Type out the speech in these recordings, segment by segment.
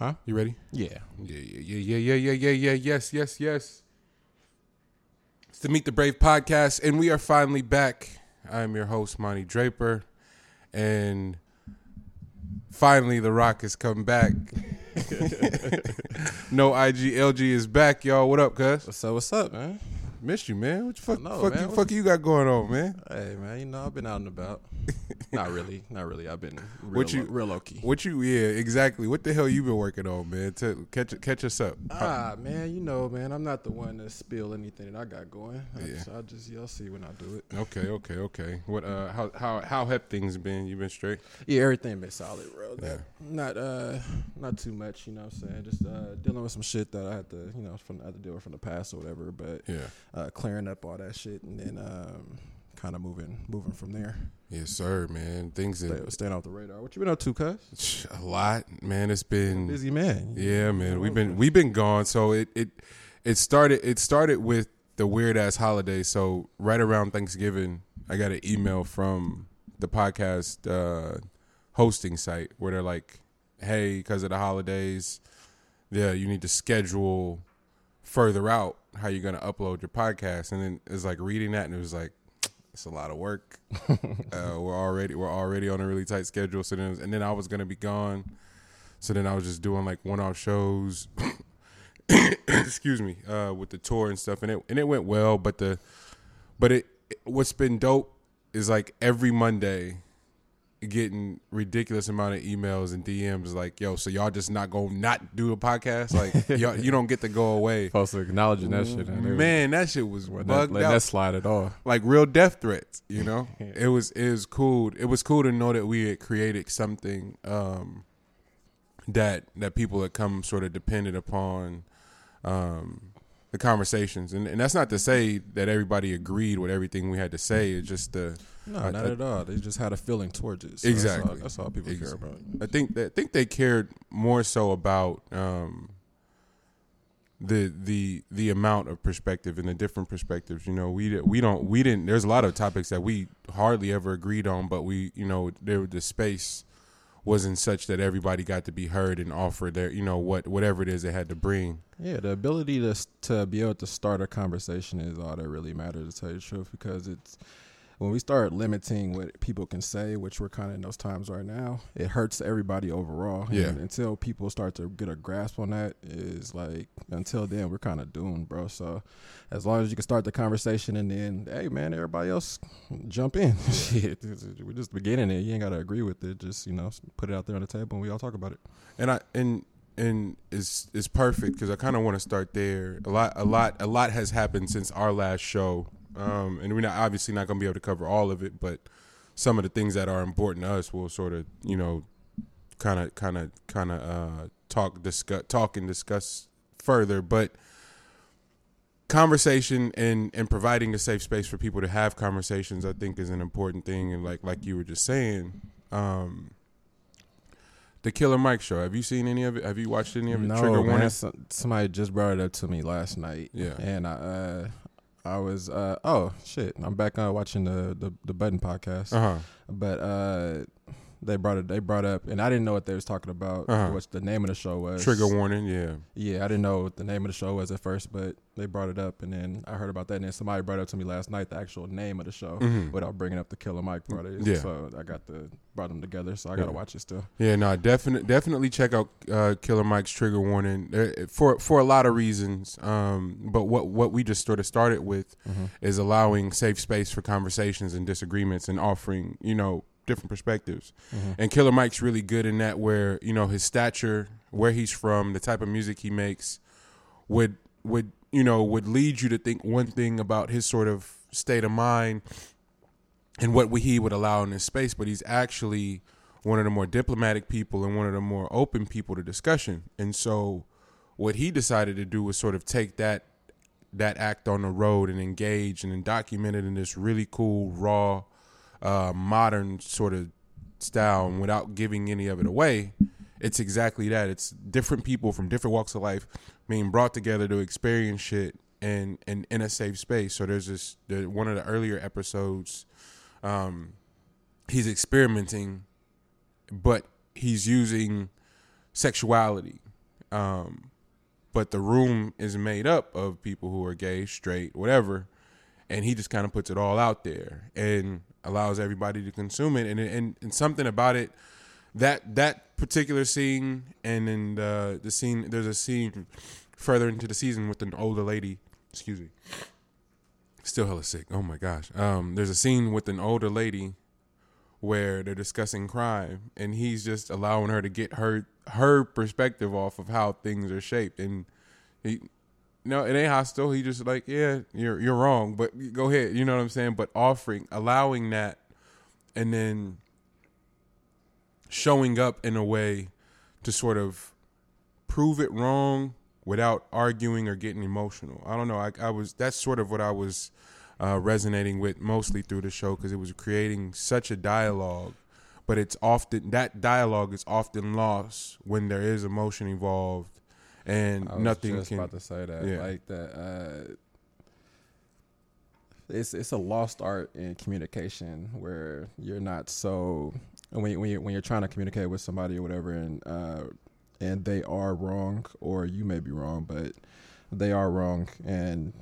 Huh? You ready? Yeah. Yeah, yeah, yeah, yeah, yeah, yeah, yeah, yes, yes, yes. It's the Meet the Brave podcast, and we are finally back. I am your host, Monty Draper, and finally, The Rock has come back. no IG LG is back, y'all. What up, cuz? So what's up, man? Missed you, man. What the fuck, know, fuck, man. you, fuck you got going on, man? Hey, man. You know I've been out and about. not really, not really. I've been real, What you- low, real low key. What you? Yeah, exactly. What the hell you been working on, man? To catch catch us up. Ah, man. You know, man. I'm not the one to spill anything that I got going. I, Yeah. just, I just you'll see when I do it. Okay, okay, okay. What? Uh, how how how have things been? You been straight? Yeah, everything been solid, bro. Yeah. Not uh, not too much. You know, what I'm saying just uh, dealing with some shit that I had to, you know, from I had to deal with from the past or whatever. But Yeah. Uh, clearing up all that shit and then um, kind of moving, moving from there. Yes, sir, man. Things Stay, that staying off the radar. What you been up to, cuz? a lot, man. It's been Busy man. yeah, man. We've been we've been gone. So it it it started it started with the weird ass holiday. So right around Thanksgiving, I got an email from the podcast uh, hosting site where they're like, "Hey, because of the holidays, yeah, you need to schedule further out how you're gonna upload your podcast." And then it's like reading that, and it was like. It's a lot of work. uh, we're already we're already on a really tight schedule. So then and then I was gonna be gone. So then I was just doing like one off shows. excuse me, uh, with the tour and stuff, and it and it went well. But the but it what's been dope is like every Monday getting ridiculous amount of emails and DMs like, yo, so y'all just not gonna not do a podcast? Like y'all, you don't get to go away. Supposed to acknowledging that shit. and they was- Man, that shit was bugged letting out that slide at all. like real death threats. You know, it was it was cool. It was cool to know that we had created something um, that that people had come sort of dependent upon um, the conversations, and and that's not to say that everybody agreed with everything we had to say. It's just the No, I- not I- at all. They just had a feeling towards it. So Exactly. That's all, that's all people Exactly. care about. I think that I think they cared more so about um, the the the amount of perspective and the different perspectives. You know, we we don't we didn't. There's a lot of topics that we hardly ever agreed on, but we you know there was the space wasn't such that everybody got to be heard and offer their you know what whatever it is they had to bring. Yeah, the ability to to be able to start a conversation is all that really matters. To tell you the truth, because it's when we start limiting what people can say, which we're kind of in those times right now, it hurts everybody overall. Yeah. And until people start to get a grasp on that, is like until then we're kind of doomed, bro. So as long as you can start the conversation and then, hey man, everybody else jump in. Shit, we're just beginning it. You ain't gotta agree with it. Just you know, put it out there on the table and we all talk about it. and I and and it's it's perfect because I kind of want to start there. A lot, a lot, a lot has happened since our last show, um, and we're not obviously not going to be able to cover all of it, but some of the things that are important to us, we'll sort of you know, kind of, kind of, kind of uh, talk, discuss, talk and discuss further, but. Conversation and, and providing a safe space for people to have conversations, I think, is an important thing. And like like you were just saying, um, the Killer Mike show. Have you seen any of it? Have you watched any of it? No, Trigger man. warning. Somebody just brought it up to me last night. Yeah. and I, uh, I was, uh, oh shit, I'm back on watching the the, the Budden podcast. Uh huh. But uh, they brought it. They brought up, and I didn't know what they was talking about. Uh-huh. What the name of the show was? Trigger warning. Yeah. Yeah, I didn't know what the name of the show was at first, but they brought it up, and then I heard about that, and then somebody brought it up to me last night, the actual name of the show, Mhm. without bringing up the Killer Mike part of it. Yeah. So I got the brought them together, so I got to Yeah. watch it still. Yeah. No. Definitely. Definitely check out uh, Killer Mike's Trigger warning for for a lot of reasons. Um, but what what we just sort of started with is allowing safe space for conversations and disagreements and offering you know different perspectives. Mm-hmm. And Killer Mike's really good in that where, you know, his stature, where he's from, the type of music he makes would would, you know, would lead you to think one thing about his sort of state of mind and what he would allow in his space, but he's actually one of the more diplomatic people and one of the more open people to discussion. And so what he decided to do was sort of take that that act on the road and engage and then document it in this really cool, raw, uh, modern sort of style and without giving any of it away. It's exactly that. It's different people from different walks of life being brought together to experience shit and, and in a safe space. So there's this the, one of the earlier episodes, um, he's experimenting, but he's using sexuality Um, but the room is made up of people who are gay, straight, whatever, and he just kind of puts it all out there and allows everybody to consume it. And and, and something about it that that particular scene, and then the the scene. There's a scene further into the season with an older lady. Excuse me. Still hella sick. Oh my gosh. Um, there's a scene with an older lady where they're discussing crime, and he's just allowing her to get her her perspective off of how things are shaped. And he, no, it ain't hostile. He just like, yeah, you're you're wrong, but go ahead. You know what I'm saying? But offering, allowing that, and then showing up in a way to sort of prove it wrong without arguing or getting emotional. I don't know. I, I was that's sort of what I was uh, resonating with mostly through the show because it was creating such a dialogue, but it's often that dialogue is often lost when there is emotion involved, and nothing just can. about to say that. Yeah. Like that. Uh, it's it's a lost art in communication where you're not so when you, when you, when you're trying to communicate with somebody or whatever, and uh, and they are wrong or you may be wrong, but they are wrong, and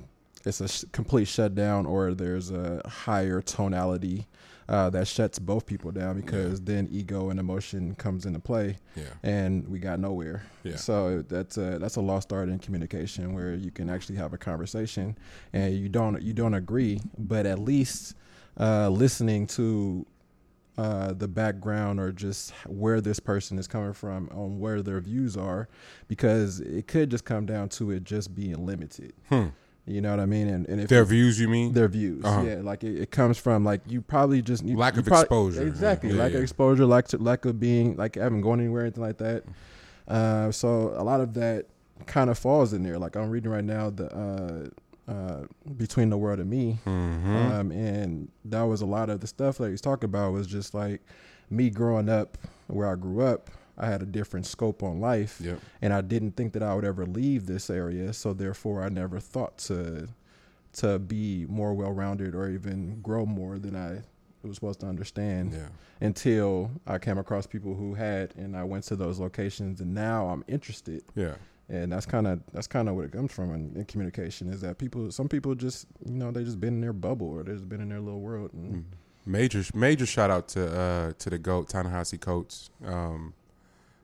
it's a sh- complete shutdown or there's a higher tonality uh, that shuts both people down because then ego and emotion comes into play yeah, and we got nowhere. Yeah. So that's a that's a lost art in communication where you can actually have a conversation and you don't you don't agree, but at least uh, listening to uh, the background or just where this person is coming from on where their views are, because it could just come down to it just being limited. Hmm. You know what I mean? And, and if their views. You mean? their views. Uh-huh. Yeah, like it, it comes from like you probably just you, Lack you of prob- exposure. Exactly, Yeah, lack yeah. of exposure, lack to, lack of being like having gone anywhere, anything like that. Uh, so a lot of that kind of falls in there. Like I'm reading right now the uh, uh, between the world and me, Mm-hmm. um, and that was a lot of the stuff that he's talking about was just like me growing up where I grew up. I had a different scope on life yep. and I didn't think that I would ever leave this area. So therefore, I never thought to to be more well rounded or even grow more than I was supposed to understand Yeah. until I came across people who had, and I went to those locations, and now I'm interested. Yeah. And that's kind of that's kind of what it comes from in, in communication is that people, some people just you know they just been in their bubble or they just been in their little world. And, Mm. Major major shout out to uh to the goat Ta-Nehisi Coates. Um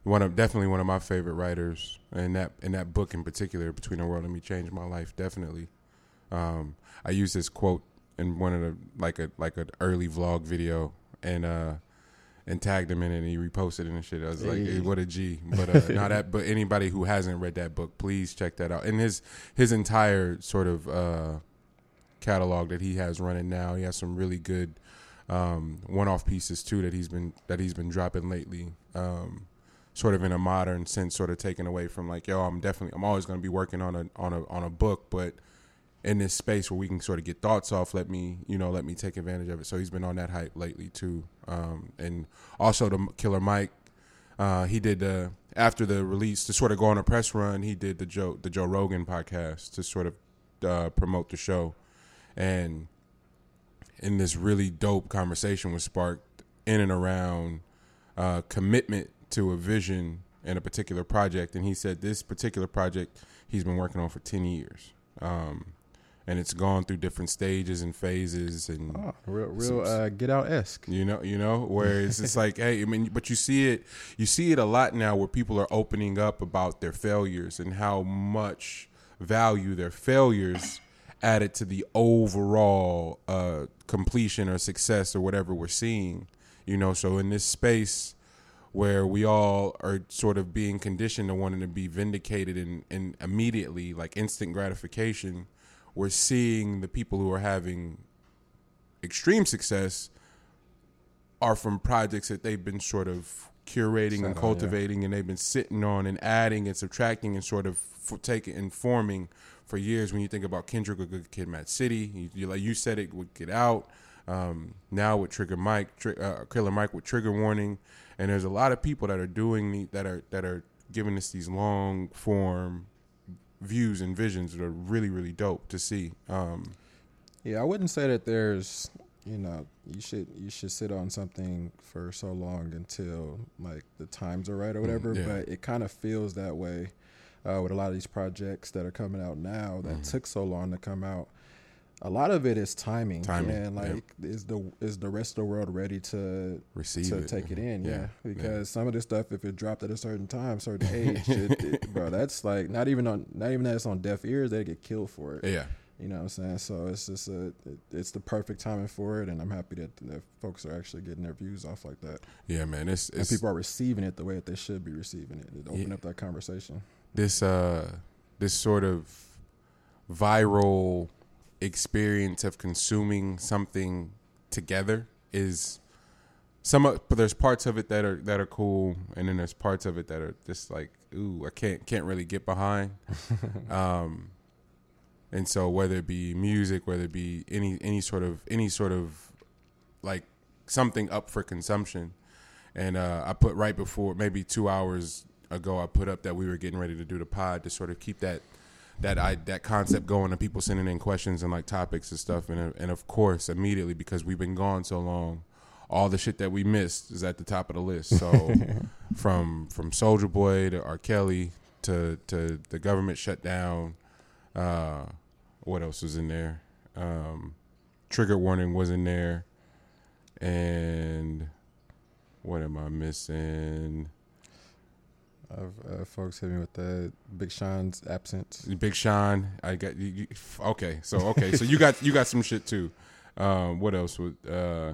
one of definitely one of my favorite writers and that in that book in particular, Between the World and Me changed my life definitely. Um I used this quote in one of the like a like an early vlog video and uh and tagged him in it and he reposted it and shit. I was like, Hey. what a G. But uh not that but anybody who hasn't read that book, please check that out. And his his entire sort of uh catalog that he has running now. He has some really good um, one-off pieces too that he's been that he's been dropping lately. Um, sort of in a modern sense, sort of taken away from like, yo, I'm definitely I'm always going to be working on a on a on a book, but in this space where we can sort of get thoughts off, let me you know let me take advantage of it. So he's been on that hype lately too, um, and also the Killer Mike. Uh, he did the after the release to sort of go on a press run. He did the Joe the Joe Rogan podcast to sort of uh, promote the show, and in this really dope conversation was sparked in and around uh, commitment to a vision and a particular project. And he said this particular project he's been working on for ten years, um, and it's gone through different stages and phases and. oh, real, real uh, get out esque. You know, you know, where it's just like, hey, I mean, but you see it, you see it a lot now where people are opening up about their failures and how much value their failures added to the overall uh, completion or success or whatever we're seeing. You know, so in this space where we all are sort of being conditioned to wanting to be vindicated and, and immediately, like instant gratification, we're seeing the people who are having extreme success are from projects that they've been sort of curating Sat and on, yeah. cultivating and they've been sitting on and adding and subtracting and sort of f- taking and forming for years. When you think about Kendrick with Good Kid Mad City you, you like you said it would get out. Um, now with Trigger Mike tri- uh, Killer Mike with Trigger Warning and there's a lot of people that are doing the, that are that are giving us these long form views and visions that are really really dope to see um, Yeah, I wouldn't say that there's you know, you should you should sit on something for so long until like the times are right or whatever. yeah. But it kind of feels that way uh, with a lot of these projects that are coming out now that Mhm. took so long to come out. A lot of it is timing, Timing, and yeah. like is the is the rest of the world ready to Receive to it. take it in? Yeah, Yeah, yeah. because some of this stuff, if it dropped at a certain time, certain age, it, it, bro, that's like not even on not even that it's on deaf ears, they get killed for it. Yeah. You know what I'm saying? So it's just a, it, it's the perfect timing for it, and I'm happy that, that folks are actually getting their views off like that, Yeah, man. It's and it's people are receiving it the way that they should be receiving it. It open Yeah. up that conversation. this uh this sort of viral experience of consuming something together is some of but there's parts of it that are that are cool and then there's parts of it that are just like ooh I can't can't really get behind. Um and so whether it be music whether it be any any sort of any sort of like something up for consumption. And uh I put right before maybe 2 hours ago I put up that we were getting ready to do the pod to sort of keep that that I that concept going and people sending in questions and like topics and stuff. And and of course immediately because we've been gone so long all the shit that we missed is at the top of the list. So from from Soulja Boy to R. Kelly to to the government shutdown uh what else was in there? Um trigger warning was in there. And what am I missing I've, uh, folks hit me with the Big Sean's absence. Big Sean. I got you, you, okay. So okay. So you got you got some shit too. Um, what else would uh,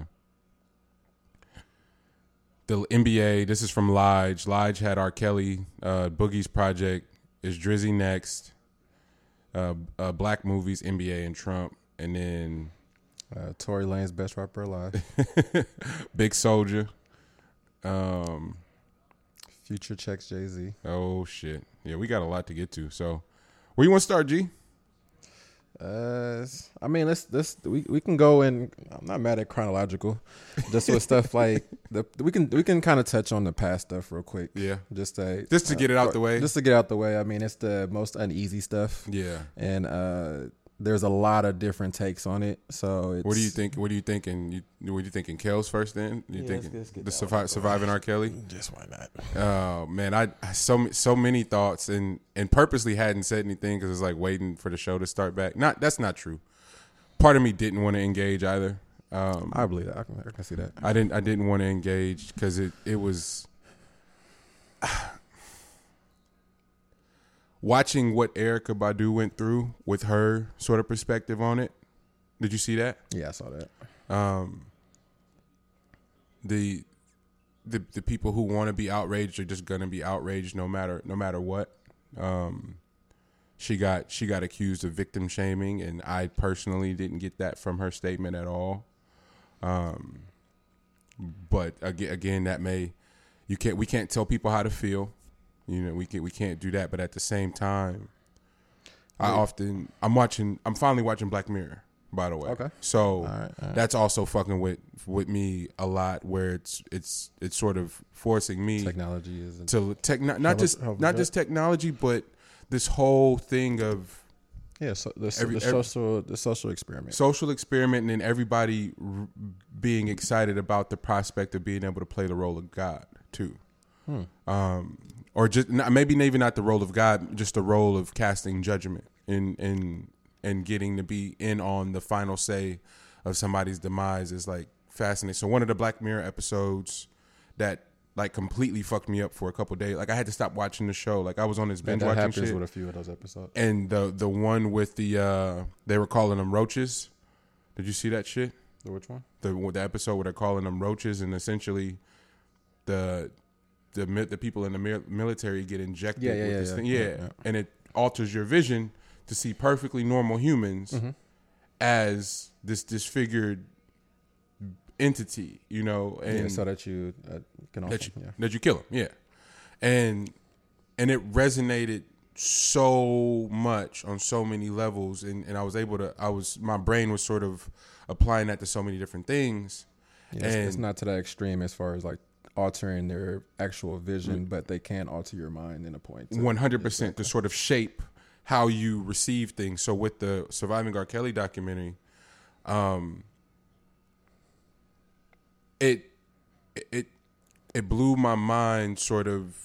the NBA? This is from Lige. Lige had R. Kelly. Uh, Boogie's project is Drizzy next. Uh, uh, Black movies, NBA and Trump, and then Uh, Tory Lanez best rapper alive. Big Soulja. Um. Future checks Jay Z. Oh shit. Yeah, we got a lot to get to. So, where you want to start, G? Uh, I mean, let's let's we, we can go in. I'm not mad at chronological, just with stuff like the we can we can kind of touch on the past stuff real quick. Yeah. Just to Just to get it out the way. Just to get out the way. I mean, it's the most uneasy stuff, Yeah. and uh, there's a lot of different takes on it. So it's, What do you think? What are you thinking? You, what are you thinking? Kels first, then? You Yeah, thinking let's- let's the that one survi- out the surviving way. R. Kelly? Just why not? Oh man, I I- so so many thoughts and and purposely hadn't said anything because it's like waiting for the show to start back. Not that's not true. Part of me didn't want to engage either. Um, I believe that. I can, I can see that. I didn't I didn't want to engage because it it was watching what Erykah Badu went through with her sort of perspective on it. Did you see that? Yeah, I saw that. um, the the the people who want to be outraged are just gonna be outraged no matter no matter what. Um, she got she got accused of victim shaming, and I personally didn't get that from her statement at all. Um, but again, again, that may you can't we can't tell people how to feel. You know, we can we can't do that. But at the same time, I Yeah. often I'm watching. I'm finally watching Black Mirror. By the way, Okay. So All right. all right. that's also fucking with with me a lot where it's it's it's sort of forcing me Technology is to tech not, not just a not drug. just technology but this whole thing of yeah. So the, every- the every- social the social experiment. social experiment and then everybody r- being excited about the prospect of being able to play the role of God too. Hmm. Um, or just not, maybe maybe not the role of God, just the role of casting judgment and and and getting to be in on the final say of somebody's demise is like fascinating. So one of the Black Mirror episodes that like completely fucked me up for a couple days. Like I had to stop watching the show. Like I was on this binge that watching happens shit with a few of those episodes. and the the one with the uh they were calling them roaches. Did you see that shit? The which one? The the episode where they're calling them roaches, and essentially the the the people in the military get injected Yeah, yeah, with yeah, this thing, Yeah, yeah. yeah. and it alters your vision to see perfectly normal humans Mm-hmm. as this disfigured entity, you know, and so that you uh, can also that you that you kill them. Yeah, and and it resonated so much on so many levels, and and I was able to. I was my brain was sort of applying that to so many different things. Yeah, it's, it's not to that extreme as far as like altering their actual vision, but they can alter your mind in a point. One hundred percent to sort of shape how you receive things. So with the Surviving R. Kelly documentary, um, it it it blew my mind sort of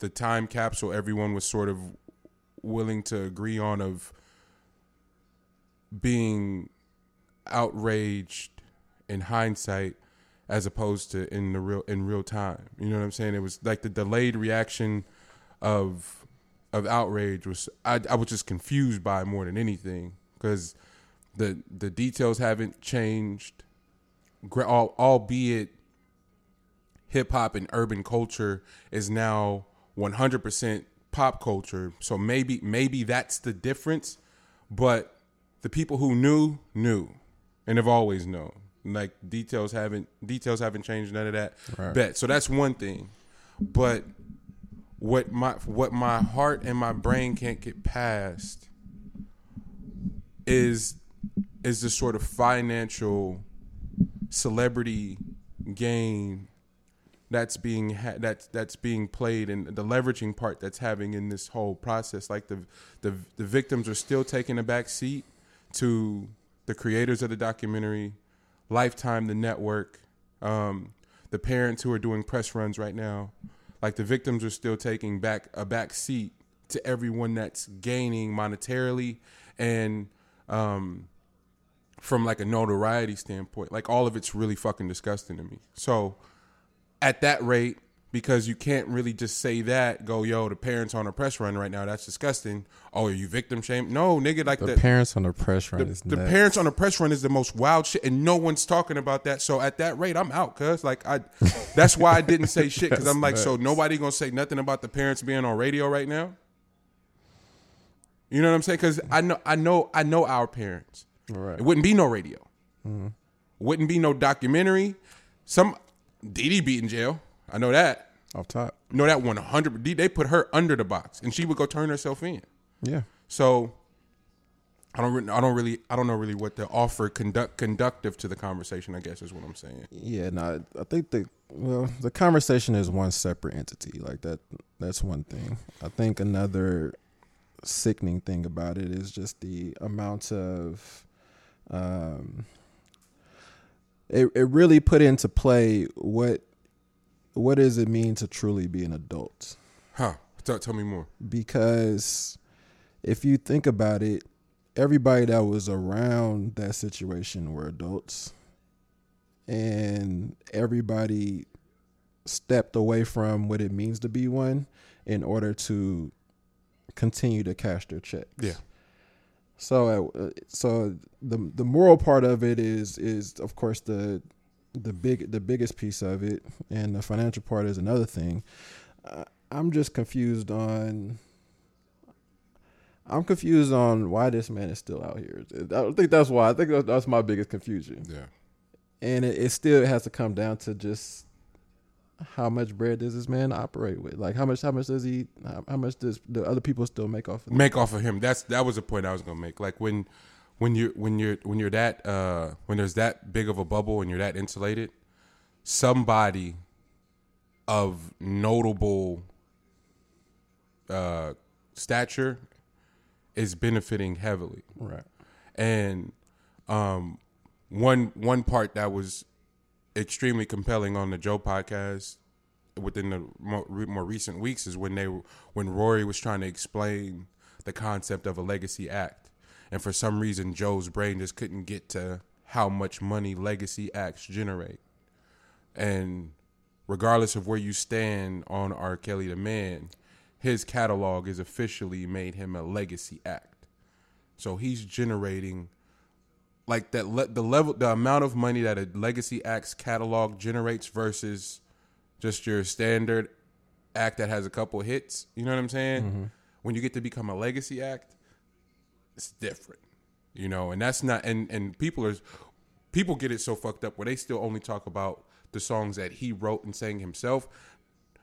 the time capsule everyone was sort of willing to agree on of being outraged in hindsight as opposed to in the real in real time. You know what I'm saying? It was like the delayed reaction of of outrage was I, I was just confused by more than anything because the the details haven't changed, albeit hip hop and urban culture is now 100% pop culture. So maybe maybe that's the difference, but the people who knew knew and have always known. Like details haven't details haven't changed none of that. Right. Bet. So that's one thing. But what my what my heart and my brain can't get past is is the sort of financial celebrity game that's being ha- that's that's being played and the leveraging part that's having in this whole process like the the the victims are still taking a back seat to the creators of the documentary lifetime the network um, the parents who are doing press runs right now like the victims are still taking back a back seat to everyone that's gaining monetarily and um, from like a notoriety standpoint. Like all of it's really fucking disgusting to me. So at that rate, because you can't really just say that, go, yo, the parents on a press run right now, that's disgusting. Oh, are you victim shame? No, nigga, like the, the parents on a press run the, is the parents on a press run is the most wild shit, and no one's talking about that. So at that rate, I'm out, cuz like I, that's why I didn't say shit, because I'm like, nuts. so nobody gonna say nothing about the parents being on radio right now. You know what I'm saying? Because I know, I know, I know our parents. Right. It wouldn't be no radio. Mm-hmm. Wouldn't be no documentary. Some Didi beat in jail. I know that. Off top. know that 100. They put her under the box, and she would go turn herself in. Yeah. So I don't. I don't really. I don't know really what to offer conduct conductive to the conversation. I guess is what I'm saying. Yeah. No. I think the well, the conversation is one separate entity. Like that. That's one thing. I think another sickening thing about it is just the amount of um, it it really put into play what what does it mean to truly be an adult? Huh? Tell, tell me more. Because if you think about it, everybody that was around that situation were adults, and everybody stepped away from what it means to be one in order to continue to cash their checks. Yeah. So, uh, so the the moral part of it is is of course the the big the biggest piece of it, and the financial part is another thing. Uh, I'm just confused on. I'm confused on why this man is still out here. I think that's why. I think that's my biggest confusion. Yeah, and it, it still has to come down to just how much bread does this man operate with? Like how much how much does he how, how much does the other people still make off of make off of him? That's that was a point I was gonna make. Like when when you when you're when you're that uh when there's that big of a bubble and you're that insulated, somebody of notable uh stature is benefiting heavily. Right. And um one one part that was extremely compelling on the Joe podcast within the more, more recent weeks is when they when Rory was trying to explain the concept of a legacy act, and for some reason Joe's brain just couldn't get to how much money legacy acts generate, and regardless of where you stand on R. Kelly the man, his catalog is officially made him a legacy act, so he's generating like that le- the level the amount of money that a legacy acts catalog generates versus just your standard act that has a couple hits you know what i'm saying mm-hmm. when you get to become a legacy act it's different you know and that's not and and people are people get it so fucked up where they still only talk about the songs that he wrote and sang himself.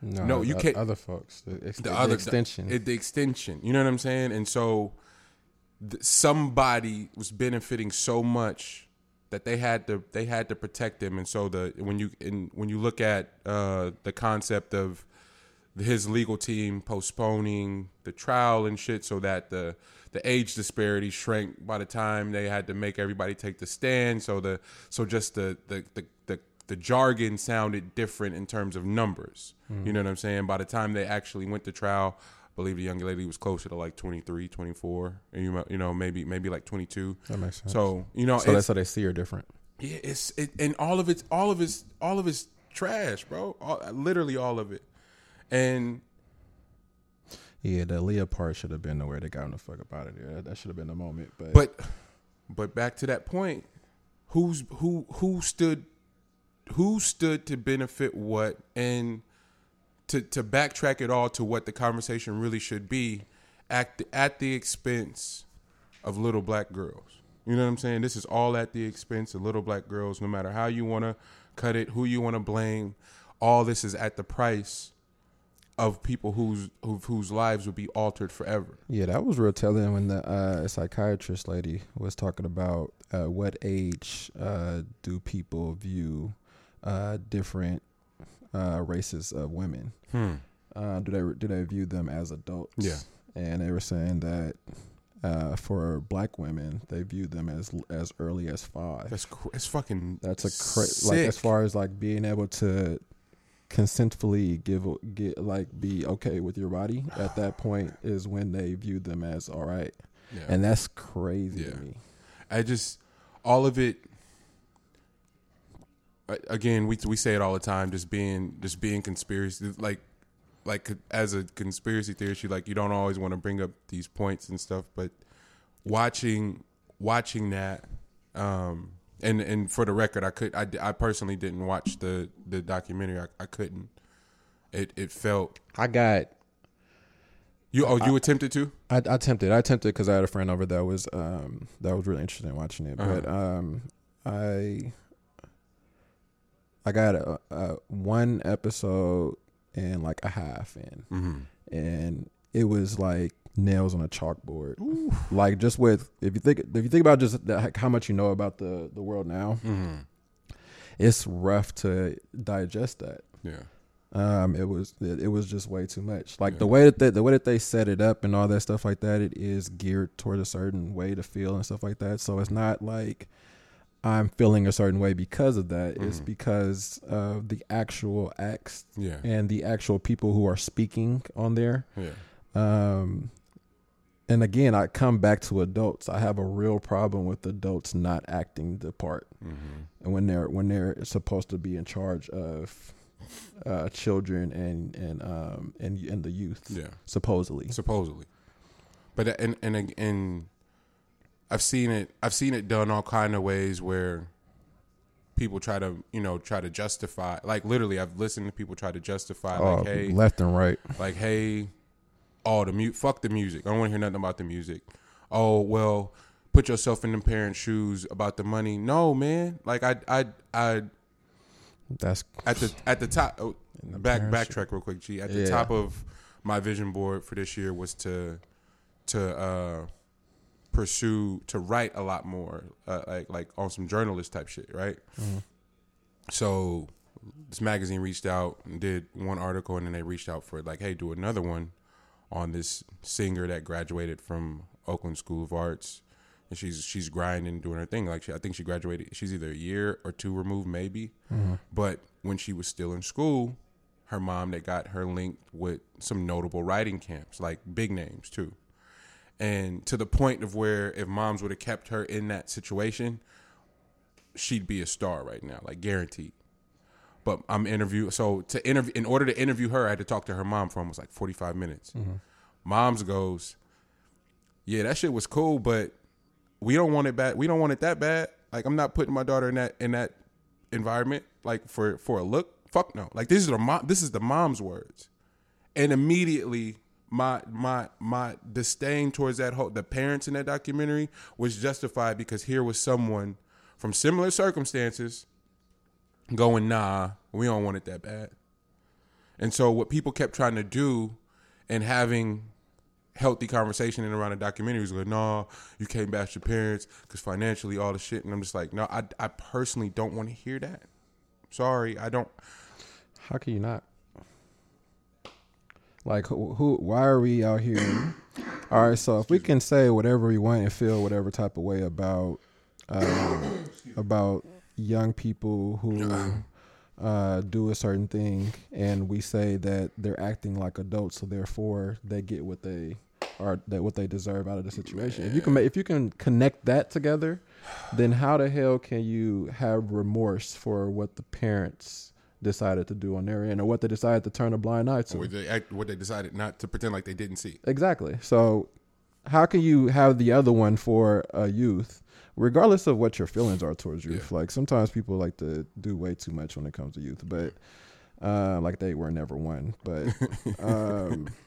No, no you can't other folks the, ex- the, the other extension. the, the extension you know what i'm saying? And so somebody was benefiting so much that they had to they had to protect him. And so the when you in, when you look at uh, the concept of his legal team postponing the trial and shit so that the the age disparity shrank by the time they had to make everybody take the stand so the so just the the the, the the jargon sounded different in terms of numbers. Mm-hmm. You know what I'm saying? By the time they actually went to trial, I believe the young lady was closer to like 23, 24, and you you know maybe maybe like 22. That makes sense. So you know, so that's how they see her different. yeah, it's it, and all of it's all of it's all of it's trash, bro. All, literally all of it, and Yeah, the Leah part should have been the where they got him the fuck up out of there. That, that should have been the moment. But, But but back to that point, who's who who stood who stood to benefit what and to to backtrack it all to what the conversation really should be at the, at the expense of little black girls. You know what I'm saying? This is all at the expense of little black girls no matter how you want to cut it, who you want to blame. All this is at the price of people whose whose lives would be altered forever. yeah, that was real telling when the uh, psychiatrist lady was talking about uh, what age uh, do people view uh, different uh, races of women. Hmm. Uh, do they do they view them as adults? Yeah. and they were saying that uh, for black women, they view them as as early as five. That's cr- it's fucking That's a cra- like as far as like being able to consentfully give get like be okay with your body at that point is when they view them as all right, Yeah. and that's crazy Yeah. to me. I just all of it. Again, we we say it all the time. Just being just being conspiracy like like as a conspiracy theorist, you like you don't always want to bring up these points and stuff, but watching watching that. Um, and and for the record, I could I, I personally didn't watch the the documentary. I, I couldn't. It it felt I got you. Oh, you attempted to. I, I attempted. I attempted because I had a friend over that was um that was really interested in watching it. But um I I got a, a one episode and like a half in, Mm-hmm. and it was like nails on a chalkboard. Like just with if you think if you think about just the, how much you know about the the world now, Mm-hmm. it's rough to digest that. Yeah. Um, it was it, it was just way too much. Like the way that they, the way that they set it up and all that stuff like that, it is geared toward a certain way to feel and stuff like that. So it's not like I'm feeling a certain way because of that. It's Mhm. because of the actual acts Yeah. and the actual people who are speaking on there. Yeah. Um, and again, I come back to adults. I have a real problem with adults not acting the part, Mm-hmm. and when they're when they're supposed to be in charge of uh, children and and um and and the youth, Yeah. supposedly. supposedly. But uh, and and and I've seen it. I've seen it done all kind of ways where people try to you know try to justify. Like literally, I've listened to people try to justify. Oh, like hey, left and right. like hey, oh the mute. Fuck the music. I don't want to hear nothing about the music. Oh well, put yourself in the parents' shoes about the money. No man. Like I I I That's at the at the top oh, the back backtrack real quick g at the Yeah. top of my vision board for this year was to to uh pursue to write a lot more uh, like like on some journalist type shit right Mhm. so this magazine reached out and did one article and then they reached out for like hey do another one on this singer that graduated from Oakland School of Arts and she's she's grinding doing her thing like she, I think she graduated she's either a year or two removed maybe Mhm. but when she was still in school, her mom that got her linked with some notable writing camps, like big names too. And to the point of where if moms would have kept her in that situation, she'd be a star right now, like guaranteed. But I'm interview so to interview in order to interview her, I had to talk to her mom for almost like 45 minutes. Mm-hmm. Mom's goes, "Yeah, that shit was cool, but we don't want it bad. We don't want it that bad. Like I'm not putting my daughter in that in that environment like for for a look. Fuck no. Like this is the mom. This is the mom's words, and immediately my my my disdain towards that whole the parents in that documentary was justified because here was someone from similar circumstances going nah we don't want it that bad and so what people kept trying to do and having healthy conversation in around the documentary was like, no, you can't bash your parents because financially all the shit. And I'm just like, no, I, I personally don't want to hear that. Sorry, I don't. How can you not? Like who, who? Why are we out here? All right, so if we can say whatever we want and feel whatever type of way about um, about young people who uh, do a certain thing, and we say that they're acting like adults, so therefore they get what they are that what they deserve out of the situation. If you can ma- if you can connect that together, then how the hell can you have remorse for what the parents decided to do on their end, or what they decided to turn a blind eye to? Or they act, what they decided not to pretend like they didn't see. Exactly. So, how can you have the other one for a youth, regardless of what your feelings are towards youth? Like sometimes people like to do way too much when it comes to youth, but uh, like they were never one. But um,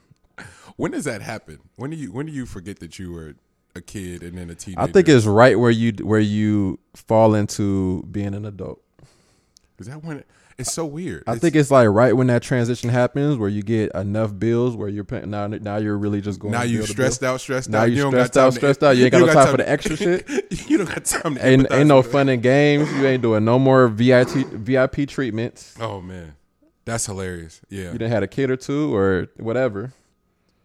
When does that happen? When do you when do you forget that you were a kid and then a teenager? I think it's right where you where you fall into being an adult. is that when it, it's so weird. I It's- think it's like right when that transition happens, where you get enough bills, where you're paying, now now you're really just going. now you stressed out, stressed Now out. you stressed out, stressed out. You ain't got no time for the extra shit. you don't got time to. Ain't ain't no fun and games. You ain't doing no more VIP VIP treatments. Oh man, that's hilarious. Yeah, You done had a kid or two or whatever.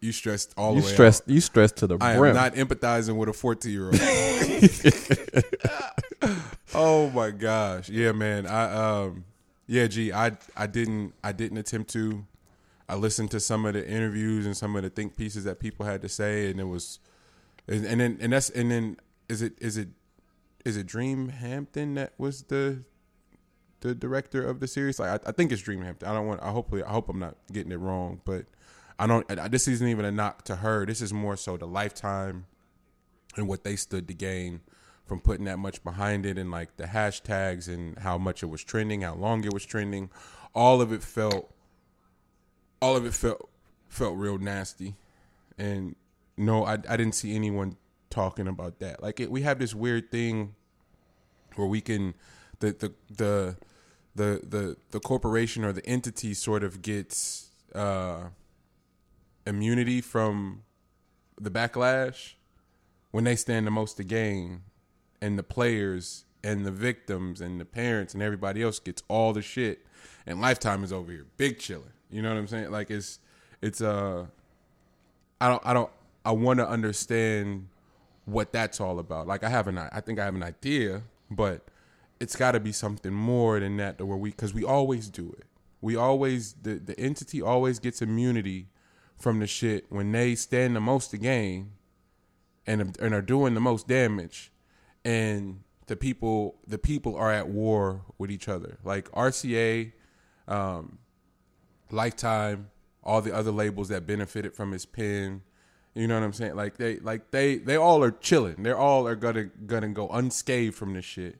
you stressed all You the way. stressed. You stressed to the Out. I brim. am not empathizing with a fourteen year old. oh my gosh, yeah, man. I um, yeah, gee, I I didn't I didn't attempt to. I listened to some of the interviews and some of the think pieces that people had to say, and it was, and, and then and that's and then is it is it is it Dream Hampton that was the the director of the series? Like I, I think it's Dream Hampton. I don't want. I hopefully I hope I'm not getting it wrong, but I don't. I, this isn't even a knock to her. This is more so the Lifetime and what they stood to gain from putting that much behind it and like the hashtags and how much it was trending, how long it was trending. All of it felt all of it felt felt real nasty. And no, I I didn't see anyone talking about that. Like it, we have this weird thing where we can the the the the the, the corporation or the entity sort of gets uh immunity from the backlash when they stand the most to gain and the players and the victims and the parents and everybody else gets all the shit. And lifetime is over here big chilling you know what i'm saying? Like it's it's uh i don't i don't i want to understand what that's all about. Like i have an i think i have an idea but it's got to be something more than that to where we because we always do it. We always the, the entity always gets immunity from the shit when they stand the most to gain and and are doing the most damage and the people the people are at war with each other. Like RCA um lifetime all the other labels that benefited from his pen you know what I'm saying? Like they like they they all are chilling. They're all are gonna gonna go unscathed from this shit.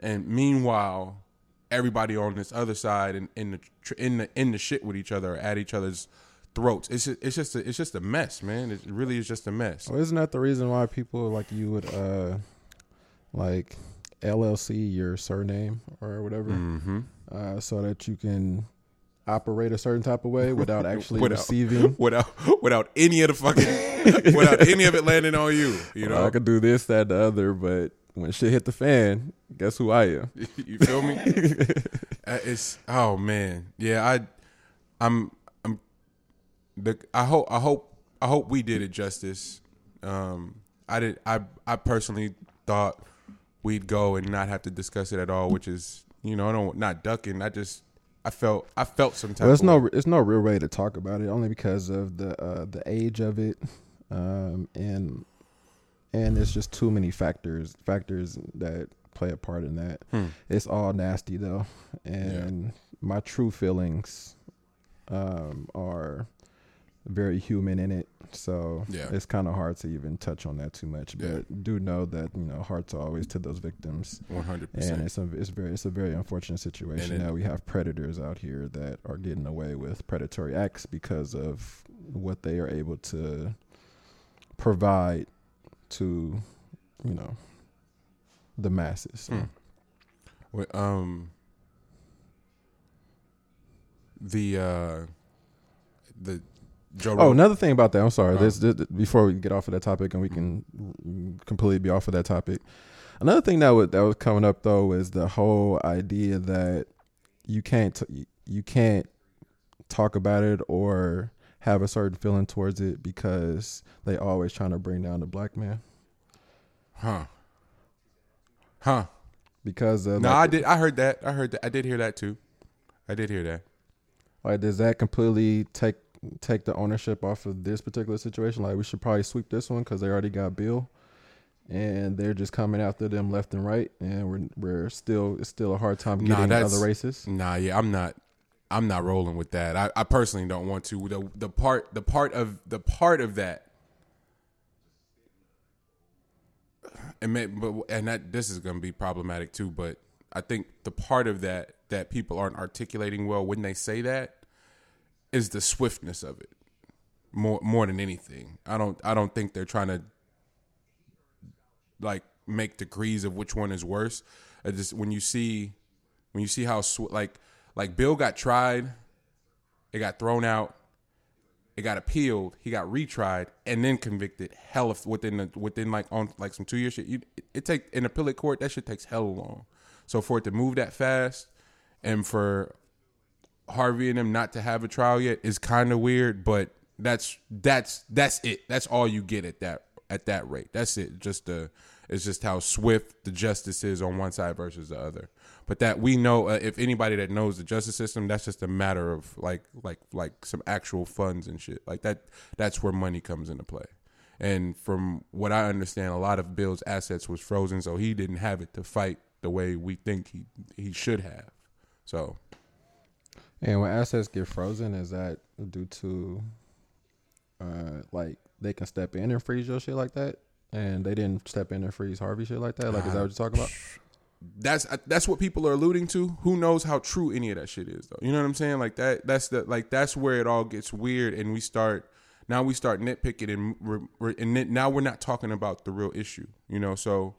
And meanwhile everybody on this other side and in the in the in the shit with each other at each other's throats. It's just, it's just a, it's just a mess man. It really is just a mess. Well, isn't that the reason why people like you would uh like LLC your surname or whatever, mm-hmm. uh, so that you can operate a certain type of way without actually Without- receiving. without without any of the fucking without any of it landing on you. You Well, know, I could do this, that, the other, but when shit hit the fan, guess who I am? you feel me? Uh, it's oh man, yeah. I I'm I'm the I hope I hope I hope we did it justice. Um, I did I I personally thought we'd go and not have to discuss it at all, which is you know I don't not ducking. I just I felt I felt some type. Well, there's no, there's no real way to talk about it, only because of the uh, the age of it, um, and and there's just too many factors factors that play a part in that. Hmm. It's all nasty though, and my true feelings um, are very human in it. So Yeah. it's kind of hard to even touch on that too much. Yeah. But do know that you know hearts are always to those victims, One hundred and percent. it's a it's very it's a very unfortunate situation And that we have predators out here that are getting away with predatory acts because of what they are able to provide to you know the masses. So, Hmm. Well, um, the uh, the Joe. Oh, another thing about that. I'm sorry. Oh. This, this before we get off of that topic, and we can completely be off of that topic. Another thing that was that was coming up though is the whole idea that you can't t- you can't talk about it or have a certain feeling towards it because they always trying to bring down the black man huh? Huh? because of No, like, I did. I heard that. I heard that. I did hear that too. I did hear that. Like, does that completely take take the ownership off of this particular situation? Like, we should probably sweep this one because they already got Bill, and they're just coming after them left and right, and we're we're still it's still a hard time getting that's- other races. Nah, yeah, I'm not. I'm not rolling with that. I, I personally don't want to. The the part the part of the part of that, and may, but and that this is going to be problematic too. But I think the part of that that people aren't articulating well when they say that is the swiftness of it more more than anything. I don't I don't think they're trying to like make degrees of which one is worse. I just when you see when you see how sw- like like Bill got tried, it got thrown out, it got appealed, he got retried, and then convicted. Hell, if within the within like on like some two year shit, you, it, it take in appellate court that shit takes hell long. So for it to move that fast, and for Harvey and them not to have a trial yet is kind of weird, but that's that's that's it. That's all you get at that at that rate. That's it. Just the it's just how swift the justice is on one side versus the other. But that we know, uh, if anybody that knows the justice system, that's just a matter of like like like some actual funds and shit. Like that. That's where money comes into play. And from what I understand, a lot of Bill's assets was frozen, so he didn't have it to fight the way we think he he should have. So And when assets get frozen, is that due to uh like they can step in and freeze your shit like that? And they didn't step in and freeze Harvey shit like that? Like is that what you're talking about? that's that's what people are alluding to. Who knows how true any of that shit is though? You know what I'm saying? Like that that's the like that's where it all gets weird and we start now we start nitpicking and we're, we're and now we're not talking about the real issue. You know, so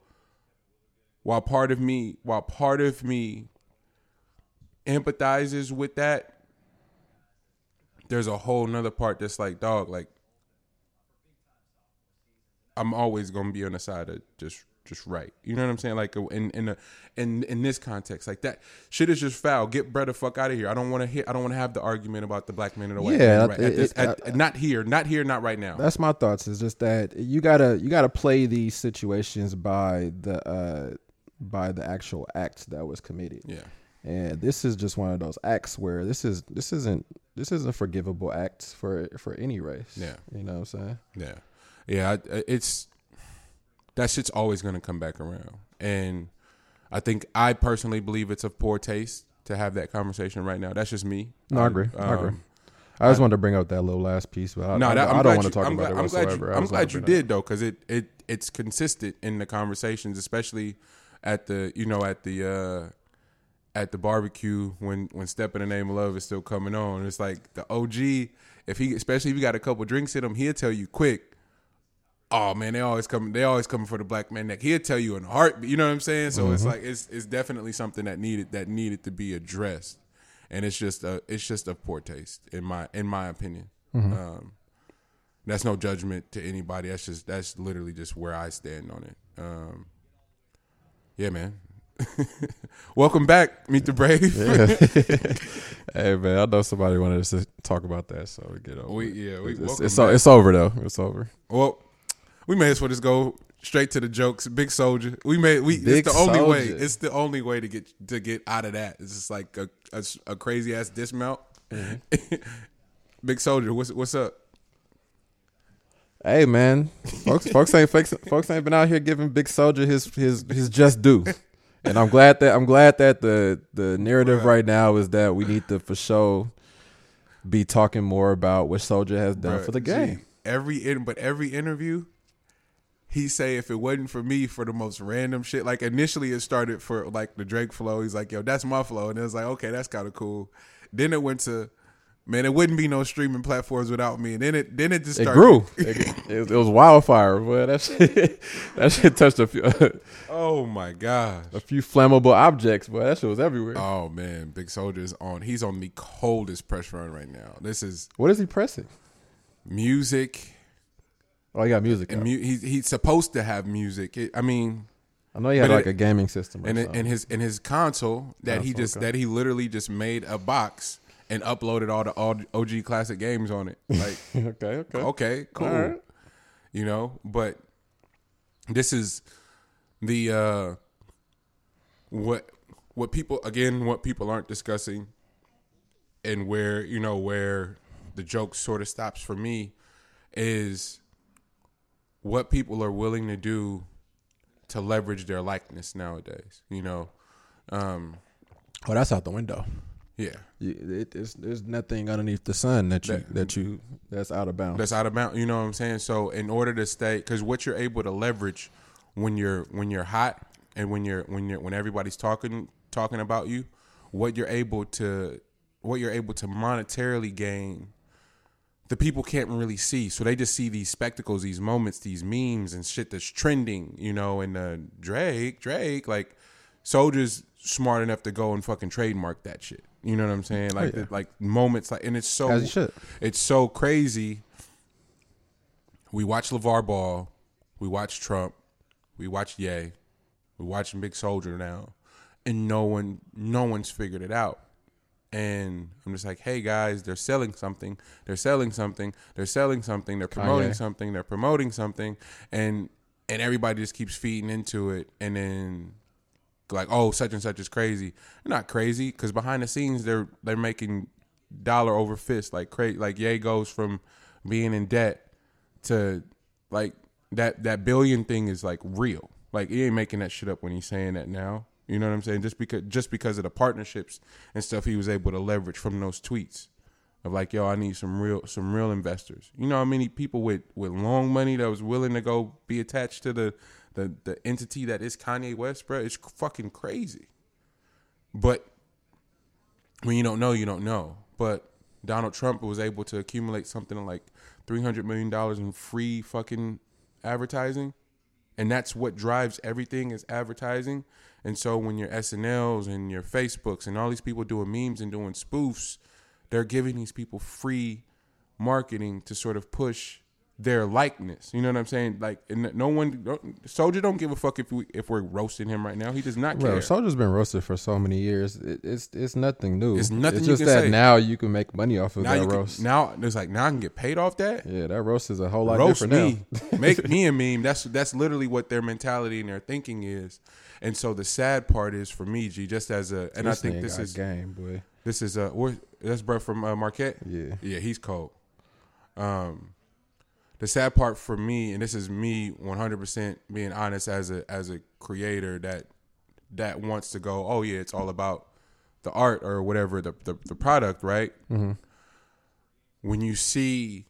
while part of me while part of me empathizes with that there's a whole nother part that's like dog like I'm always gonna be on the side of just just right. You know what I'm saying? Like in in a, in in this context, like that shit is just foul. Get Brett the fuck out of here. I don't want to hear. I don't want to have the argument about the black man and the white Yeah, man. Right? it- At this, it- at, I- not here. Not here. Not right now. That's my thoughts. Is just that you gotta you gotta play these situations by the uh by the actual act that was committed. Yeah. And this is just one of those acts where this is this isn't this isn't forgivable acts for for any race. Yeah. You know what I'm saying? Yeah, yeah. It's that shit's always gonna come back around, and I think I personally believe it's of poor taste to have that conversation right now. That's just me. No, I Um, agree. I agree. um, I just wanted to bring up that little last piece, but I, No, I, that, I don't want to talk I'm about glad, it I'm glad whatsoever. you, I I'm glad you did though, because it it it's consistent in the conversations, especially at the you know at the uh at the barbecue when when Step in the Name of Love is still coming on. It's like the OG. If he, especially if you got a couple drinks in him, he'll tell you quick. Oh man, they always come. They always coming for the black man neck. He'll tell you in a heartbeat. You know what I'm saying? So it's like it's it's definitely something that needed that needed to be addressed, and it's just a it's just a poor taste in my in my opinion. Um, that's no judgment to anybody. That's just that's literally just where I stand on it. Um, yeah, man. Welcome back, Meet the Brave. hey man, I know somebody wanted us to talk about that, so we get over. We it. yeah, we it's, it's, it's over though. It's over. Well, we may as well just go straight to the jokes. Big Soulja. We made we. Big it's the only way. It's the only way to get to get out of that. It's just like a a, a crazy ass dismount. Mm-hmm. Big Soulja. What's what's up? Hey man, folks, folks ain't folks, folks ain't been out here giving Big Soulja his his his just due, and I'm glad that I'm glad that the the narrative right now is that we need to for sure be talking more about what Soulja has done Bruh, for the game. every in, but every interview, he say if it wasn't for me for the most random shit. Like initially it started for like the Drake flow. He's like, yo, that's my flow, and it was like, okay, that's kind of cool. Then it went to, man, it wouldn't be no streaming platforms without me. And then it then it just It started. grew. It, it, it was wildfire, boy. That shit, that shit touched a few Oh my gosh. a few flammable objects, boy. That shit was everywhere. Oh man, Big Soulja's on. He's on the coldest press run right now. This is what is he pressing? music, Oh, he got music. and mu- he's he's supposed to have music. It, I mean, I know he had but like a gaming system. Or and and his and his console that oh, he just okay. that he literally just made a box and uploaded all the all OG classic games on it. Like, okay, okay, okay, cool, right. you know. But this is the uh what what people again what people aren't discussing and where you know where the joke sort of stops for me is what people are willing to do to leverage their likeness nowadays. You know, um, Oh, that's out the window. Yeah, it, it's, there's nothing underneath the sun that you That- that, you that's out of bounds. that's out of bounds. You know what I'm saying? So in order to stay, because what you're able to leverage when you're when you're hot and when you're when you're when everybody's talking talking about you, what you're able to what you're able to monetarily gain. The people can't really see, so they just see these spectacles, these moments, these memes and shit that's trending, you know. And uh, Drake, Drake, like Soulja's smart enough to go and fucking trademark that shit. You know what I'm saying? Like, yeah. the, like moments, like, and it's so As you should. it's so crazy. We watch LaVar Ball, we watch Trump, we watch Ye, we watching Big Soulja now, and no one no one's figured it out. And I'm just like, hey guys, they're selling something, they're selling something, they're selling something, they're oh, promoting Kanye. something, they're promoting something, and and everybody just keeps feeding into it, and then like, oh, such and such is crazy. They're not crazy because behind the scenes they're they're making dollar over fist like crazy. Like Ye goes from being in debt to like that that billion thing is like real. Like he ain't making that shit up when he's saying that now. You know what I'm saying? Just because just because of the partnerships and stuff he was able to leverage from those tweets of like, yo, I need some real some real investors. You know how many people with with long money that was willing to go be attached to the the the entity that is Kanye West, bro? is fucking crazy. But when you don't know, you don't know. But Donald Trump was able to accumulate something like three hundred million dollars in free fucking advertising, and that's what drives everything is advertising. And so when your SNLs and your Facebooks and all these people doing memes and doing spoofs, they're giving these people free marketing to sort of push their likeness. You know what I'm saying? Like, and no one, Soulja don't give a fuck if we if we're roasting him right now. He does not care. Bro, Soulja's been roasted for so many years. It, it's it's nothing new. It's nothing It's just that say. now you can make money off of now that you can, roast. now it's like now I can get paid off that. yeah, that roast is a whole lot roast different me, now. make me a meme. That's that's literally what their mentality and their thinking is. And so the sad part is for me, G, just as a, and I think this is game, boy. this is a that's bro from uh, Marquette. Yeah. Yeah, he's cold. Um, the sad part for me, and this is me 100% being honest as a as a creator that that wants to go, oh yeah, it's all about the art or whatever the the, the product, right? Mm-hmm. When you see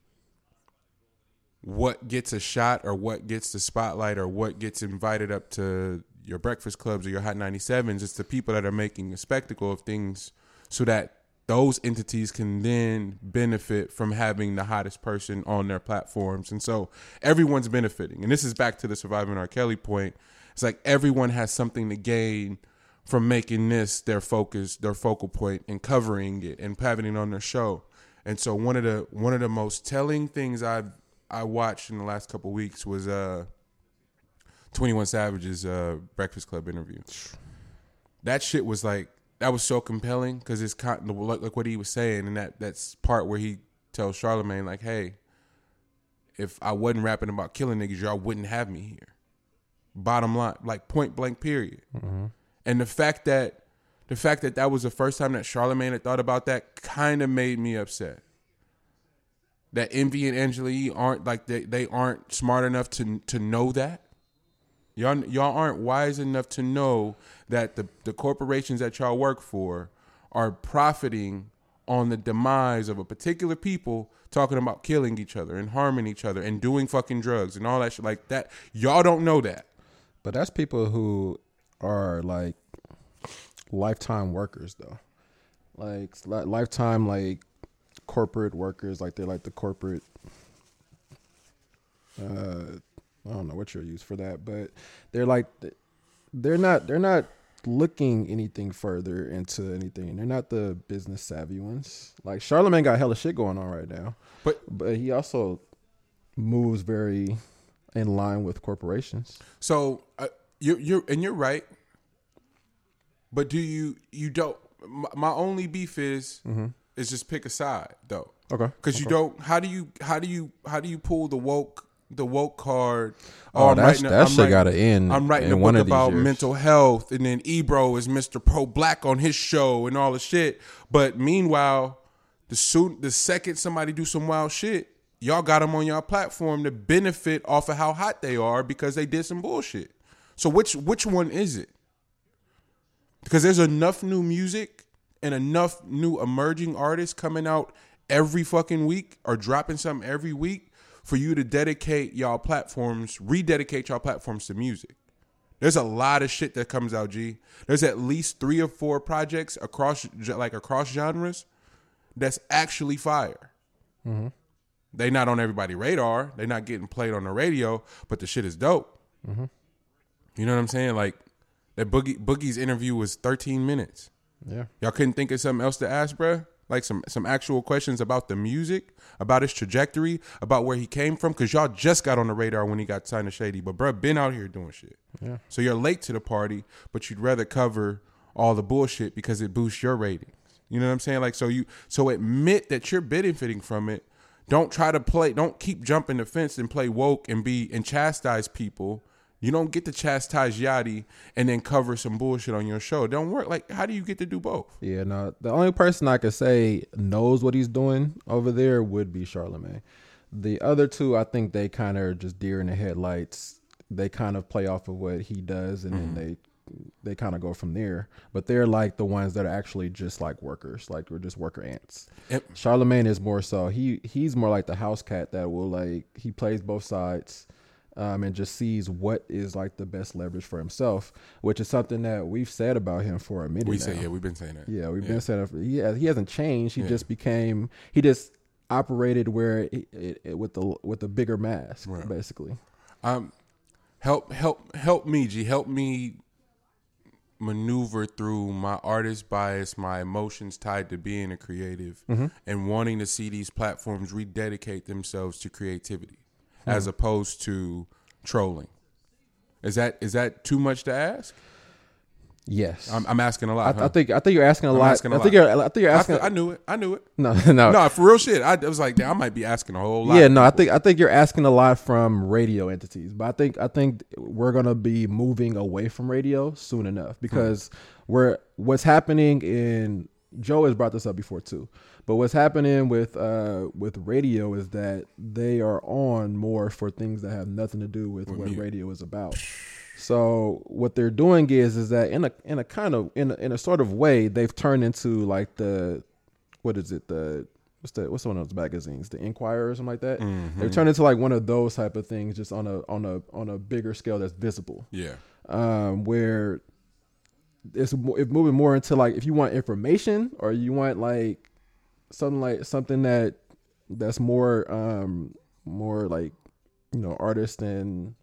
what gets a shot or what gets the spotlight or what gets invited up to your breakfast clubs or your hot 97s it's the people that are making a spectacle of things so that those entities can then benefit from having the hottest person on their platforms. And so everyone's benefiting. And this is back to the surviving r. Kelly point. It's like everyone has something to gain from making this their focus their focal point and covering it and having it on their show. And so one of the one of the most telling things i've i watched in the last couple weeks was uh 21 Savage's uh, Breakfast Club interview. That shit was like that was so compelling because it's kind of like, like what he was saying, and that that's part where he tells Charlemagne like, "Hey, if I wasn't rapping about killing niggas, y'all wouldn't have me here." Bottom line, like point blank, period. Mm-hmm. And the fact that the fact that that was the first time that Charlemagne had thought about that kind of made me upset. That Envy and Angela Yee aren't like they, they aren't smart enough to to know that. Y'all, y'all aren't wise enough to know that the, the corporations that y'all work for are profiting on the demise of a particular people talking about killing each other and harming each other and doing fucking drugs and all that shit like that. Y'all don't know that. But that's people who are like lifetime workers, though. Like li- lifetime, like corporate workers. Like they're like the corporate. Uh, I don't know what you're used for that, but they're like they're not they're not looking anything further into anything. They're not the business savvy ones. Like Charlemagne got hella shit going on right now, But but he also moves very in line with corporations. So uh, you you're and you're right. But do you you don't? My, my only beef is is just pick a side though. Okay. Because you don't. How do you how do you how do you pull the woke the woke card? Oh, I'm that's, writing that I'm shit writing- got to end. I'm writing in a one book about years. mental health, and then Ebro is Mr. Pro Black on his show and all the shit. But meanwhile, the soon the second somebody do some wild shit, y'all got them on your platform to benefit off of how hot they are because they did some bullshit. So which which one is it? Because there's enough new music and enough new emerging artists coming out every fucking week or dropping something every week for you to dedicate y'all platforms, rededicate y'all platforms to music. There's a lot of shit that comes out, G. There's at least three or four projects across like across genres that's actually fire. Mm-hmm. They not on everybody radar. They not getting played on the radio, but the shit is dope. Mm-hmm. You know what I'm saying? Like that Boogie Boogie's interview was 13 minutes. Yeah. Y'all couldn't think of something else to ask, bruh? Like some some actual questions about the music, about his trajectory, about where he came from, because y'all just got on the radar when he got signed to Shady. But bruh, been out here doing shit. Yeah. So you're late to the party, but you'd rather cover all the bullshit because it boosts your ratings. You know what I'm saying? Like so you so admit that you're benefiting from it. Don't try to play. Don't keep jumping the fence and play woke and be and chastise people you don't get to chastise Yachty and then cover some bullshit on your show. It don't work. Like, how do you get to do both? Yeah, no. The only person I could say knows what he's doing over there would be Charlemagne. The other two, I think they kind of are just deer in the headlights. They kind of play off of what he does, and mm-hmm. then they they kind of go from there. But they're like the ones that are actually just like workers, like we're just worker ants. Yep. Charlemagne is more so he he's more like the house cat that will like he plays both sides um, and just sees what is like the best leverage for himself, which is something that we've said about him for a minute. We now. say, yeah, we've been saying that. Yeah, we've yeah. been saying that. He has, he hasn't changed. He yeah. just became he just operated where it, it, it, with the with the bigger mask, right. basically. Um, help help help me, G. Help me maneuver through my artist bias, my emotions tied to being a creative, mm-hmm. and wanting to see these platforms rededicate themselves to creativity mm. as opposed to trolling. Is that is that too much to ask? Yes, I'm, I'm asking a lot. I, huh? I, think I think you're asking a I'm lot. Asking a I think you're I think you're asking. I, I, knew it. I knew it. No, no, no. For real shit. I, was like, I might be asking a whole lot. Yeah, no. I think I think you're asking a lot from radio entities, but I think I think we're gonna be moving away from radio soon enough because hmm. we're what's happening in Joe has brought this up before too. But what's happening with uh, with radio is that they are on more for things that have nothing to do with, with what me. radio is about. So what they're doing is is that in a in a kind of in a, in a sort of way they've turned into like the what is it the what's the what's one of those magazines the Inquirer or something like that. Mm-hmm. They've turned into like one of those type of things just on a on a on a bigger scale that's visible. Yeah. Um, where it's, it's moving more into like if you want information or you want like something like something that that's more um more like you know artist and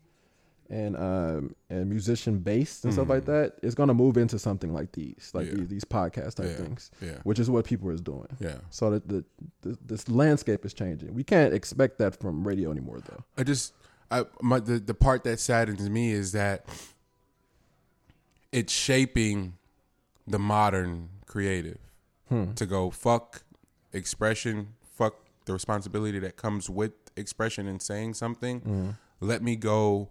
and um and musician based and mm. stuff like mm-hmm. that it's going to move into something like these like yeah. these, these podcast type yeah. things yeah which is what people is doing yeah so that the, the this landscape is changing we can't expect that from radio anymore though i just i my the, the part that saddens me is that it's shaping the modern creative hmm. to go fuck expression, fuck the responsibility that comes with expression and saying something. Mm. Let me go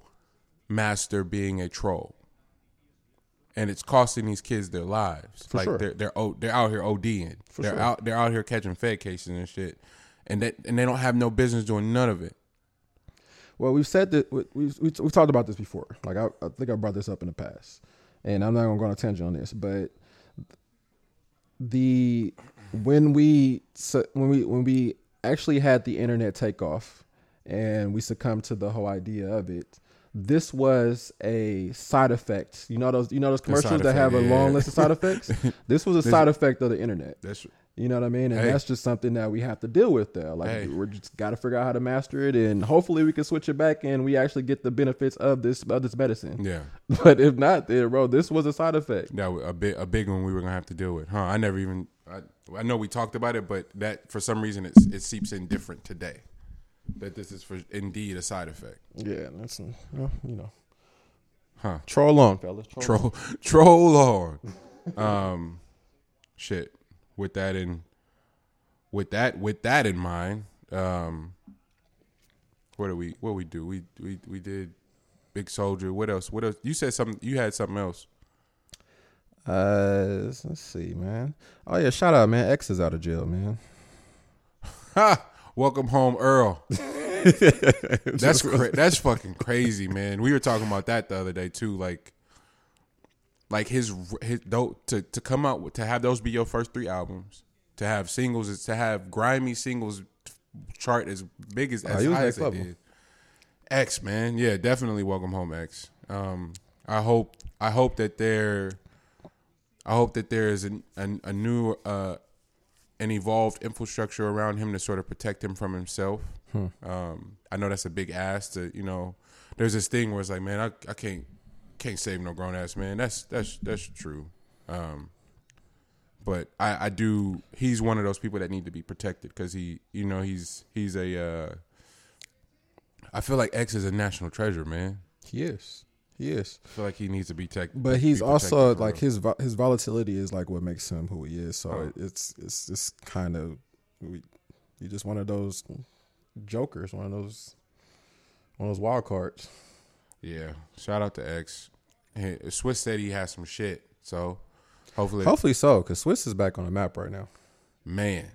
master being a troll. And it's costing these kids their lives. For like sure. they're they're they're out here ODing. For they're sure. out they're out here catching fed cases and shit. And that and they don't have no business doing none of it. Well, we've said that we we've, we've talked about this before. Like I, I think I brought this up in the past, and I'm not going to go on a tangent on this, but the when we when we when we actually had the internet take off and we succumbed to the whole idea of it this was a side effect you know those you know those commercials that have a yeah. long list of side effects this was a this, side effect of the internet that's you know what I mean? And hey. that's just something that we have to deal with there. Like hey. we're just got to figure out how to master it, and hopefully we can switch it back, and we actually get the benefits of this of this medicine. Yeah. But if not, then bro, this was a side effect. Yeah, a big a big one we were gonna have to deal with, huh? I never even. I, I know we talked about it, but that for some reason it's, it seeps in different today. That this is for indeed a side effect. Yeah, that's well, you know. Huh. Troll on, fellas. Troll troll, troll on. um, shit with that in with that with that in mind, um, what do we what we do? We we we did Big Soulja. What else? What else? You said something. You had something else. Uh, let's see, man. Oh yeah, shout out, man. X is out of jail, man. Ha! Welcome home, Earl. that's cra- that's fucking crazy, man. We were talking about that the other day too. Like, like his his though to to come out with, to have those be your first three albums, to have singles, is to have grimy singles chart as big as as he high as it did. X man, yeah, definitely welcome home X. Um, I hope I hope that there, I hope that there is an, an, a new uh, an evolved infrastructure around him to sort of protect him from himself. Um, I know that's a big ask to you know. There's this thing where it's like, man, I, I can't can't save no grown ass man. That's that's that's true. Um, but I, I do. He's one of those people that need to be protected because he, you know, he's he's a. Uh, I feel like X is a national treasure, man. He is. He is. I feel like he needs to be tech. But he's also like real. his vo- his volatility is like what makes him who he is. So Oh. it, it's it's just kind of we, you just one of those jokers, one of those one of those wild cards. Yeah. Shout out to X. Hey, Swizz said he has some shit, so hopefully, Hopefully so, because Swizz is back on the map right now. man,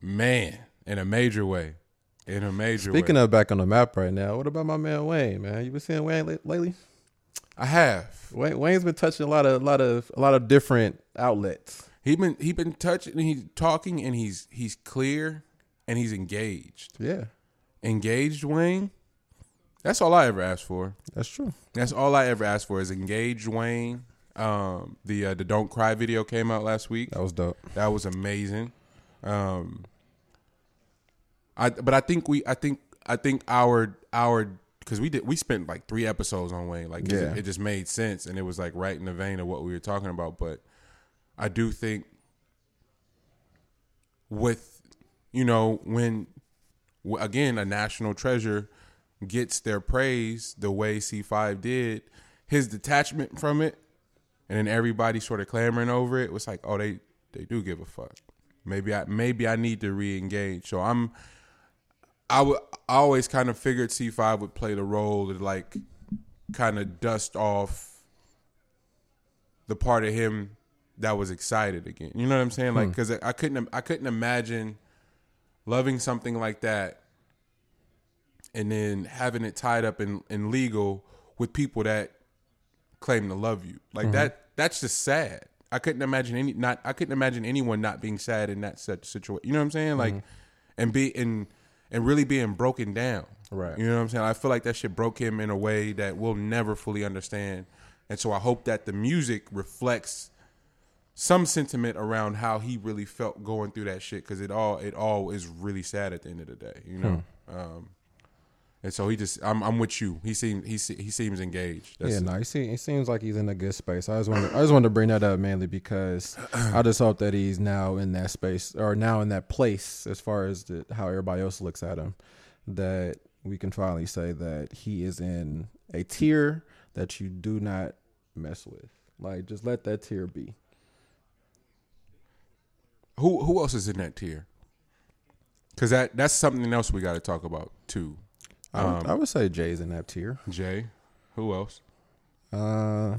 man, in a major way, in a major way. Speaking way. of back on the map right now, what about my man Wayne? Man, you been seeing Wayne lately? I have. Wayne, Wayne's been touching a lot of a lot of a lot of different outlets. He been he been touching. He's talking, and he's he's clear, and he's engaged. Yeah, Engaged, Wayne. That's all I ever asked for. that's true. That's all I ever asked for is engaged Wayne. Um, the uh, the Don't Cry video came out last week. That was dope. That was amazing. Um, I but I think we I think I think our our because we did we spent like three episodes on Wayne Like Yeah. it, it just made sense and it was like right in the vein of what we were talking about. But I do think with you know when again a national treasure gets their praise the way C5 did, his detachment from it and then everybody sort of clamoring over it was like, oh, they they do give a fuck. Maybe I maybe I need to re-engage. So I'm I would I always kind of figured C5 would play the role to like kind of dust off the part of him that was excited again. You know what I'm saying? Like hmm. cuz I couldn't I couldn't imagine loving something like that and then having it tied up in in legal with people that claim to love you. Like mm-hmm. that that's just sad. I couldn't imagine any not I couldn't imagine anyone not being sad in that such situation. You know what I'm saying? Like mm-hmm. and be and and really being broken down. Right. You know what I'm saying? I feel like that shit broke him in a way that we'll never fully understand. And so I hope that the music reflects some sentiment around how he really felt going through that shit because it all it all is really sad at the end of the day, you know. Um, and so he just I'm I'm with you. He seems he he seems engaged. That's yeah, no, he, see, he seems like he's in a good space. I just wanted, I just wanted to bring that up mainly because I just hope that he's now in that space or now in that place as far as the, how everybody else looks at him. That we can finally say that he is in a tier that you do not mess with. Like, just let that tier be. Who who else is in that tier? Because that that's something else we got to talk about too. I would, Um, I would say Jay's in that tier. Jay, who else? Uh,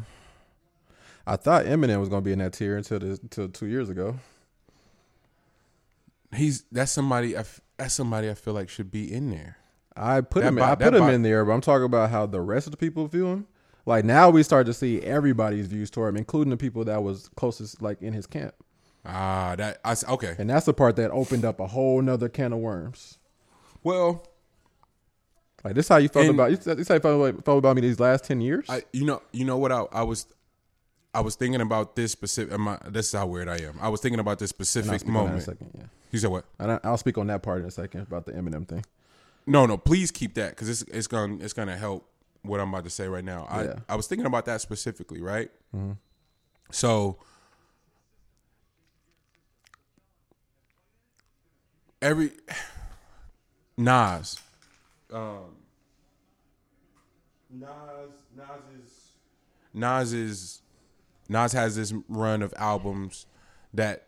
I thought Eminem was gonna be in that tier until the, until two years ago. He's that's somebody I f- that's somebody I feel like should be in there. I put That him. I put him in there, but I'm talking about how the rest of the people view him. Like now, we start to see everybody's views toward him, including the people that was closest, like in his camp. Ah, that I okay. And that's the part that opened up a whole nother can of worms. Well, Like this, how you felt And- about this? How you felt about, felt about me these last ten years? I you know you know what I I was I was thinking about this specific. am I- This is how weird I am. I was thinking about this specific speak on that in a moment. second. Yeah, You said what? I, I'll speak on that part in a second about the Eminem thing. No, no. Please keep that because it's it's gonna it's gonna help what I'm about to say right now. I Yeah. I was thinking about that specifically, right? Mm-hmm. So every Nas, um, Nas, Nas is Nas is Nas has this run of albums that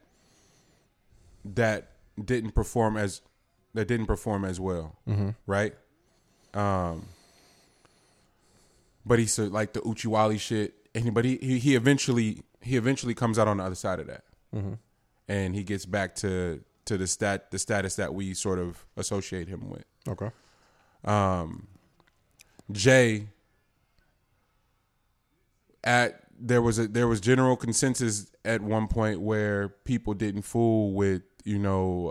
that didn't perform as that didn't perform as well, right? Um, but he's uh, like the Uchiwali shit, and but he, he he eventually he eventually comes out on the other side of that, and he gets back to to the stat the status that we sort of associate him with. Okay. Um, Jay at there was a there was general consensus at one point where people didn't fool with you know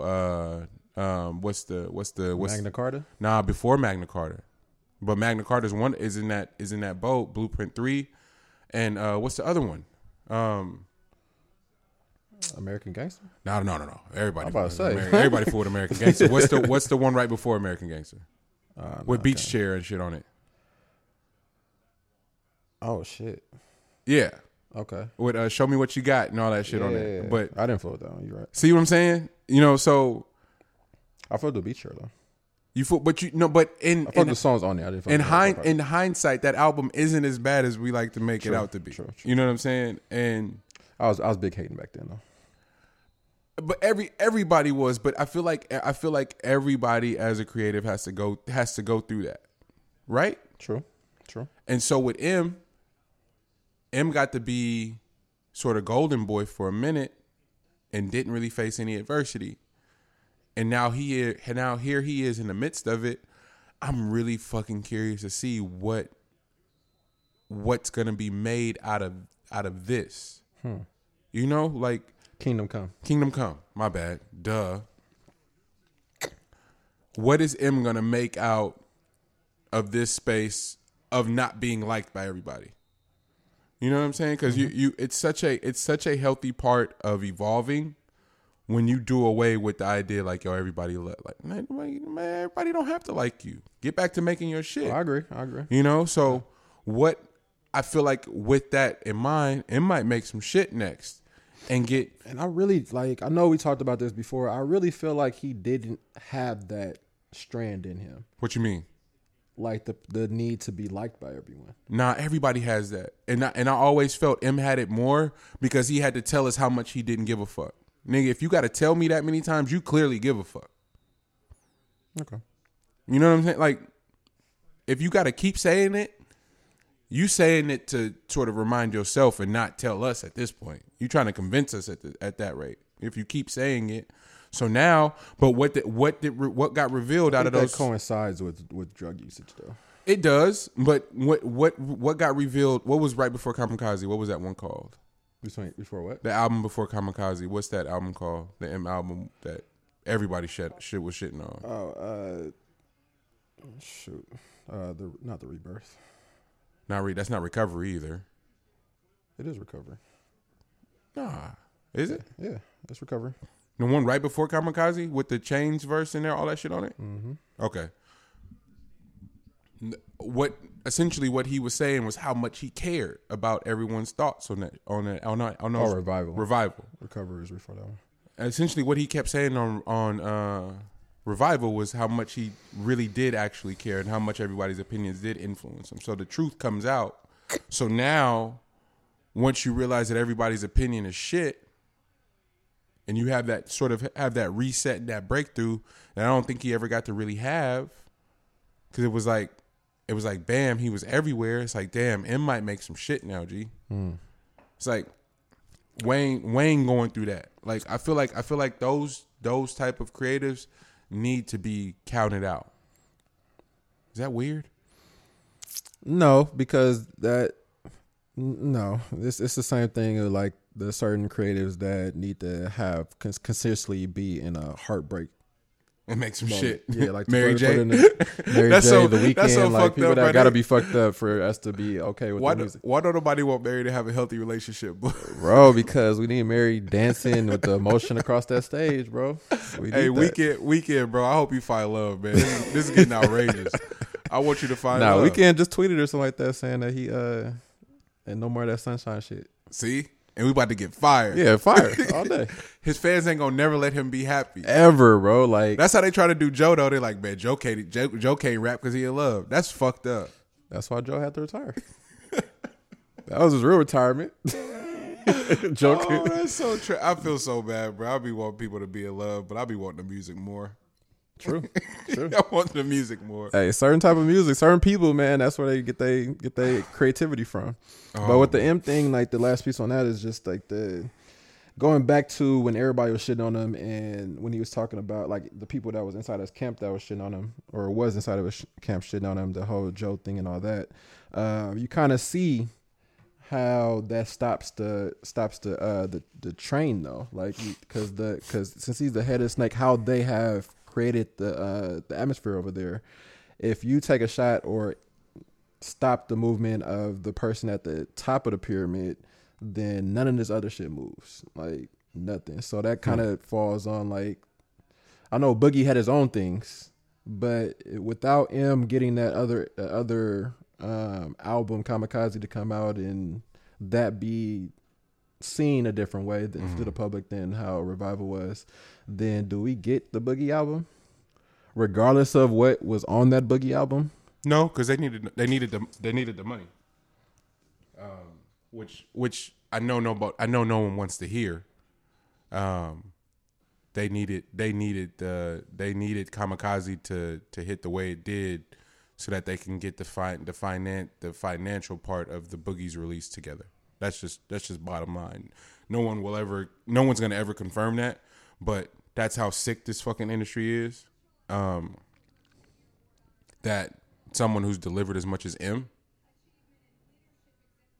uh um what's the what's the what's Magna Carta. nah before Magna Carta, but Magna Carta's one is in that is in that boat Blueprint three, and uh what's the other one? Um, American Gangster. no no no no everybody I'm about to say. Everybody fooled American Gangster. What's the what's the one right before American Gangster Uh, with no, beach okay. chair and shit on it? Oh shit. Yeah, Okay. with uh, show me what you got and all that shit on Yeah, it. yeah, yeah. But I didn't feel that one. You're right. see what I'm saying? You know, so I felt the beach chair though. you fool, but you no, but in I felt in, the songs on there. I didn't. Feel in hind in hindsight, that album isn't as bad as we like to make it out to be. true, true. You know what I'm saying? And I was I was big hating back then though. But every everybody was, but I feel like I feel like everybody as a creative has to go has to go through that, right? True. True. And so with M, M got to be sort of golden boy for a minute and didn't really face any adversity. And now he now here he is in the midst of it. I'm really fucking curious to see what what's gonna be made out of out of this. Hmm. You know, like Kingdom Come. Kingdom Come. My bad. Duh. What is M gonna make out of this space of not being liked by everybody? You know what I'm saying? Because you, mm-hmm. you, it's such a, it's such a healthy part of evolving when you do away with the idea like yo, everybody li- like man, man, everybody don't have to like you. Get back to making your shit. Oh, I agree. I agree. You know, so what I feel like with that in mind, it might make some shit next and get And I really like. I know we talked about this before. I really feel like he didn't have that strand in him, what you mean. like the the need to be liked by everyone. Nah, everybody has that, and I, and I always felt M had it more because he had to tell us how much he didn't give a fuck. Nigga, if you got to tell me that many times, you clearly give a fuck. Okay. You know what I'm saying? Like, if you got to keep saying it, you saying it to sort of remind yourself and not tell us at this point. You're trying to convince us at the, at that rate. If you keep saying it, so now, but what did what did what got revealed out of that those? coincides with with drug usage though. It does, but what what what got revealed? What was right before Kamikaze? What was that one called? Between before what? The album before Kamikaze. What's that album called? The M album that everybody shit shit was shitting on. Oh, uh, shoot. Uh, the not the rebirth. Not re- that's not recovery either. It is recovery. Nah, is it Yeah, it's recovery. the one right before Kamikaze with the chains verse in there, all that shit on it? Mm-hmm. Okay. What essentially what he was saying was how much he cared about everyone's thoughts on that on that on that on Oh, those revival. revival. recovery is before that one. essentially what he kept saying on on uh, revival was how much he really did actually care and how much everybody's opinions did influence him. So the truth comes out. So now, once you realize that everybody's opinion is shit, and you have that sort of have that reset and that breakthrough that I don't think he ever got to really have, because it was like it was like bam, he was everywhere. It's like damn, M might make some shit now, G. Hmm. It's like Wayne Wayne going through that. Like I feel like I feel like those those type of creatives need to be counted out. Is that weird? No, because that no, it's it's the same thing. Of like the certain creatives that need to have cons- consistently be in a heartbreak. It make some shit. Yeah, like Mary put- J. put in the- Mary That's J. so- the that's so like fucked people up, that right gotta there. be fucked up for us to be okay with why do, music, why don't nobody want Mary to have a healthy relationship? bro. Because we need Mary dancing with the emotion across that stage, bro. We hey, that. Weeknd, Weeknd, bro. I hope you find love, man. This is, this is getting outrageous. I want you to find Nah, love. Weeknd just tweeted or something like that saying that he uh and no more of that sunshine shit. See, and we about to get fired. Yeah, fired all day. His fans ain't gonna never let him be happy. Ever, bro. Like That's how they try to do Joe though. They're like, man, Joe can't Joe, Joe can't rap because he in love. That's fucked up. That's why Joe had to retire. that was his real retirement. Joke. Oh, that's so true. I feel so bad, bro. I be wanting people to be in love, but I be wanting the music more. True. True. I want the music more. Hey, certain type of music, certain people, man, that's where they get they get their creativity from. But with the M thing, like the last piece on that is just like the going back to when everybody was shitting on him and when he was talking about like the people that was inside his camp that was shitting on him or was inside of his sh- camp shitting on him, the whole Joe thing and all that. Uh, you kind of see how that stops the stops the uh the, the train though like because the because since he's the head of snake how they have created the uh the atmosphere over there. If you take a shot or stop the movement of the person at the top of the pyramid then none of this other shit moves. Like nothing. So that kind of falls on like i know boogie had his own things but without M getting that other uh, other um, album Kamikaze to come out and that be seen a different way th- to the public than how Revival was, then do we get the Boogie album, regardless of what was on that Boogie album? No, because they needed they needed the they needed the money. Um, which which I know no but I know no one wants to hear. Um, they needed they needed the they needed Kamikaze to to hit the way it did, so that they can get the fi- the finan- the financial part of the Boogie's release together. That's just that's just bottom line. No one will ever no one's gonna ever confirm that, but that's how sick this fucking industry is. Um, that someone who's delivered as much as M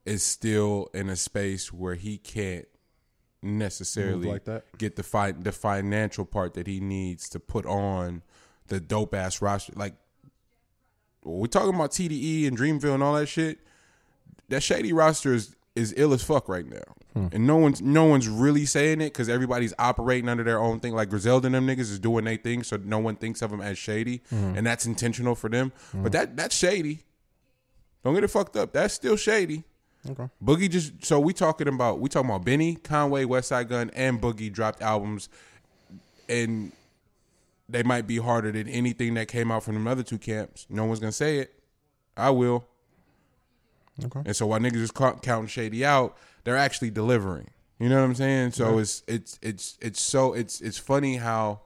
is still in a space where he can't necessarily like get the fi- the financial part that he needs to put on the dope ass roster. Like we're talking about TDE and Dreamville and all that shit. That shady roster is is ill as fuck right now, hmm. and no one's no one's really saying it because everybody's operating under their own thing. Like Griselda and them niggas is doing their thing, so no one thinks of them as shady, hmm. and that's intentional for them. But hmm. that that's shady. Don't get it fucked up. That's still shady. Okay. Boogie just so we talking about we talking about Benny, Conway, Westside Gunn, and Boogie dropped albums, and they might be harder than anything that came out from the other two camps. No one's gonna say it. I will. Okay. And so while niggas is counting shady out, they're actually delivering. You know what I'm saying? So it's it's it's it's so it's it's funny how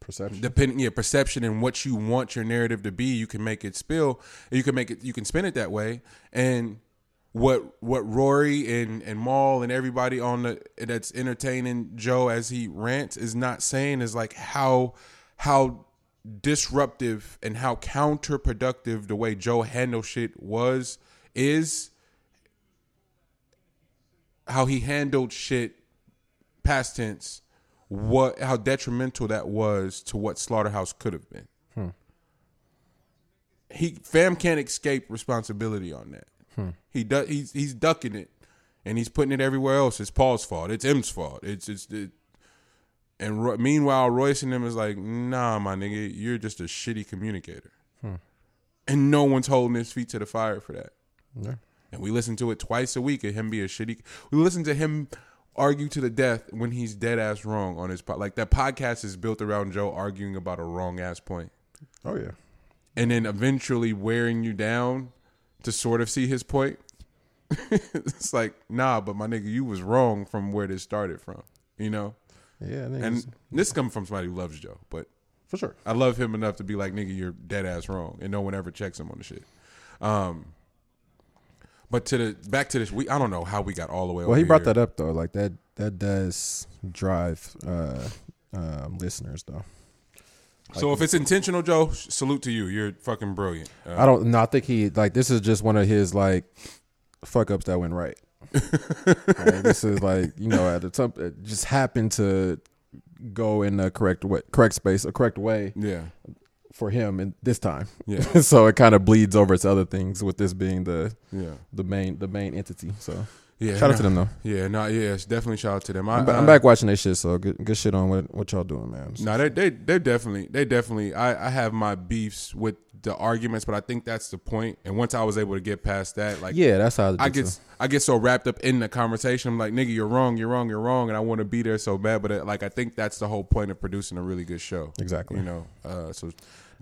Perception. depending yeah perception and what you want your narrative to be you can make it spill you can make it you can spin it that way and what what rory and and Mal and everybody on the that's entertaining joe as he rants is not saying is like how how disruptive and how counterproductive the way joe handled shit was is how he handled shit past tense what how detrimental that was to what slaughterhouse could have been. Hmm. He fam can't escape responsibility on that. Hmm. He does he's he's ducking it and he's putting it everywhere else. It's paul's fault. It's m's fault. It's it's it, and Ro- meanwhile royce and them is like nah my nigga you're just a shitty communicator. Hmm. And no one's holding his feet to the fire for that Yeah. and we listen to it twice a week of him be a shitty. We listen to him argue to the death when he's dead ass wrong on his pod. Like that podcast is built around Joe arguing about a wrong ass point, Oh yeah. and then eventually wearing you down to sort of see his point. it's like nah, but my nigga, you was wrong from where this started from. You know, Yeah. and this comes from somebody who loves Joe, but for sure. I love him enough to be like, nigga, you're dead ass wrong, and no one ever checks him on the shit. Um, but to the back to this, we I don't know how we got all the way. Well, he brought here. that up though. Like that. That does drive uh, um, listeners though. So if it's intentional, Joe, salute to you. You're fucking brilliant. Uh, I don't. No, I think he like this is just one of his like fuck ups that went right. Like, this is like you know at the top it just happened to go in the correct way, correct space, a correct way yeah, for him and this time. yeah, so it kind of bleeds over to other things with this being the yeah, the main the main entity. So yeah. shout out to them though. Yeah, no, yeah, definitely shout out to them. I, I'm, ba- I'm uh, back watching this shit. So good good shit on what what y'all doing, man. No, they they they definitely they definitely. I I have my beefs with the arguments, but I think that's the point. And once I was able to get past that, like yeah, that's how I get I get so wrapped up in the conversation. I'm like, nigga, you're wrong, you're wrong, you're wrong, and I want to be there so bad. But uh like, I think that's the whole point of producing a really good show. exactly. You know, uh, so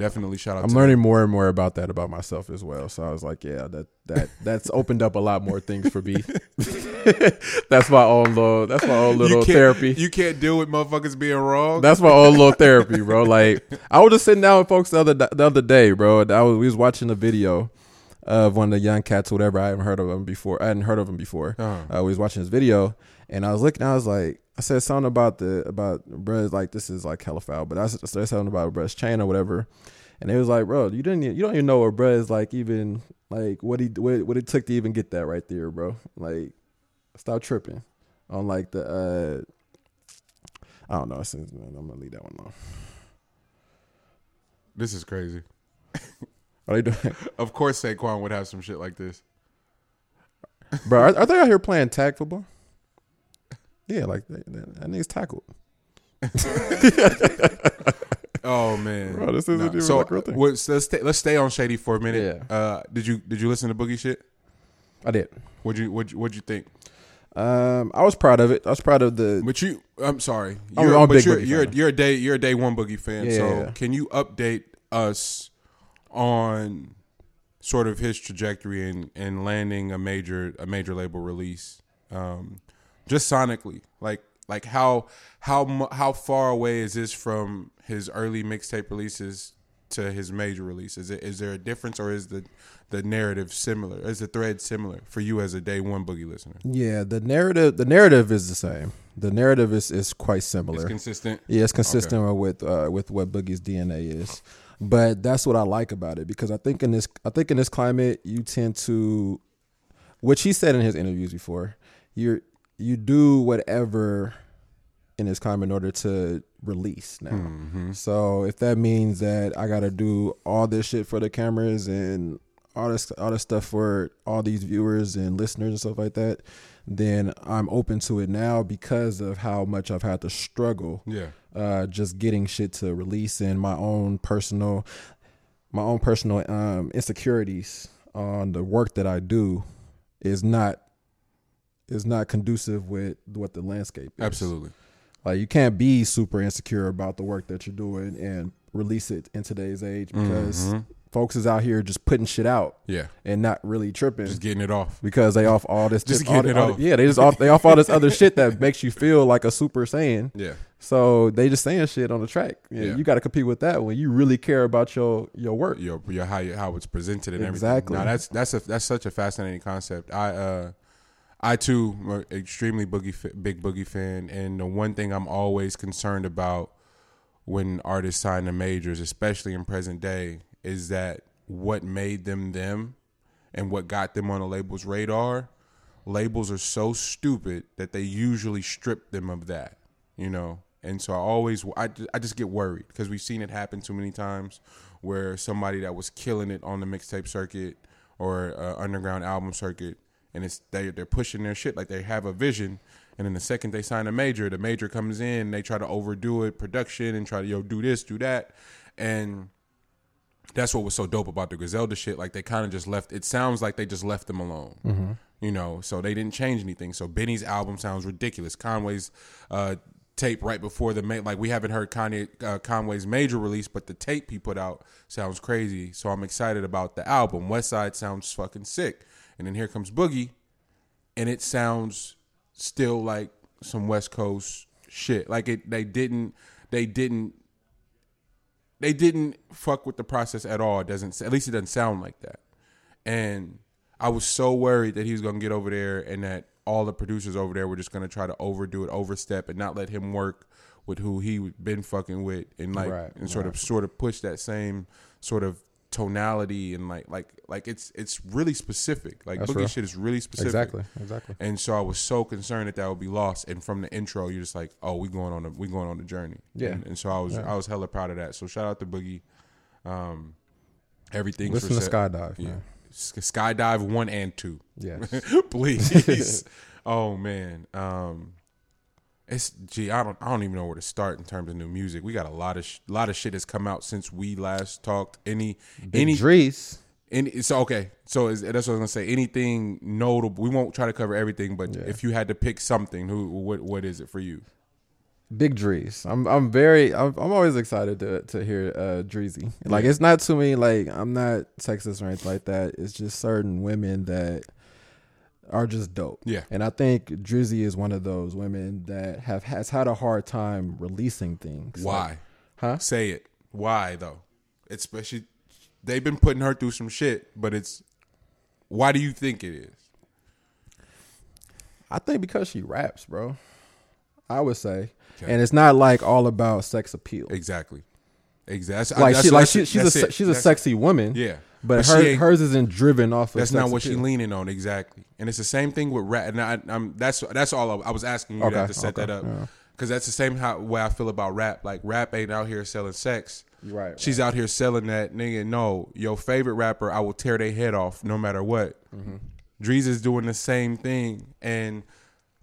definitely shout out. I'm learning more and more about that about myself as well. So I was like, yeah, that that that's opened up a lot more things for me. that's my own little that's my own little can't- therapy. You can't deal with motherfuckers being wrong. That's my own little therapy, bro. Like I was just sitting down with folks the other the other day, bro. and I was we was watching a video of one of the young cats, whatever. I haven't heard of him before. I hadn't heard of him before. Uh-huh. Uh, we was watching his video, and I was looking. I was like, I said something about the about bruh's like this is like hella foul, but I said something about bruh's chain or whatever, and it was like, bro, you didn't, you don't even know what bruh is like, even like what he what, what it took to even get that right there, bro. Like, stop tripping on like the. uh I don't know. Since, man, I'm gonna leave that one alone. This is crazy. Are they doing, Of course, Saquon would have some shit like this. bro? Are, are they out here playing tag football? Yeah, like they, they, that nigga's tackled. Oh man, Bro, this isn't even so like real thing. what's- let's stay, let's stay on Shady for a minute. Yeah. Uh, did you did you listen to Boogie shit? I did. What'd you what'd you, what'd you think? Um, I was proud of it. I was proud of the. But you, I'm sorry, I'm- you're, I'm a but big you're Boogie you're, fan. you're a day you're a day one Boogie fan. Yeah, so yeah, yeah. can you update us on sort of his trajectory and and landing a major a major label release, um, just sonically, like like how how how far away is this from his early mixtape releases to his major release? Is it is there a difference or is the the narrative similar? Is the thread similar for you as a day one Boogie listener? Yeah, the narrative. The narrative is the same. The narrative is is quite It's similar. consistent. Yeah, it's consistent with uh, with what Boogie's DNA is. But that's what I like about it because I think in this I think in this climate you tend to which he said in his interviews before, you you do whatever in this climate in order to release now. Mm-hmm. So if that means that I gotta do all this shit for the cameras and all this all this stuff for all these viewers and listeners and stuff like that, then I'm open to it now because of how much I've had to struggle Yeah. uh, just getting shit to release and my own personal my own personal um, insecurities on the work that I do is not is not conducive with what the landscape is. Absolutely. Like you can't be super insecure about the work that you're doing and release it in today's age because Mhm. folks is out here just putting shit out Yeah. and not really tripping Just getting it off. because they off all this Just getting the- it all the- off. yeah they just off they off all this other shit that makes you feel like a super saiyan Yeah. so they just saying shit on the track. Yeah, Yeah. You got to compete with that when you really care about your your work. Your your how you, how it's presented and Exactly. everything. Now that's that's a that's such a fascinating concept. I uh I too am an extremely boogie big boogie fan, and the one thing I'm always concerned about when artists sign the majors, especially in present day, is that what made them them and what got them on a label's radar. Labels are so stupid that they usually strip them of that, you know. And so I always, I, I just get worried because we've seen it happen too many times where somebody that was killing it on the mixtape circuit or uh, underground album circuit, and it's they they're pushing their shit like they have a vision, and then the second they sign a major, the major comes in, they try to overdo it, production, and try to yo do this, do that, and that's what was so dope about the Griselda shit. Like they kind of just left. It sounds like they just left them alone. You know, so they didn't change anything. So Benny's album sounds ridiculous. Conway's uh, tape right before the ma- like we haven't heard Kanye uh, Conway's major release, but the tape he put out sounds crazy. So I'm excited about the album. Westside sounds fucking sick, and then here comes Boogie, and it sounds still like some West Coast shit. Like it, they didn't, they didn't they didn't fuck with the process at all. It doesn't at least it doesn't sound like that. And I was so worried that he was gonna get over there and that all the producers over there were just gonna try to overdo it, overstep, and not let him work with who he been fucking with, and like Right, and sort of sort of push that same sort of tonality and like like like it's it's really specific. Like That's boogie real. shit is really specific. Exactly, exactly. And so I was so concerned that that would be lost. And from the intro, you're just like, oh, we going on a we going on the journey. Yeah. And, and so I was Yeah. I was hella proud of that. So shout out to Boogie. Um, everything's Listen for to. Skydive, Yeah. man. Skydive one and two, Yes. please. oh man. Um, it's gee, I don't I don't even know where to start in terms of new music. We got a lot of sh- lot of shit has come out since we last talked. Any Big any Drees. any, so okay, so is, that's what I was gonna say. Anything notable? We won't try to cover everything, but Yeah. if you had to pick something, who what what is it for you? Big Drees. I'm I'm very I'm, I'm always excited to to hear uh Dreezy. Like Yeah. it's not too many like I'm not sexist or anything like that. It's just certain women that are just dope. Yeah, And I think Dreezy is one of those women that have has had a hard time releasing things. why? Like, huh? Say it. Why though? Especially they've been putting her through some shit, but it's Why do you think it is? I think because she raps, bro. I would say, Okay. and it's not like all about sex appeal. Exactly. Exactly. Like That's- she, like she, she's a that's se- it. she's a sexy woman. Yeah. But, But her, hers isn't driven off. of That's not what she appeal. leaning on exactly, and it's the same thing with rap. And I, I'm that's that's all I, I was asking you Okay, that to set okay, that up yeah. because that's the same how, way I feel about rap. Like rap ain't out here selling sex. Right. She's out here selling that nigga. No, your favorite rapper, I will tear their head off no matter what. Mm-hmm. Drees is doing the same thing, and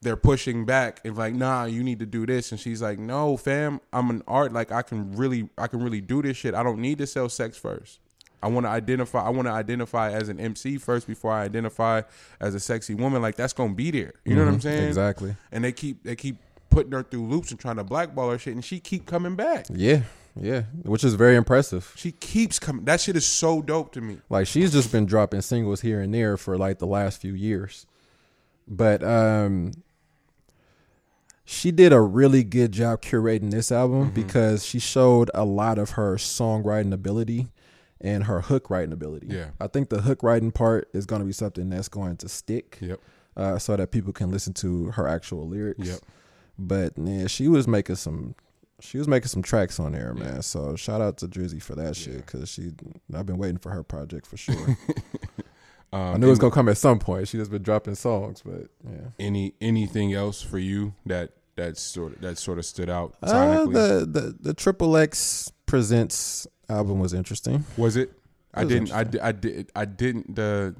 they're pushing back and like, nah, you need to do this. And she's like, no, fam, I'm an art. Like I can really, I can really do this shit. I don't need to sell sex first. I want to identify. I want to identify as an MC first before I identify as a sexy woman. Like that's gonna be there. You know what I'm saying? Mm-hmm. Exactly. And they keep they keep putting her through loops and trying to blackball her shit, and she keep coming back. Yeah, yeah, which is very impressive. She keeps coming. That shit is so dope to me. Like she's just been dropping singles here and there for like the last few years. But um she did a really good job curating this album Mm-hmm. because she showed a lot of her songwriting ability and her hook writing ability. Yeah. I think the hook writing part is going to be something that's going to stick. Yep. Uh, so that people can listen to her actual lyrics. Yep. But man, she was making some she was making some tracks on there, man. So shout out to Dreezy for that shit because she I've been waiting for her project for sure. Um, I knew it was gonna come at some point. She just been dropping songs, but yeah. any anything else for you that that sort of that sort of stood out Uh, the the the Triple X presents album was interesting. was it? I was didn't. I, di- I did. I didn't. The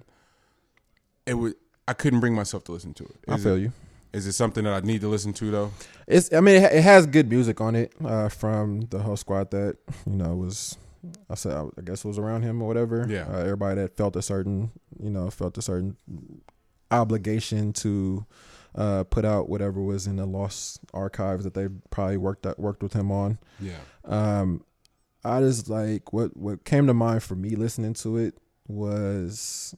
it was. I couldn't bring myself to listen to it. I feel it, you. Is it something that I need to listen to though? It's I mean it, it has good music on it uh, from the whole squad that you know was I said I guess was around him or whatever. Yeah. uh, everybody that felt a certain you know felt a certain obligation to uh, put out whatever was in the lost archives that they probably worked at, worked with him on. Yeah. Um, I just like what what came to mind for me listening to it was,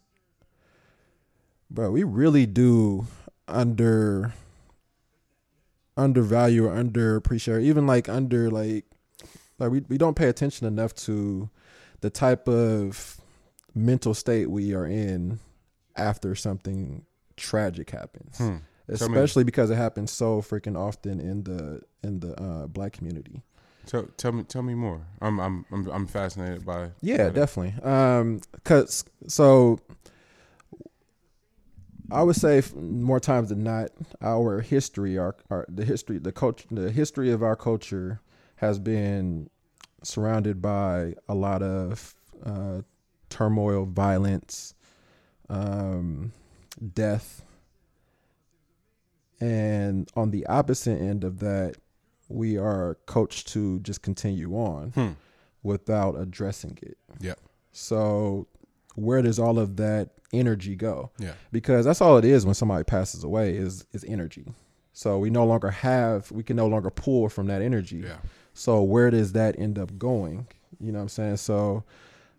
bro, we really do under undervalue or underappreciate, or even like under like like we we don't pay attention enough to the type of mental state we are in after something tragic happens Hmm. Especially because it happens so freaking often in the in the uh, black community. Tell, tell me. Tell me more. I'm. I'm. I'm, I'm fascinated by. Yeah, by definitely. Um, cause so I would say more times than not, our history, our, our the history, the culture, the history of our culture has been surrounded by a lot of uh, turmoil, violence, um, death, and on the opposite end of that, we are coached to just continue on Hmm. without addressing it. Yeah. So where does all of that energy go? Yeah. Because that's all it is when somebody passes away is is energy. So we no longer have we can no longer pull from that energy. Yeah. So where does that end up going? You know what I'm saying? So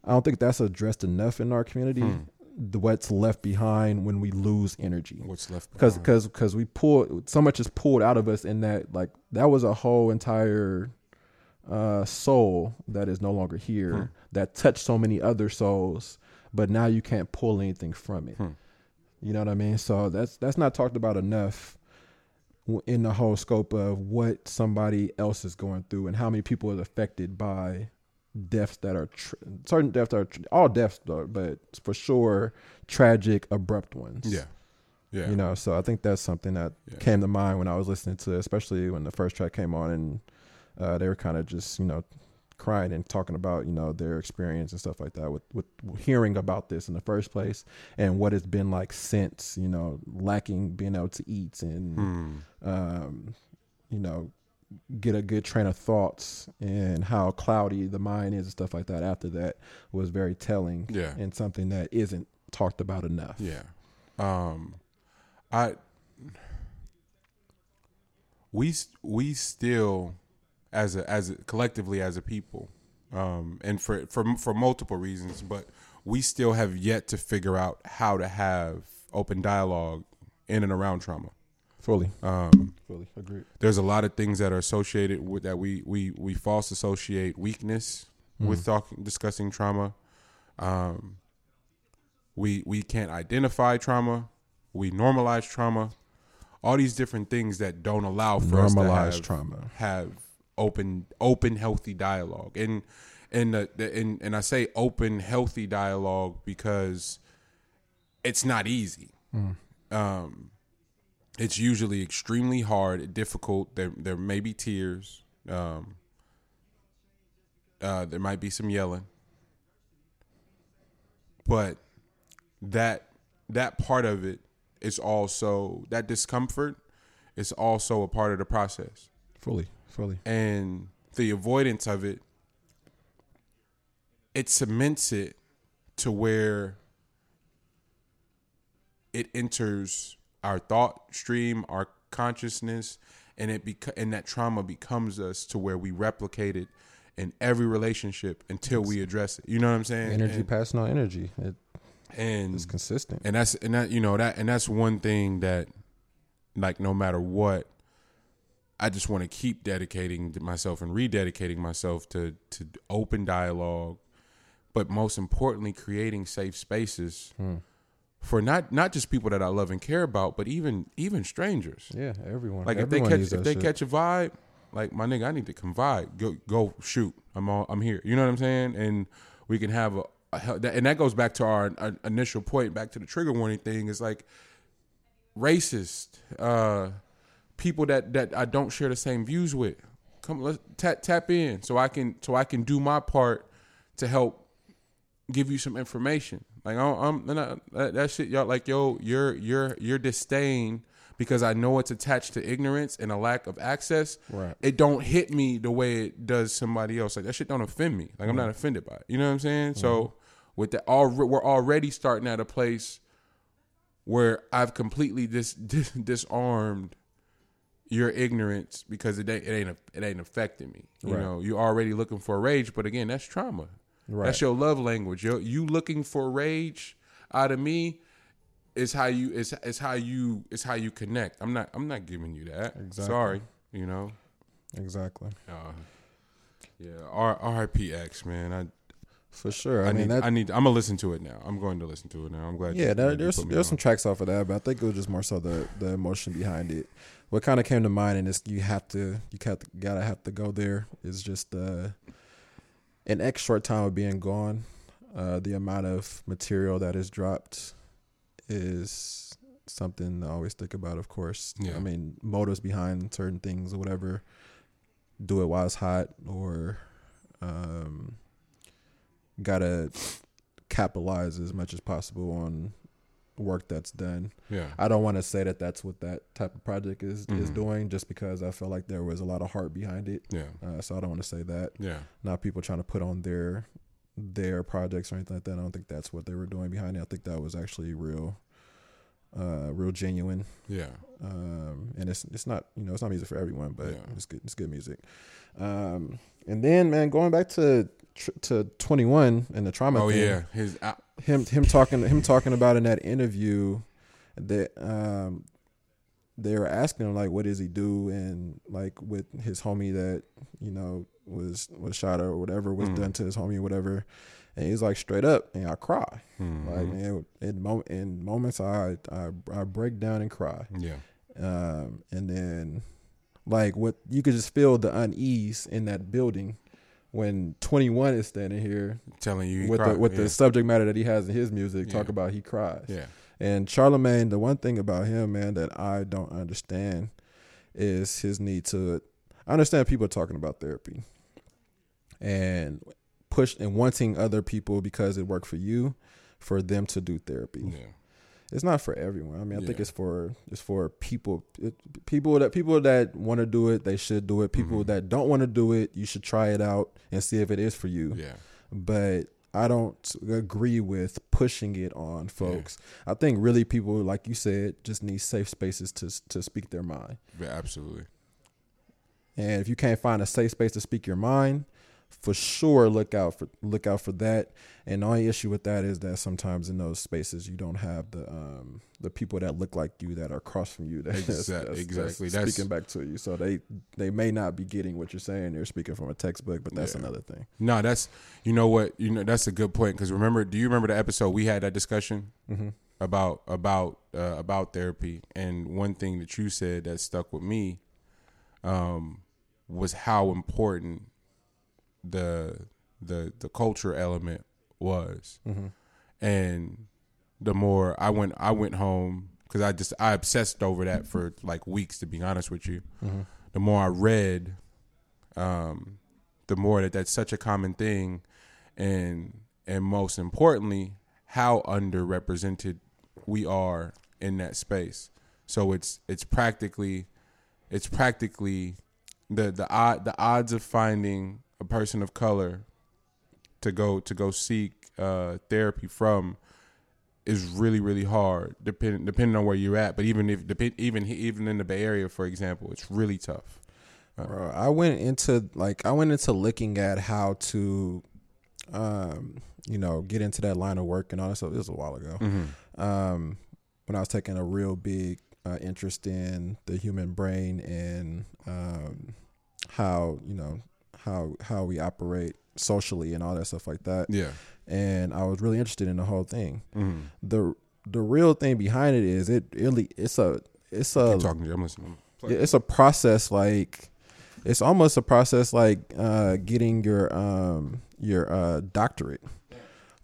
I don't think that's addressed enough in our community. Hmm. The what's left behind when we lose energy What's left? because because because we pulled so much is pulled out of us in that like that was a whole entire uh soul that is no longer here Hmm. that touched so many other souls but now you can't pull anything from it Hmm. you know what i mean so that's that's not talked about enough in the whole scope of what somebody else is going through and how many people are affected by deaths that are tr- certain deaths are tr- all deaths though, but for sure tragic abrupt ones Yeah. Yeah. you know so i think that's something that Yeah. came to mind when i was listening to especially when the first track came on and uh, they were kind of just you know crying and talking about you know their experience and stuff like that with, with hearing about this in the first place and what it's been like since you know lacking being able to eat and Hmm. um, you know get a good train of thoughts and how cloudy the mind is and stuff like that after that was very telling Yeah. and something that isn't talked about enough Yeah. Um I we we still as a as a, collectively as a people um and for for for multiple reasons but we still have yet to figure out how to have open dialogue in and around trauma. Fully. Um fully agreed. there's a lot of things that are associated with that we we we false associate weakness with talking discussing trauma. Um we we can't identify trauma, we normalize trauma, all these different things that don't allow for us to have, trauma. have open open healthy dialogue. And and the, the and, and I say open healthy dialogue because it's not easy. Um, it's usually extremely hard, difficult. There there may be tears. Um, uh, there might be some yelling, but that that part of it is also that discomfort is also a part of the process Fully, fully. and the avoidance of it it cements it to where it enters our thought stream our consciousness and it beca- and that trauma becomes us to where we replicate it in every relationship until we address it you know what i'm saying Energy and, passing on energy. It, and it's consistent. and that's and that you know that and that's one thing that like no matter what i just want to keep dedicating myself and rededicating myself to to open dialogue but most importantly creating safe spaces Hmm. For not not just people that i love and care about but even even strangers Yeah, everyone. like everyone if they catch if they shit. catch a vibe, like my nigga, I need to come vibe. Go go shoot. I'm all I'm here. You know what I'm saying? And we can have a, a and that goes back to our, our initial point, back to the trigger warning thing. Is like racist uh, people that that I don't share the same views with. Come let's tap tap in so I can so I can do my part to help give you some information. Like I don't- I'm not, that, that shit, y'all. Like yo, your your your disdain because I know it's attached to ignorance and a lack of access. Right. It don't hit me the way it does somebody else. Like that shit don't offend me. Like I'm not offended by it. You know what I'm saying? So mm-hmm. with that, all we're already starting at a place where I've completely dis, dis, disarmed your ignorance because it ain't it ain't it ain't affecting me. You Right. know, you're already looking for rage, but again, that's trauma. Right. That's your love language. You you looking for rage out of me is how you is is how you is how you connect. I'm not I'm not giving you that. Exactly. Sorry, you know. exactly. Uh, yeah, R R.I.P. Man. I For sure. I, I, mean, need that, I need I'm gonna listen to it now. I'm going to listen to it now. I'm glad. yeah, you, you there's there's some tracks off of that, but I think it was just more so the the emotion behind it. What kind of came to mind, and it's you have to you gotta gotta have to go there is just uh, an X short time of being gone. Uh, the amount of material that is dropped is something I always think about. Of course, Yeah. I mean motives behind certain things or whatever. Do it while it's hot, or um, gotta capitalize as much as possible on work that's done. Yeah. I don't want to say that that's what that type of project is is Mhm. doing, just because I felt like there was a lot of heart behind it. Yeah. Uh, so I don't want to say that. Yeah. Not people trying to put on their their projects or anything like that. I don't think that's what they were doing behind it. I think that was actually real, uh, real genuine. Yeah. Um, and it's it's not you know it's not music for everyone, but Yeah. it's good it's good music. Um, and then man, going back to to twenty one and the trauma. Oh thing, yeah. His him him talking him talking about in that interview that um they were asking him like what does he do and like with his homie that you know was was shot or whatever was Mhm. done to his homie or whatever and he's like straight up and I cry mhm. like man, in mo- in moments I, I I break down and cry yeah. um and then like what you could just feel the unease in that building when 21 is standing here Telling you he with cried. the with yeah. the subject matter that he has in his music, talk about he cries. yeah. And Charlemagne, the one thing about him, man, that I don't understand is his need to. I understand people talking about therapy and push and wanting other people because it worked for you, for them to do therapy. Yeah. It's not for everyone. I mean, I think it's for it's for people it, people that people that want to do it, they should do it. People Mhm. that don't want to do it, you should try it out and see if it is for you Yeah. but I don't agree with pushing it on folks. I think really people, like you said, just need safe spaces to to speak their mind. Yeah, Absolutely. And if you can't find a safe space to speak your mind, for sure look out for look out for that. And the only issue with that is that sometimes in those spaces you don't have the um the people that look like you that are across from you. That, exactly, exactly. That's speaking back to you, so they they may not be getting what you're saying. They're speaking from a textbook, but that's yeah. another thing. No, that's you know what you know that's a good point because remember, do you remember the episode we had that discussion mm-hmm. about about uh, about therapy? And one thing that you said that stuck with me um, was how important the the the culture element was, mm-hmm. and the more I went I went home because I just I obsessed over that for like weeks to be honest with you. Mm-hmm. The more I read, um, the more that that's such a common thing, and and most importantly, how underrepresented we are in that space. So it's it's practically it's practically the the odd the odds of finding a person of color to go to go seek uh, therapy from is really really hard depending depending on where you're at. But even if depend, even even in the Bay Area, for example, it's really tough. Uh, Bro, I went into like I went into looking at how to, um, you know, get into that line of work and all that stuff. This was a while ago. Mm-hmm. Um, when I was taking a real big uh, interest in the human brain and um, how you know how how we operate socially and all that stuff like that. Yeah. And I was really interested in the whole thing. Mm-hmm. The the real thing behind it is it really it's a it's a Keep talking to you. I'm listening. It's a process like it's almost a process like uh, getting your um your uh, doctorate.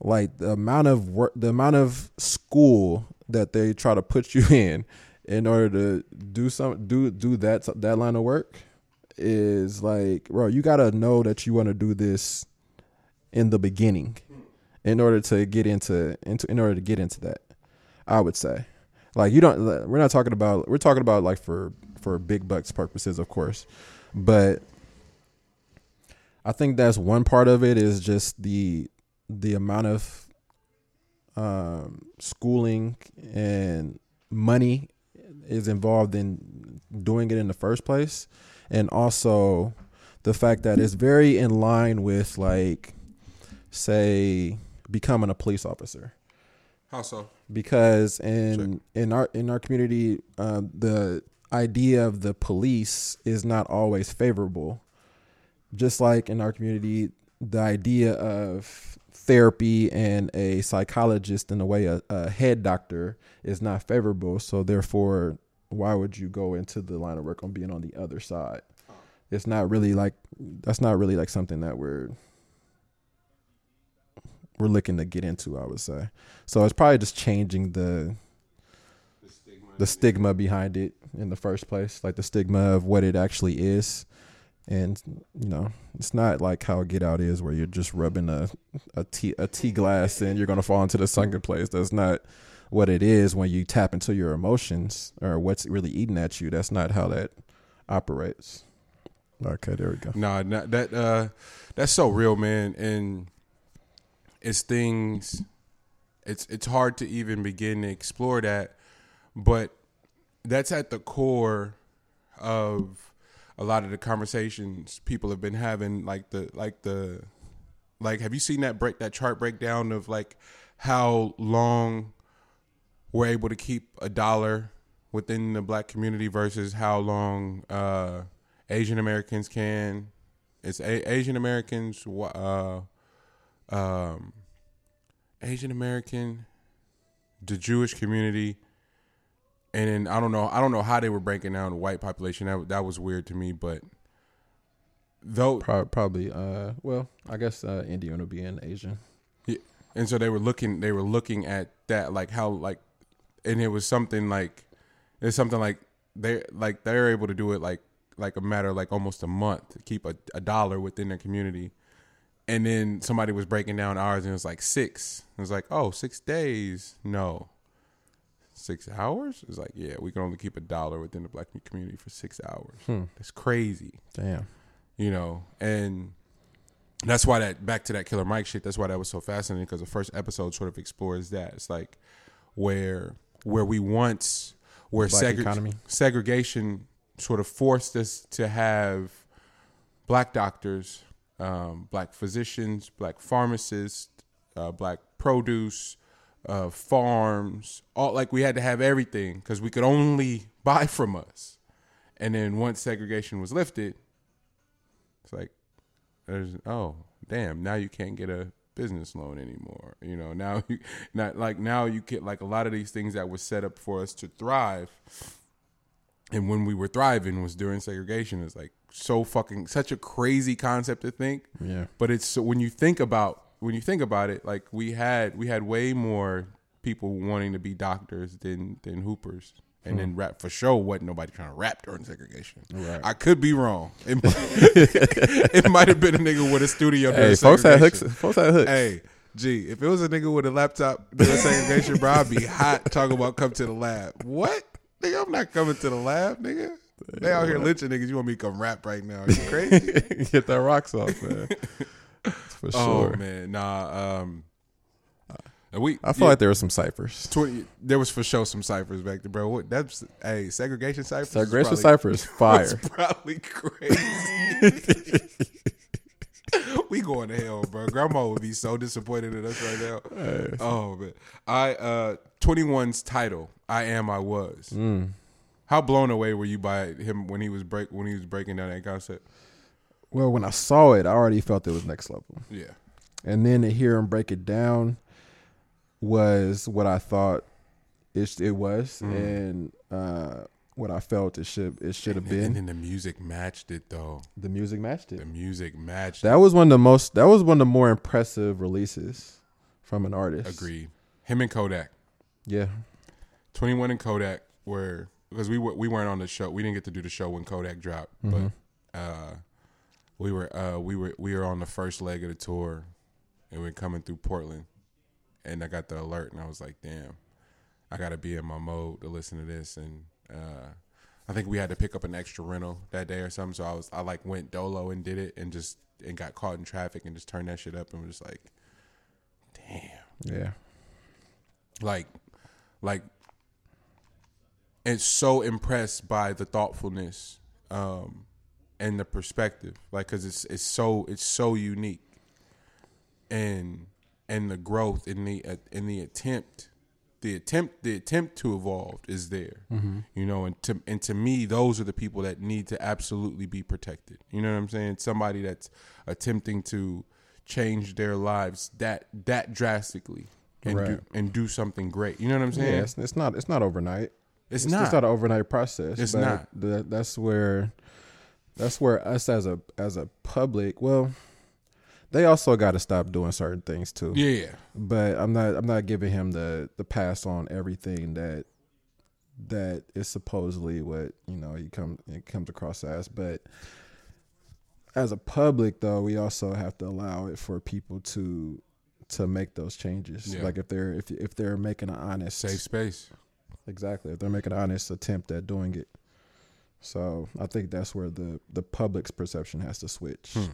Like the amount of work, the amount of school that they try to put you in in order to do some do do that that line of work is like, bro, you gotta know that you want to do this in the beginning in order to get into into in order to get into that. I would say, like, you don't. We're not talking about. We're talking about like for for big bucks purposes, of course, but I think that's one part of it is just the the amount of um, schooling and money is involved in doing it in the first place and also the fact that it's very in line with like say becoming a police officer. How so? Because in in our in our community uh, the idea of the police is not always favorable. Just like in our community the idea of therapy and a psychologist in a way a, a head doctor is not favorable so therefore why would you go into the line of work on being on the other side? It's not really like that's not really like something that we're we're looking to get into, I would say. So it's probably just changing the the stigma, the stigma behind it in the first place, like the stigma of what it actually is. And you know, it's not like how Get Out is, where you're just rubbing a a tea a tea glass and you're gonna fall into the sunken place. That's not what it is when you tap into your emotions or what's really eating at you. That's not how that operates. Okay, there we go. No, nah, that uh, that's so real, man, and it's things. It's it's hard to even begin to explore that, but that's at the core of a lot of the conversations people have been having. Like the like the like, have you seen that break that chart breakdown of like how long we're able to keep a dollar within the black community versus how long uh, Asian Americans can. It's a- Asian Americans, uh, um, Asian American, the Jewish community, and then I don't know. I don't know how they were breaking down the white population. That that was weird to me, but though probably, uh, well, I guess uh, Indian would be an Asian. Yeah, and so they were looking. They were looking at that, like how like and it was something like it's something like they like they're able to do it like like a matter of like almost a month to keep a, a dollar within their community. And then somebody was breaking down ours and it was like six. It was like oh six days? No. Six hours? It's like yeah we can only keep a dollar within the black community for six hours. Hmm. that's crazy. Damn. You know and that's why that back to that killer mike shit that's why that was so fascinating because the first episode sort of explores that. It's like where where we once where segre- segregation sort of forced us to have black doctors um, black physicians, black pharmacists, uh, black produce, uh, farms. All like we had to have everything because we could only buy from us. And then once segregation was lifted, it's like there's oh damn now you can't get a business loan anymore. You know now you not like now you get like a lot of these things that were set up for us to thrive. And when we were thriving was during segregation. It's like so fucking such a crazy concept to think. Yeah. But it's so when you think about when you think about it, like we had we had way more people wanting to be doctors than than hoopers. And then rap for sure wasn't nobody trying to rap during segregation. Right. I could be wrong. It, it might have been a nigga with a studio. during Hey, folks had hooks. Folks had hooks. Hey, gee, if it was a nigga with a laptop during segregation, bro, I'd be hot talking about come to the lab. What? Nigga, I'm not coming to the lab, nigga. They out here lynching niggas. You want me to come rap right now? Are you crazy? Get that rocks off, man. For sure. Oh man, nah. Um, and we I feel like there were some ciphers. 20, there was for sure some ciphers back there, bro. What, that's hey segregation ciphers. Segregation ciphers, fire. probably crazy. we going to hell, bro. Grandma would be so disappointed in us right now. Oh man, I uh 21's title, "I Am I Was." Mm. How blown away were you by him when he was break when he was breaking down that concept? Well, when I saw it, I already felt it was next level. Yeah, and then to hear him break it down was what I thought it it was, Mm. and uh, what I felt it should it should have been. And then the music matched it though. the music matched it. The music matched. That was one of the most. That was one of the more impressive releases from an artist. Agreed. Him and Kodak. Yeah. 21 and Kodak were because we were we weren't on the show. We didn't get to do the show when Kodak dropped, Mhm. but uh, we were uh, we were we were on the first leg of the tour, and we are coming through Portland, and I got the alert, and I was like, damn, I got to be in my mode to listen to this, and uh, I think we had to pick up an extra rental that day or something, so I was I like went dolo and did it, and just and got caught in traffic and just turned that shit up, and was just like, damn. Yeah. like like and so impressed by the thoughtfulness um and the perspective. Like cuz it's it's so it's so unique. And and the growth in the uh, in the attempt the attempt the attempt to evolve is there you know and to and to me those are the people that need to absolutely be protected you know what i'm saying somebody that's attempting to change their lives that that drastically and do and do something great you know what i'm saying Yeah. It's, it's not. It's not overnight. it's, It's not It's not an overnight process. It's not. tha- that's where. That's where us as a as a public. Well, they also got to stop doing certain things too. yeah but I'm not I'm not giving him the the pass on everything that that is supposedly what you know he come it comes across as. But as a public though we also have to allow it for people to to make those changes. Yeah. like if they're if if they're making an honest safe space. Exactly. If they're making an honest attempt at doing it. So I think that's where the the public's perception has to switch. Hmm.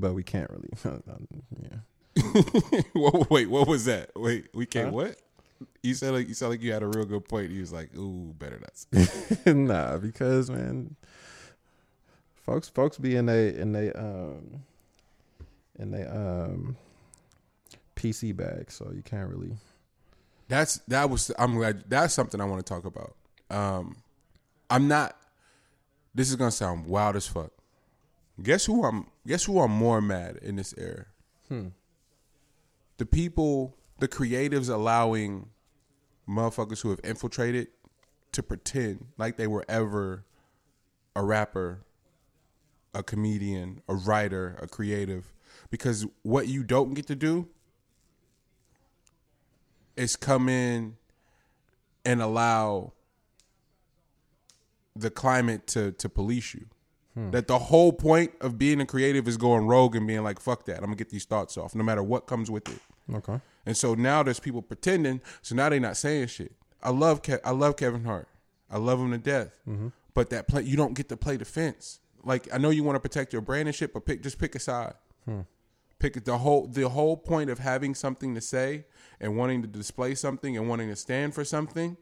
But we can't really yeah Whoa, wait what was that wait we can't Huh? what you said like you sound like you had a real good point he was like ooh better not nah, because man, folks, folks be in they in they um in they um PC bag, so you can't really. That's that was I'm glad that's something I want to talk about. Um I'm not this is gonna sound wild as fuck. Guess who I'm guess who I'm more mad in this era? Hmm. The people, the creatives allowing motherfuckers who have infiltrated to pretend like they were ever a rapper, a comedian, a writer, a creative. Because what you don't get to do is come in and allow the climate to to police you. Hmm. That the whole point of being a creative is going rogue and being like, "Fuck that! I'm gonna get these thoughts off, no matter what comes with it." Okay. And so now there's people pretending. So now they're not saying shit. I love Ke- I love Kevin Hart. I love him to death. Mm-hmm. But that play, you don't get to play defense. Like I know you want to protect your brand and shit, but pick just pick a side. Hmm. Pick the whole the whole point of having something to say and wanting to display something and wanting to stand for something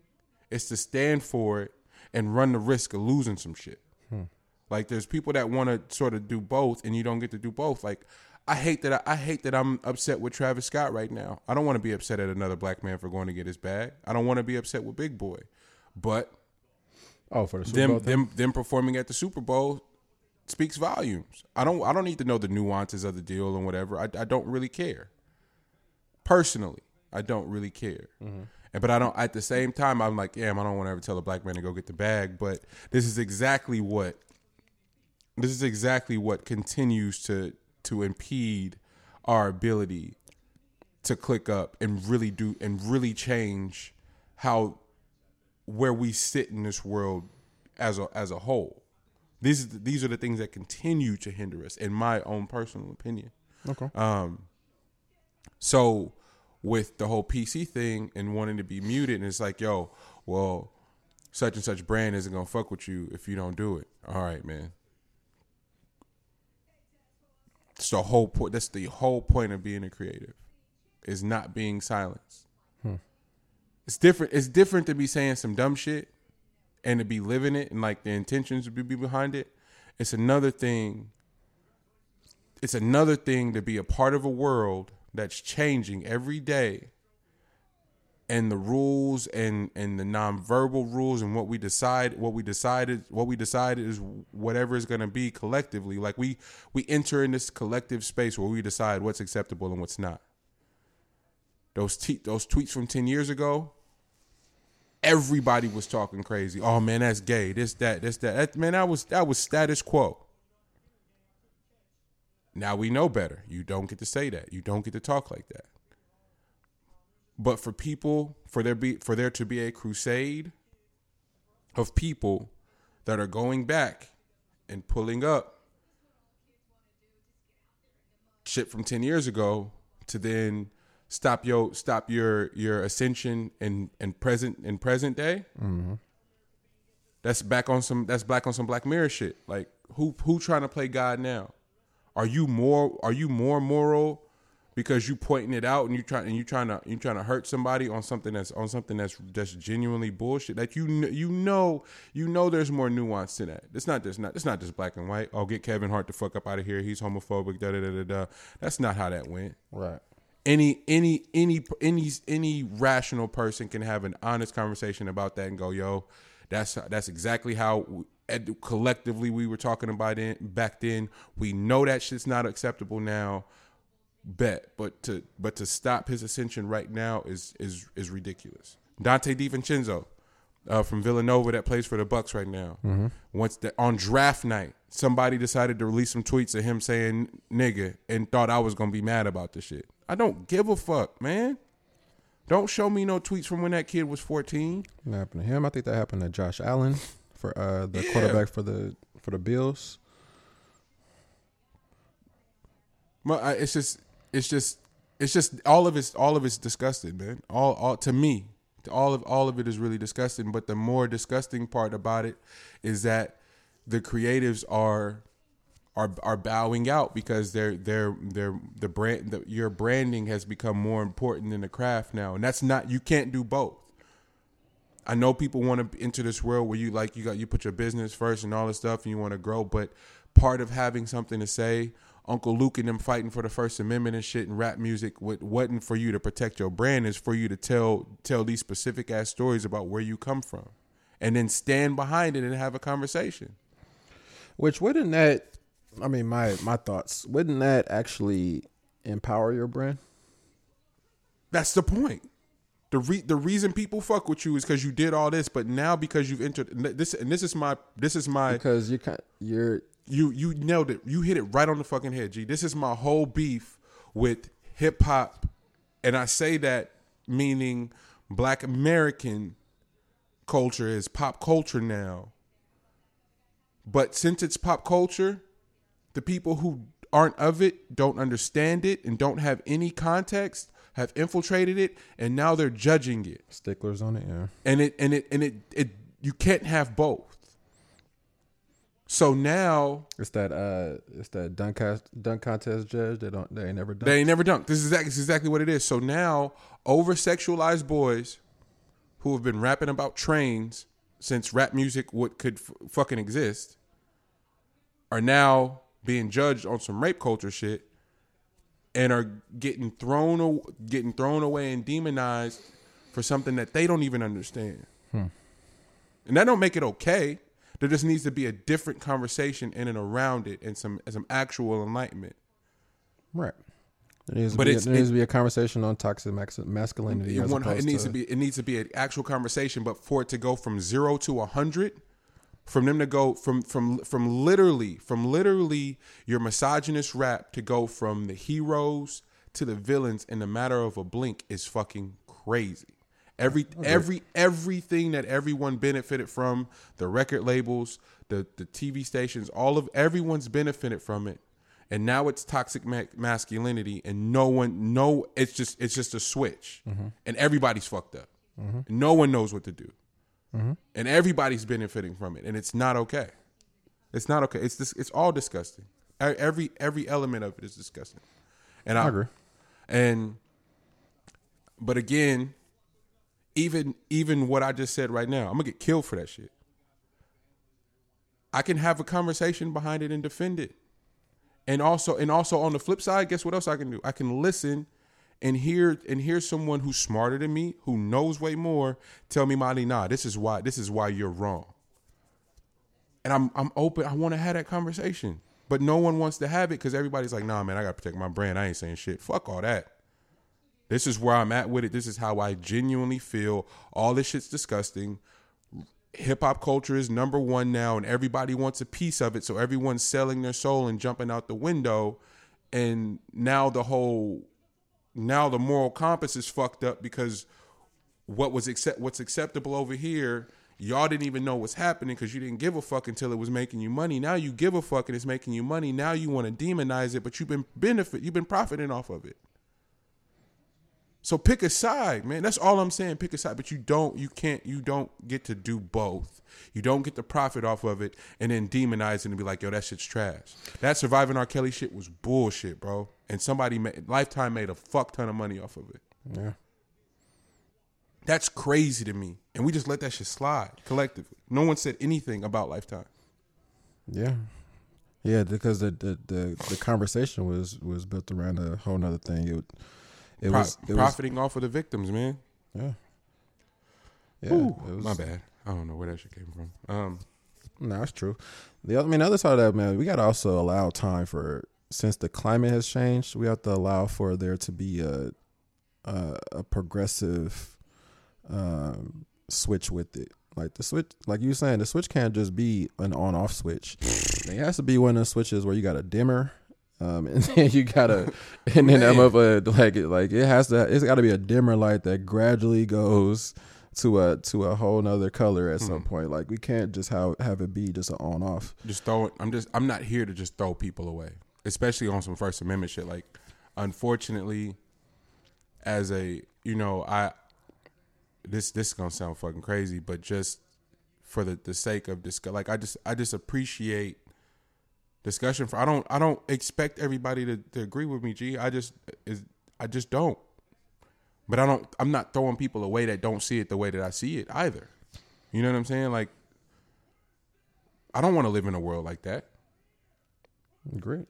is to stand for it and run the risk of losing some shit. Hmm. Like there's people that want to sort of do both, and you don't get to do both. Like I hate that. I, I hate that I'm upset with Travis Scott right now. I don't want to be upset at another black man for going to get his bag. I don't want to be upset with Big Boi, but Oh, for the Super them Bowl them them performing at the Super Bowl speaks volumes. I don't I don't need to know the nuances of the deal and whatever. I, I don't really care. Personally, I don't really care. Mm-hmm. And but I don't at the same time I'm like, damn, I don't want to ever tell a black man to go get the bag. But this is exactly what this is exactly what continues to to impede our ability to click up and really do and really change how where we sit in this world as a as a whole. These these are the things that continue to hinder us, in my own personal opinion. okay. Um, so with the whole PC thing and wanting to be muted, and it's like, yo, well, such and such brand isn't gonna fuck with you if you don't do it. All right, man. It's the whole point. That's the whole point of being a creative, is not being silenced. Hmm. It's different. It's different to be saying some dumb shit and to be living it and like the intentions to be behind it. It's another thing it's another thing to be a part of a world that's changing every day and the rules and and the nonverbal rules and what we decide what we decided what we decided is whatever is going to be collectively like we we enter in this collective space where we decide what's acceptable and what's not those te- those tweets from 10 years ago everybody was talking crazy oh man that's gay this that this that, that man that was that was status quo now we know better. You don't get to say that. You don't get to talk like that. But for people, for there be for there to be a crusade of people that are going back and pulling up shit from ten years ago to then stop your stop your your ascension in in present in present day. Mm-hmm. That's back on some that's black on some Black Mirror shit. Like who who trying to play God now? Are you more are you more moral because you pointing it out and you trying and you trying to you trying to hurt somebody on something that's on something that's that's genuinely bullshit Like you you know you know there's more nuance to that. It's not just not it's not just black and white. Oh, get Kevin Hart the fuck up out of here. He's homophobic. Da da da da da. That's not how that went right. any any any any any rational person can have an honest conversation about that and go, yo, that's that's exactly how we- collectively we were talking about it back then. We know that shit's not acceptable now. Bet, but to but to stop his ascension right now is is is ridiculous. Donte DiVincenzo uh, from Villanova that plays for the Bucks right now. Once the, on draft night, somebody decided to release some tweets of him saying "nigga" and thought I was gonna be mad about the shit. I don't give a fuck, man. Don't show me no tweets from when that kid was fourteen. That happened to him. I think that happened to Josh Allen for uh, the Yeah. quarterback for the for the Bills. Well, I- It's just, it's just, it's just all of it's all of it's disgusting, man. All, all to me, all of all of it is really disgusting. But the more disgusting part about it is that the creatives are are are bowing out because they're they're they're the brand the, your branding has become more important than the craft now, and that's not you can't do both. I know people want to enter this world where you like you got you put your business first and all this stuff and you want to grow, but part of having something to say, Uncle Luke and them fighting for the First Amendment and shit and rap music, what wasn't for you to protect your brand is for you to tell tell these specific ass stories about where you come from, and then stand behind it and have a conversation. Which wouldn't that? I mean, my my thoughts. Wouldn't that actually empower your brand? That's the point. The re- the reason people fuck with you is because you did all this, but now because you've entered this and this is my this is my Because you can you're you you nailed it. You hit it right on the fucking head, G. This is my whole beef with hip hop, and I say that meaning Black American culture is pop culture now. But since it's pop culture, the people who aren't of it don't understand it and don't have any context have infiltrated it and now they're judging it sticklers on it. Yeah. and it and it and it it you can't have both so now It's that uh, it's that dunk contest, dunk contest judge. They don't. They ain't never done. they ain't never dunked this is exactly, this is exactly what it is so now over sexualized boys who have been rapping about trains since rap music would could f- fucking exist are now being judged on some rape culture shit and are getting thrown getting thrown away and demonized for something that they don't even understand. And that don't make it okay. There just needs to be a different conversation in and around it and some some actual enlightenment. Right. There needs, to But be, there needs it- to be a conversation on toxic masculinity. It, one- it needs to, to be it needs to be an actual conversation, but for it to go from zero to a hundred, from them to go from from from literally from literally your misogynist rap to go from the heroes to the villains in the matter of a blink is fucking crazy. Every every everything that everyone benefited from, the record labels, the the TV stations, all of everyone's benefited from it. And now it's toxic ma- masculinity and no one no it's just it's just a switch. Mm-hmm. And everybody's fucked up. Mm-hmm. No one knows what to do. Mm-hmm. And everybody's benefiting from it and it's not okay. It's not okay. It's this it's all disgusting. Every every element of it is disgusting. And I, I agree. and but again, even even what I just said right now, I'm gonna get killed for that shit. I can have a conversation behind it and defend it. And also and also on the flip side, guess what else I can do? I can listen and hear and hear someone who's smarter than me, who knows way more, tell me, Molly, nah, this is why this is why you're wrong. And I'm I'm open. I want to have that conversation. But no one wants to have it because everybody's like, nah, man, I gotta protect my brand. I ain't saying shit. Fuck all that. This is where I'm at with it. This is how I genuinely feel. All this shit's disgusting. Hip hop culture is number one now, and everybody wants a piece of it. So everyone's selling their soul and jumping out the window. And now the whole, now the moral compass is fucked up because what was accept what's acceptable over here, y'all didn't even know what's happening because you didn't give a fuck until it was making you money. Now you give a fuck and it's making you money. Now you want to demonize it, but you've been benefit, you've been profiting off of it. So pick a side, man. That's all I'm saying. Pick a side, but you don't, you can't, you don't get to do both. You don't get the profit off of it and then demonize it and be like, yo, that shit's trash. That surviving R. Kelly shit was bullshit, bro. And somebody made Lifetime made a fuck ton of money off of it. Yeah. That's crazy to me. And we just let that shit slide collectively. No one said anything about Lifetime. Yeah. Yeah, because the, the, the, the conversation was, was built around a whole nother thing. It, it Pro- was it was profiting off of the victims, man. yeah. Yeah, Ooh, it was, my bad. I don't know where that shit came from. Um, No, that's true. The other, I mean, the other side of that, man, we got to also allow time for since the climate has changed. We have to allow for there to be a a, a progressive um, switch with it. Like the switch, like you were saying, the switch can't just be an on-off switch. It has to be one of those switches where you got a dimmer, um, and then you gotta, and then that Man. motherfucker, like like it has to, it's got to be a dimmer light that gradually goes to a to a whole nother color at some Hmm. point. Like we can't just have have it be just an on off. just throw it. I'm just. I'm not here to just throw people away, especially on some First Amendment shit. Like, unfortunately, as a you know, I this this is gonna sound fucking crazy, but just for the the sake of discuss, like I just I just appreciate discussion. For I don't I don't expect everybody to, to agree with me. G. I just is I just don't. But I don't. I'm not throwing people away that don't see it the way that I see it either. You know what I'm saying? Like, I don't want to live in a world like that. Great.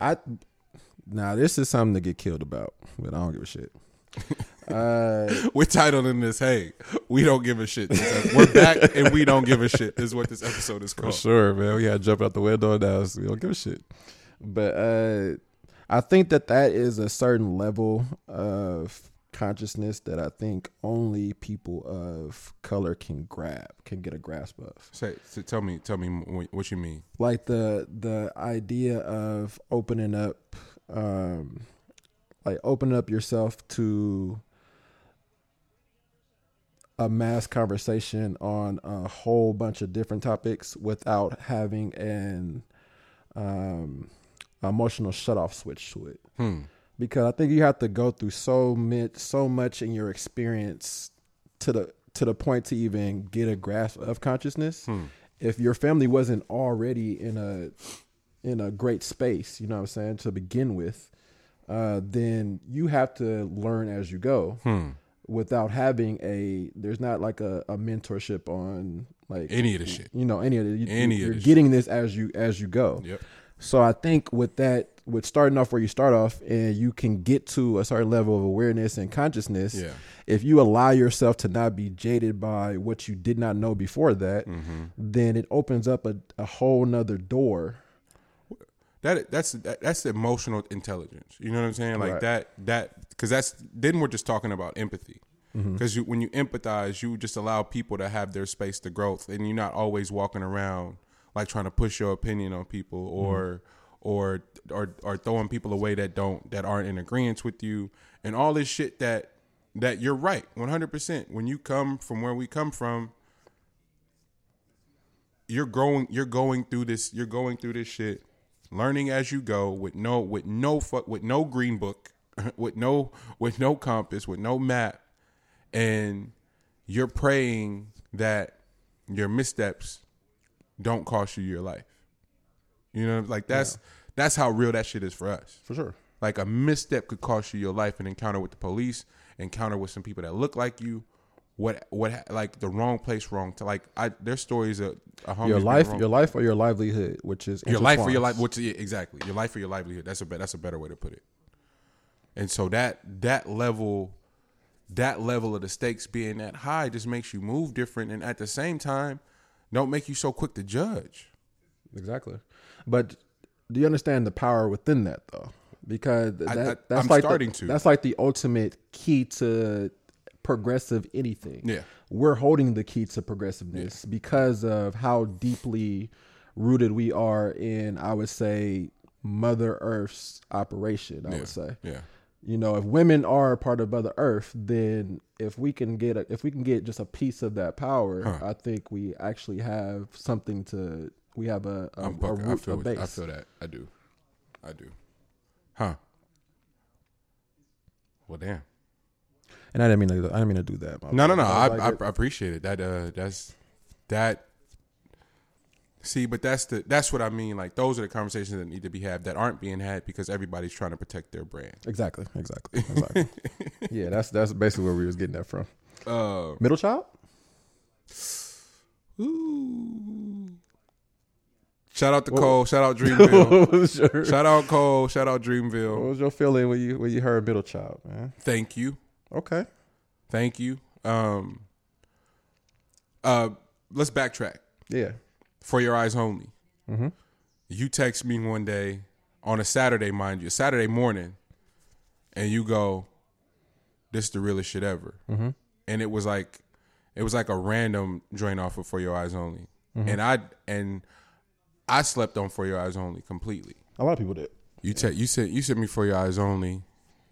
I now this is something to get killed about, but I don't give a shit. Uh, We're titling this, "Hey, we don't give a shit." We're back and we don't give a shit. Is what this episode is for called. sure, man. We had to jump out the window now. So we don't give a shit. But uh, I think that that is a certain level of consciousness that I think only people of color can grab, can get a grasp of. Say, so tell me, tell me what- what you mean. like the the idea of opening up um like opening up yourself to a mass conversation on a whole bunch of different topics without having an um emotional shut off switch to it Hmm. because I think you have to go through so much, so much in your experience to the to the point to even get a grasp of consciousness. Hmm. If your family wasn't already in a in a great space, you know what I'm saying, to begin with, uh, then you have to learn as you go. Hmm. Without having a there's not like a, a mentorship on like Any of the shit. you know any of it you, Any of you're the shit. getting this as you as you go Yep. so i think with that with starting off where you start off and you can get to a certain level of awareness and consciousness Yeah. if you allow yourself to not be jaded by what you did not know before that Mm-hmm. then it opens up a, a whole nother door That that's that, that's emotional intelligence. You know what I'm saying? Like Right. that that because that's then we're just talking about empathy. Mm-hmm. Because you, when you empathize, you just allow people to have their space to growth, and you're not always walking around like trying to push your opinion on people mm-hmm. or or or or throwing people away that don't that aren't in agreement with you, and all this shit that that you're right 100. percent When you come from where we come from, you're growing you're going through this you're going through this shit learning as you go with no with no fu- with no green book with no with no compass with no map. And you're praying that your missteps don't cost you your life. You know like that's that's how real that shit is for us. For sure. Like a misstep could cost you your life an encounter with the police encounter with some people that look like you what what like the wrong place wrong to like i there's stories of a homie's your life your life or your livelihood which is your life or your life which yeah, exactly your life or your livelihood that's a that's a better way to put it and so that that level that level of the stakes being that high just makes you move different and at the same time don't make you so quick to judge Exactly. But do you understand the power within that though? Because that, I- I- that's I'm like starting the, to. that's like the ultimate key to progressive anything. Yeah. We're holding the key to progressiveness because of how deeply rooted we are in I would say Mother Earth's operation, I yeah would say. yeah You know, if women are a part of Mother Earth, then if we can get a, if we can get just a piece of that power, Huh. I think we actually have something to we have a a, I'm a root, a base. I feel that I do I do huh well damn And I didn't mean to. I didn't mean to do that. No, no, no. I I, like, I appreciate it. That uh, that's that. See, but that's the that's what I mean. Like those are the conversations that need to be had that aren't being had because everybody's trying to protect their brand. exactly, exactly, exactly. yeah, that's that's basically where we was getting that from. Uh, Middle child. ooh. Shout out to Cole. Shout out Dreamville. your, shout out Cole. Shout out Dreamville. what was your feeling when you when you heard middle child, man? Thank you. Okay. Thank you. Um. Uh, let's backtrack. Yeah. For your eyes only. Mm-hmm. you text me one day on a Saturday, mind you, a Saturday morning, and you go, "This is the realest shit ever," Mm-hmm. and it was like, it was like a random joint off of For Your Eyes Only, Mm-hmm. and I and I slept on For Your Eyes Only completely. A lot of people did. You te- you sent you sent me For Your Eyes Only,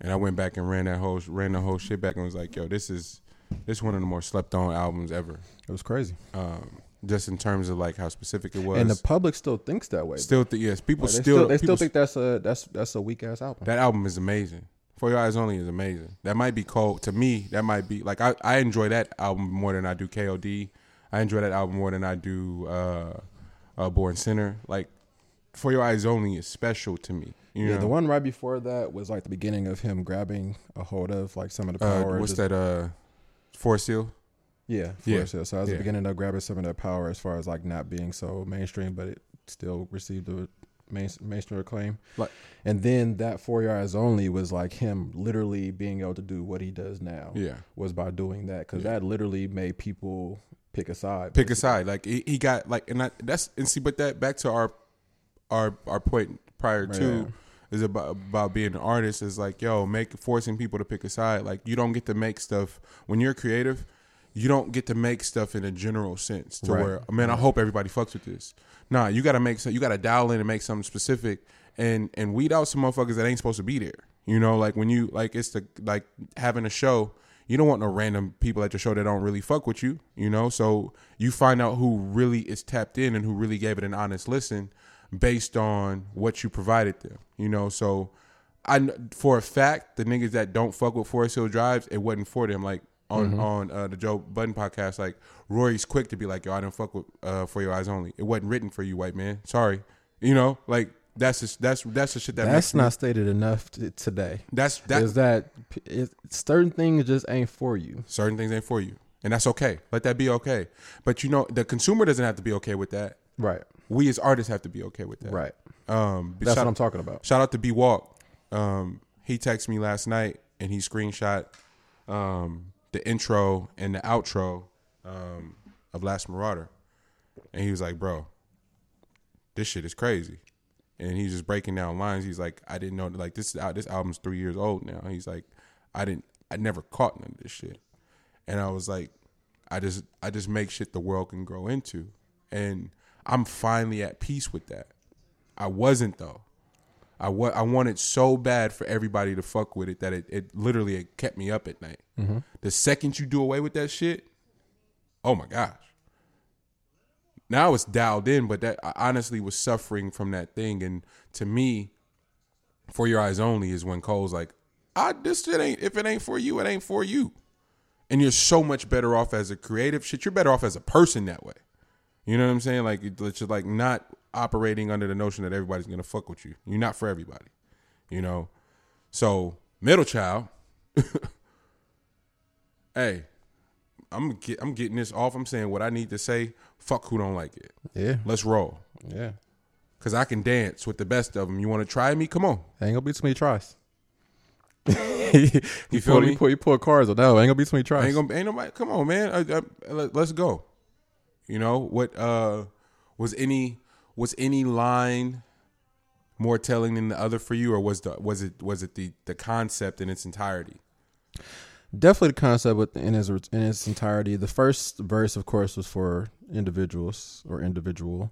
and I went back and ran that whole ran the whole shit back and was like, "Yo, this is this is one of the more slept on albums ever." It was crazy, Um, just in terms of like how specific it was, and the public still thinks that way. still th- yes, people Like, they still, still, they still think that's a that's that's a weak ass album. That album is amazing. For Your Eyes Only is amazing. That might be cold to me. That might be like I, I enjoy that album more than I do KOD. I enjoy that album more than I do uh, uh, Born Sinner. Like For Your Eyes Only is special to me. You yeah, the one right before that was like the beginning of him grabbing a hold of like some of the uh, power. what's just- that? Uh, Forest Hill. Yeah, Yeah, Forest Hill. So I was yeah. the beginning of grabbing some of that power as far as like not being so mainstream, but it still received a main, mainstream acclaim. Like- and then that Four Eyes Only was like him literally being able to do what he does now. Yeah, Was by doing that because Yeah. that literally made people pick a side. pick a side. Like he, he got like, and I, that's and see, but that back to our our our point prior Right, to is about about being an artist is like yo make forcing people to pick a side. Like you don't get to make stuff. When you're creative you don't get to make stuff in a general sense to Right. where man I hope everybody fucks with this. Nah you gotta make some you gotta dial in and make something specific and and weed out some motherfuckers that ain't supposed to be there. You know like when you like it's the like having a show you don't want no random people at your show that don't really fuck with you you know? So you find out who really is tapped in and who really gave it an honest listen based on what you provided them. You know, so I for a fact the niggas that don't fuck with Forest Hill Drives, it wasn't for them. Like on on uh, the Joe Budden podcast, like Rory's quick to be like, "Yo, I didn't fuck with uh, For Your Eyes Only. It wasn't written for you, white man. Sorry." You know, like That's just, that's that's the shit that That's makes me- not stated enough t- today. that's that Is that it, certain things just ain't for you. certain things ain't for you, and that's okay. Let that be okay. But you know, the consumer doesn't have to be okay with that. Right. We as artists have to be okay with that. Right. Um, That's shout, what I'm talking about. shout out to B Walk. Um, he texted me last night and he screenshot um, the intro and the outro um, of Last Marauder, and he was like, "Bro, this shit is crazy." And he's just breaking down lines. He's like, "I didn't know like this out. This album's three years old now." He's like, "I didn't. I never caught none of this shit." And I was like, "I just, I just make shit the world can grow into," and I'm finally at peace with that. I wasn't though. I wa- I wanted so bad for everybody to fuck with it that it, it literally it kept me up at night. Mm-hmm. The second you do away with that shit, oh my gosh. Now it's dialed in, but that I honestly was suffering from that thing. And to me, for your eyes only is when Cole's like, I this shit ain't if it ain't for you, it ain't for you. And you're so much better off as a creative shit. You're better off as a person that way. You know what I'm saying? Like it's just like not operating under the notion that everybody's gonna fuck with you. You're not for everybody. You know? So middle child, hey, I'm get, I'm getting this off. I'm saying what I need to say. Fuck who don't like it. Yeah. Let's roll. Yeah. Cause I can dance with the best of them. You want to try me? Come on. Ain't gonna be too many tries. You you feel pull, me? You pull, you pull cards. No, ain't gonna be too many tries. Ain't gonna ain't nobody. Come on, man. I, I, let, let's go. You know what? Uh, was any was any line more telling than the other for you, or was the was it was it the the concept in its entirety? Definitely the concept in its in its entirety. The first verse, of course, was for individuals or individual,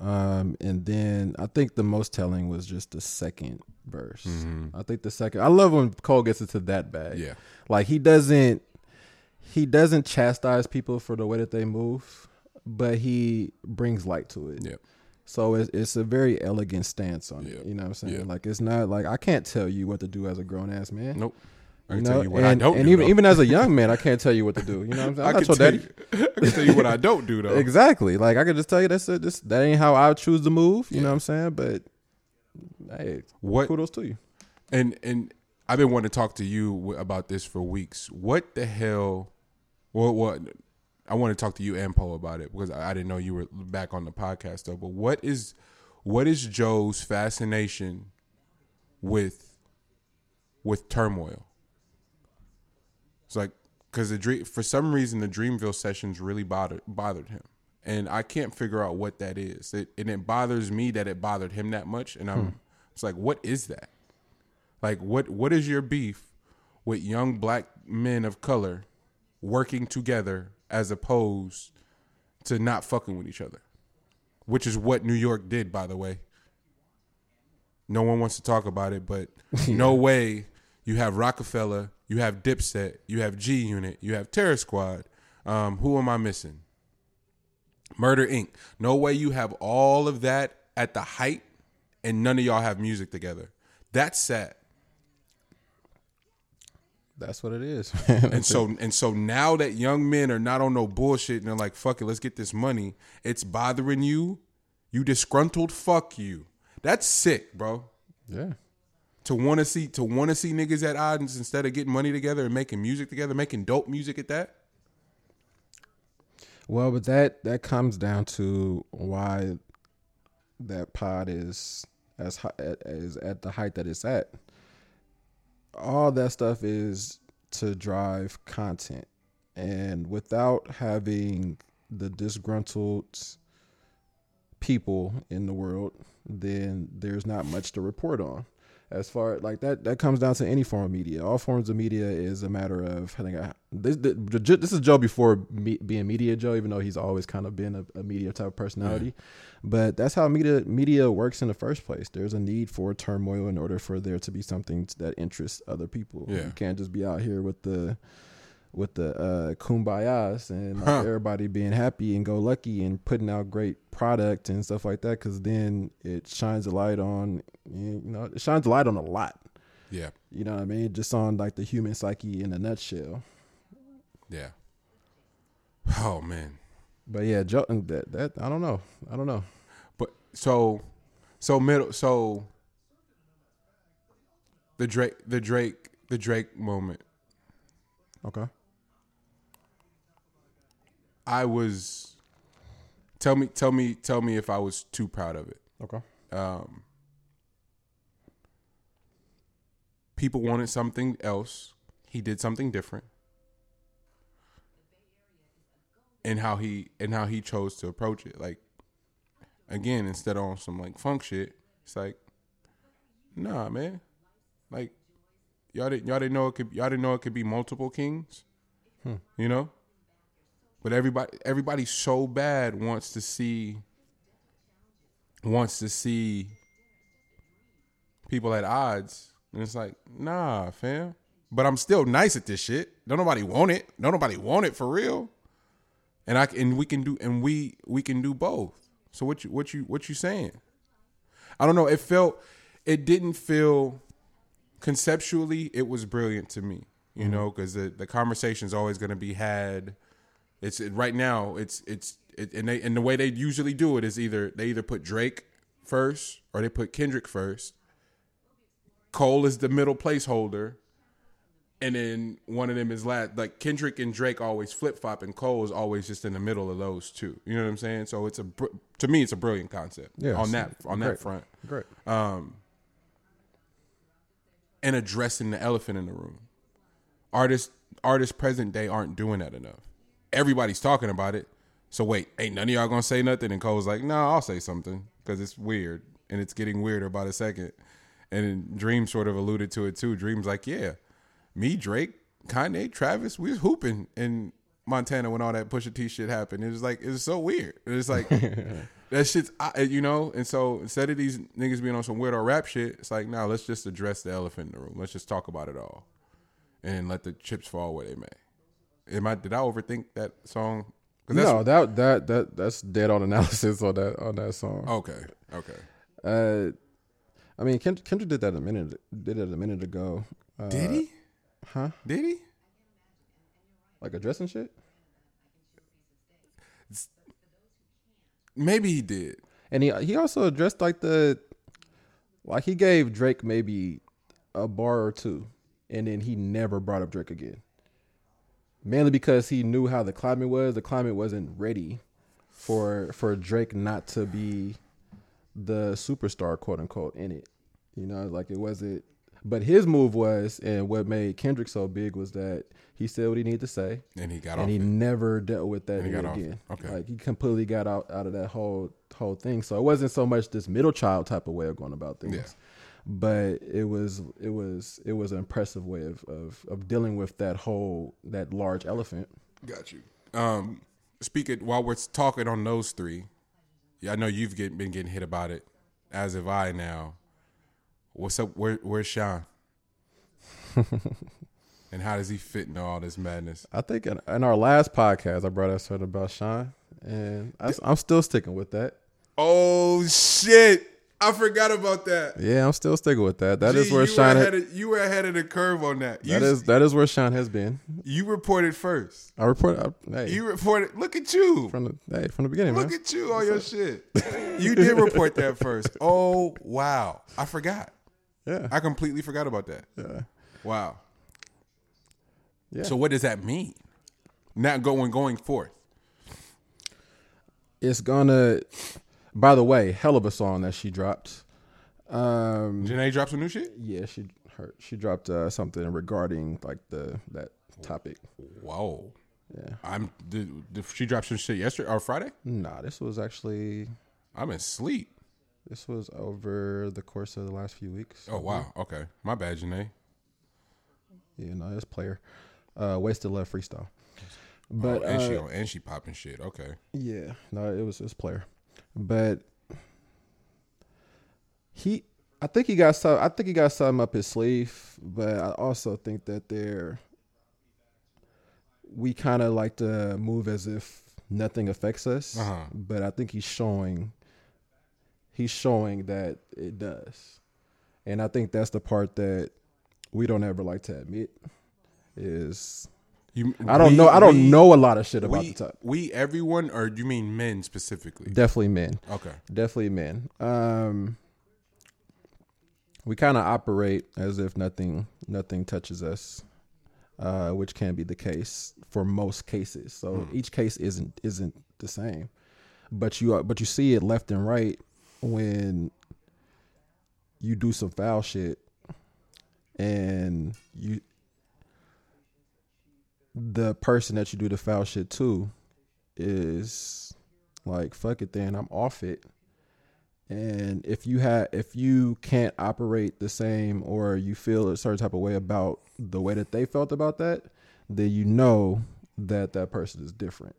um, and then I think the most telling was just the second verse. I think the second. I love when Cole gets into that bag. Yeah. like he doesn't he doesn't chastise people for the way that they move, but he brings light to it. Yeah. So it's, it's a very elegant stance on Yeah. it. You know what I'm saying? Yeah. Like it's not like I can't tell you what to do as a grown ass man. Nope. I You can know, tell you what and, I don't and do. even though. even as a young man, I can't tell you what to do. You know what I'm saying? I I'm can your tell daddy. you, I can tell you what I don't do though. Exactly. Like I can just tell you that's it. This that ain't how I choose to move. You know what I'm saying? But hey, What kudos to you. And and I've been wanting to talk to you about this for weeks. What the hell? Well, what I want to talk to you and Poe about it because I, I didn't know you were back on the podcast though. But what is what is Joe's fascination with with turmoil? It's like because the dream for some reason the Dreamville sessions really bothered bothered him, and I can't figure out what that is. It, and it bothers me that it bothered him that much, and I'm hmm. it's like, what is that? Like, what what is your beef with young black men of color working together as opposed to not fucking with each other? Which is what New York did, by the way. No one wants to talk about it, but no way you have Roc-A-Fella, you have Dipset, you have G Unit, you have Terror Squad. Um, who am I missing? Murder Inc. No way you have all of that at the height and none of y'all have music together. That's sad. That's what it is. And so and so now that young men are not on no bullshit and they're like, fuck it, let's get this money. It's bothering you. You disgruntled, fuck you. That's sick, bro. yeah. To wanna see to wanna see niggas at odds instead of getting money together and making music together, making dope music at that. Well, but that that comes down to why that pod is as high, is at the height that it's at. All that stuff is to drive content, and without having the disgruntled people in the world, then there's not much to report on. As far like that, that comes down to any form of media. All forms of media is a matter of I think I, this, this this is Joe before me, being media Joe, even though he's always kind of been a, a media type of personality. But that's how media media works in the first place. There's a need for turmoil in order for there to be something that interests other people. Yeah. You can't just be out here with the with the uh, kumbayas and like Huh. everybody being happy and go lucky and putting out great product and stuff like that. Because then it shines a light on, you know, it shines a light on a lot. Yeah. You know what I mean? Just on like the human psyche in a nutshell. Yeah. Oh man. But yeah, Joe, that that I don't know. I don't know. But so So middle. So the Drake, the Drake, the Drake moment. Okay. I was. Tell me, tell me, tell me if I was too proud of it. Okay. Um, people wanted something else. He did something different. And how he and how he chose to approach it. Like again, instead of on some like funk shit, it's like, nah, man. Like y'all didn't y'all didn't know it could y'all didn't know it could be multiple kings. You know? But everybody everybody so bad wants to see wants to see people at odds. And it's like, nah, fam. But I'm still nice at this shit. Don't nobody want it. Don't nobody want it for real. And I and we can do and we we can do both. So what you what you what you saying? I don't know. It felt it didn't feel conceptually it was brilliant to me. You mm-hmm. know, because the the conversation's always going to be had. It's it, right now. It's it's it, and they and the way they usually do it is either they either put Drake first or they put Kendrick first. Cole is the middle placeholder, and then one of them is last. Like Kendrick and Drake always flip flop, and Cole is always just in the middle of those two. You know what I'm saying? So it's a br- to me, it's a brilliant concept. Yeah, on that on that front, Great. Um, and addressing the elephant in the room. Artists artists present day aren't doing that enough. Everybody's talking about it. So wait, ain't none of y'all gonna say nothing? And Cole's like, no, nah, I'll say something because it's weird and it's getting weirder by the second. And then Dream sort of alluded to it too. Dream's like, yeah, me, Drake, Kanye, Travis, we was hooping in Montana when all that Pusha T shit happened. It was like it was so weird. It was like that shit's you know. And so instead of these niggas being on some weirdo rap shit, it's like, nah, let's just address the elephant in the room. Let's just talk about it all, and let the chips fall where they may. Am I? Did I overthink that song? No, that that that that's dead on analysis on that on that song. Okay. Okay. Uh, I mean, Kend- Kendrick did that a minute did it a minute ago. Uh, Did he? Huh? Did he? Like addressing shit. Maybe he did. And he he also addressed like the like he gave Drake maybe a bar or two, and then he never brought up Drake again. Mainly because he knew how the climate was. The climate wasn't ready for for Drake not to be the superstar, quote unquote, in it. You know, like it wasn't. But his move was, and what made Kendrick so big was that he said what he needed to say, And he got and he it. never dealt with that And he got ever off again. Okay. like he completely got out out of that whole whole thing. So it wasn't so much this middle child type of way of going about things, Yeah. But it was it was it was an impressive way of, of of dealing with that whole that large elephant. Got you. Um, speaking while we're talking on those three, yeah, I know you've get, been getting hit about it, as have I now. What's up? Where, where's Sean? and how does he fit into all this madness? I think in, in our last podcast I brought up something about Sean, and I, am still sticking with that. Oh shit! I forgot about that. Yeah, I'm still sticking with that. That is Gee, where you Sean. Were ha- ahead of, you were ahead of the curve on that. You, that is that is where Sean has been. you reported first. I report. I, hey, You reported. Look at you. from the hey from the beginning, Look man. at you on your shit. You did report that first. Oh wow! I forgot. yeah, I completely forgot about that. yeah. Wow. Yeah. So what does that mean? Not going going forth. It's gonna. By the way, hell of a song that she dropped. Um, Jhené dropped some new shit. yeah, she her she dropped uh, something regarding like the that topic. Whoa. Yeah, I'm. Did, did she dropped some shit yesterday or Friday? nah, this was actually I'm in sleep. this was over the course of the last few weeks. Oh wow. Okay. My bad, Jhené. Yeah, no, it's player. Uh, wasted love freestyle. But oh, and she uh, on, and she popping shit. Okay. Yeah, no, it was it was player, but he, I think he got some. I think he got something up his sleeve, but I also think that they're. We kind of like to move as if nothing affects us, Uh-huh. but I think he's showing. He's showing that it does, and I think that's the part that we don't ever like to admit. Is You. I don't we- know. I don't we- know a lot of shit about We, the top. we everyone or do you mean men specifically? Definitely men. Okay. Definitely men. Um, we kind of operate as if nothing nothing touches us, uh, which can be the case for most cases. So Hmm. each case isn't isn't the same, but you are, but you see it left and right when you do some foul shit and you the person that you do the foul shit to is like fuck it then I'm off it and if you have if you can't operate the same or you feel a certain type of way about the way that they felt about that then you know that that person is different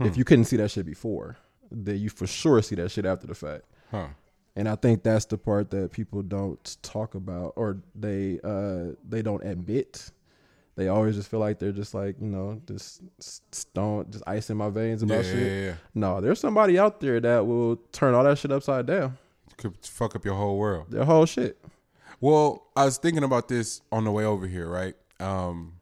if you couldn't see that shit before then you for sure see that shit after the fact Huh. and I think that's the part that people don't talk about or they uh they don't admit. They always just feel like they're just like, you know, just stone just ice in my veins about yeah, shit. yeah, yeah. No, there's somebody out there that will turn all that shit upside down. Could fuck up your whole world. Their whole shit. Well, I was thinking about this on the way over here, right? Um,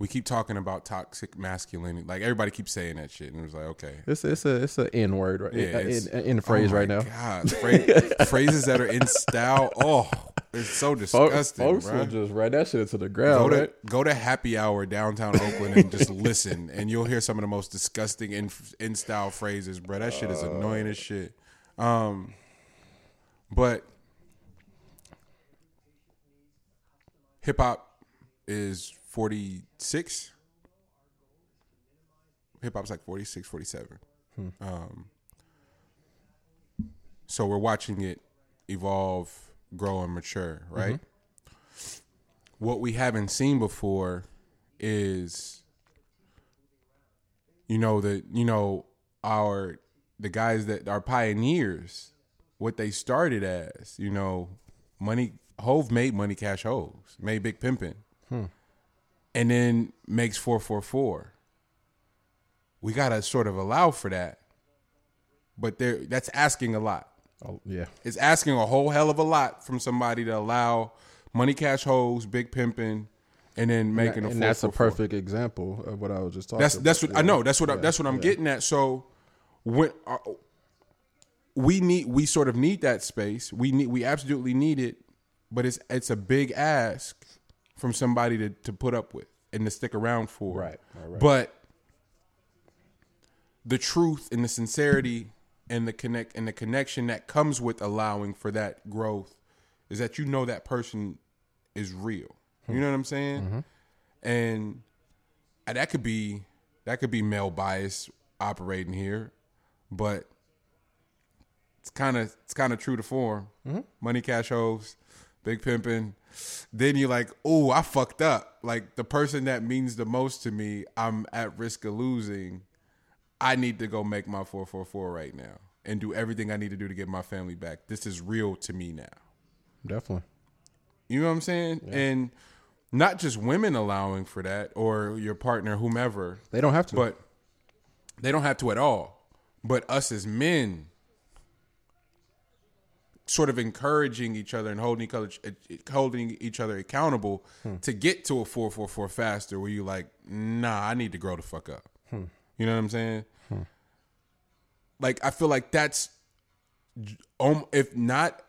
we keep talking about toxic masculinity. Like everybody keeps saying that shit, and it was like, okay, It's it's a it's a N word right Yeah, in, in, phrase Oh right now. God, Phra- phrases that are in style. Oh, it's so disgusting, folks bro. will just write that shit into the Go ground, to right? go to happy hour downtown Oakland and just listen, and you'll hear some of the most disgusting in in style phrases, bro. That shit is annoying as shit. Um, but hip hop is forty six. Hip hop's like 46, 47. Um, so we're watching it evolve, grow, and mature, mm-hmm. right? What we haven't seen before is, you know, the you know our the guys that are pioneers, what they started as, you know, money. Hove made money cash hoes, made big pimping, hmm. and then makes four four four. We gotta sort of allow for that, but there that's asking a lot. Oh, yeah. It's asking a whole hell of a lot from somebody to allow money cash hoes, big pimping, and then making a and that's a four, four. perfect example of what I was just talking That's about. that's what I know. That's what I, that's what I'm Yeah. getting at. So when uh, we need we sort of need that space. We need we absolutely need it, but it's it's a big ask from somebody to to put up with and to stick around for. Right, right. But the truth and the sincerity and the connect and the connection that comes with allowing for that growth is that you know that person is real. You know what I'm saying? Mm-hmm. And and that could be that could be male bias operating here, but it's kind of it's kind of true to form. Mm-hmm. Money cash hoes, big pimping. Then you're like, oh, I fucked up. Like the person that means the most to me, I'm at risk of losing. I need to go make my four four four right now and do everything I need to do to get my family back. This is real to me now. Definitely. You know what I'm saying? And not just women allowing for that or your partner, whomever, They don't have to. but they don't have to at all. But us as men, sort of encouraging each other and holding each other, holding each other accountable hmm. to get to a four four four faster. Where you like, nah, I need to grow the fuck up. Hmm. You know what I'm saying? Like I feel like that's, um, if not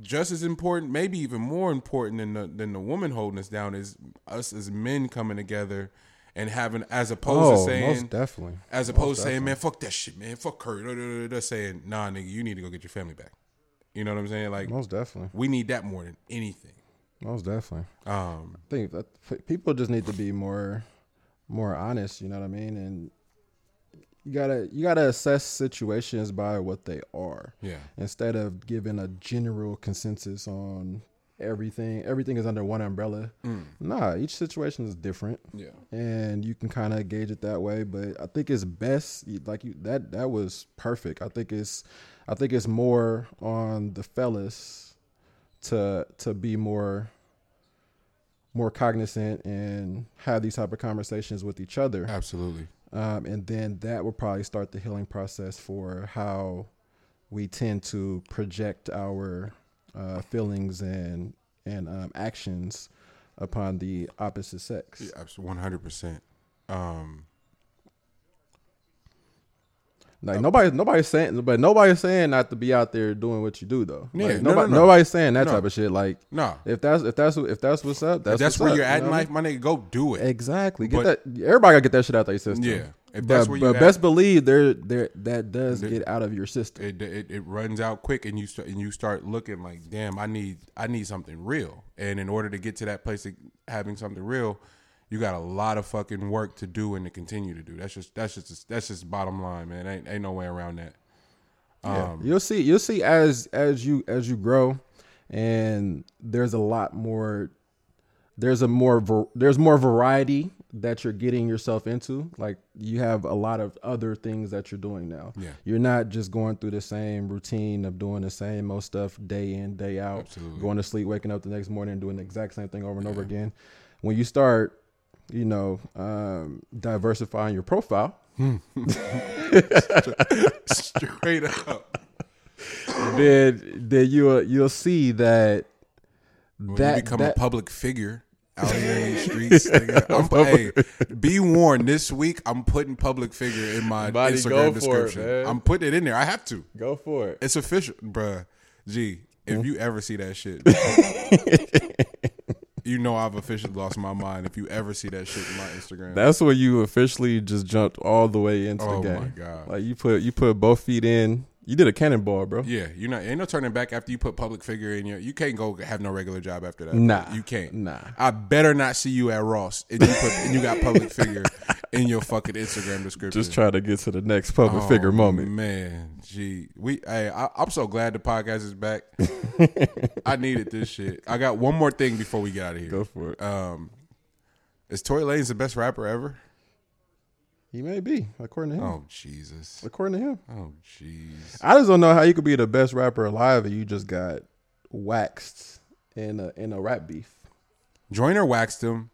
just as important, maybe even more important than the than the woman holding us down is us as men coming together and having as opposed oh, to saying most definitely. as opposed to saying, man, fuck that shit, man, fuck Curry. Da, da, da, da, saying, nah, nigga, you need to go get your family back. You know what I'm saying? Like, Most definitely. we need that more than anything. Most definitely. Um, I think that people just need to be more more honest, you know what I mean? And you gotta you gotta assess situations by what they are. yeah, Instead of giving a general consensus on everything. Everything is under one umbrella. Mm. Nah, each situation is different. yeah, and you can kind of gauge it that way. But I think it's best, like you that that was perfect. I think it's, I think it's more on the fellas to to be more more cognizant and have these type of conversations with each other, absolutely. Um, and then that will probably start the healing process for how we tend to project our uh, feelings and and um, actions upon the opposite sex. Yeah, absolutely, one hundred percent. Um, Like nobody, nobody's saying, but nobody's saying not to be out there doing what you do though. Yeah, Like, no, nobody, no, no. nobody's saying that type of shit. Like No, if that's if that's if that's what's up, that's if that's where up, you're at in life, my nigga. Go do it. Exactly. Get But- that. Everybody gotta get that shit out of their system. Yeah, if But, but best believe there there that does The- get out of your system. it, it it runs out quick, and you start and you start looking like, damn, I need I need something real. And in order to get to that place of having something real, you got a lot of fucking work to do and to continue to do. That's just that's just that's just bottom line, man. Ain't ain't no way around that. Yeah. Um, you'll see you'll see as as you as you grow and there's a lot more there's a more there's more variety that you're getting yourself into like you have a lot of other things that you're doing now Yeah. you're not just going through the same routine of doing the same old stuff day in day out Absolutely. going to sleep waking up the next morning and doing the exact same thing over and over again when you start you know um, diversifying your profile straight up. then then you'll you'll see that When that you become that- a public figure out here in these streets, nigga, I'm, hey, be warned. This week, I'm putting public figure in my Buddy, Instagram for it, description. I'm putting it in there. I have to. go for it. It's official, bruh. G, if Hmm? you ever see that shit, you know I've officially lost my mind. If you ever see that shit in my Instagram, That's when you officially just jumped all the way into oh the my game. god, Like you put you put both feet in. You did a cannonball, bro. yeah, you know, ain't no turning back after you put public figure in your. You can't go have no regular job after that. Nah, you can't. Nah. I better not see you at Ross and you put and you got public figure in your fucking Instagram description. Just try to get to the next public Oh, figure moment. Man, gee, we. Hey, I, I'm so glad the podcast is back. I needed this shit. I got one more thing before we get out of here. Go for it. Um, is Tory Lanez the best rapper ever? He may be, according to him. Oh Jesus. According to him. Oh jeez. I just don't know how you could be the best rapper alive and you just got waxed in a in a rap beef. Joyner waxed him,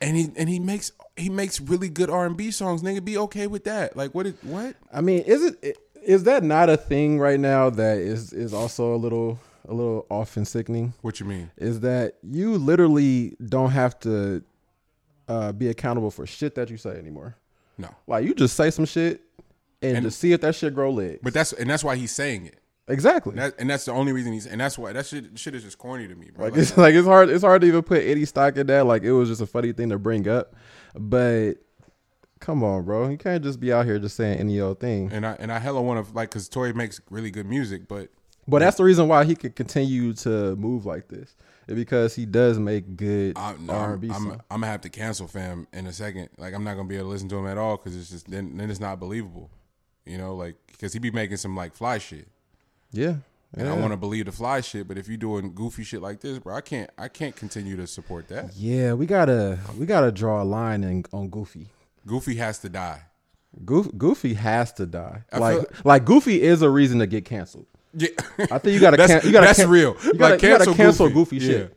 and he and he makes he makes really good R and B songs. Nigga, be okay with that. Like what? Is, what? I mean, is it is that not a thing right now that is is also a little a little off and sickening? What you mean? Is that you literally don't have to uh, be accountable for shit that you say anymore. No. Like you just say some shit and, And- just see if that shit grow legs. But that's and that's why he's saying it. exactly. And, that, and that's the only reason he's and that's why that shit shit is just corny to me, bro. Like Like, it's like it's hard it's hard to even put any stock in that. Like it was just a funny thing to bring up. But come on, bro. You can't just be out here just saying any old thing. and I and I hella want to like because Tory makes really good music, but But that's the reason why he could continue to move like this. Because he does make good I, no, R I'm, I'm. I'm gonna have to cancel fam in a second. Like I'm not gonna be able to listen to him at all because it's just then then it's not believable, you know. Like because he be making some like fly shit, Yeah. and I want to believe the fly shit. But if you're doing goofy shit like this, bro, I can't I can't continue to support that. Yeah, we gotta we gotta draw a line in, on Goofy. Goofy has to die. Goof, Goofy has to die. I like feel- like Goofy is a reason to get canceled. Yeah, I think you gotta That's- can, you gotta that's can- real. You gotta, Like, you gotta cancel cancel Goofy. goofy, Yeah. shit.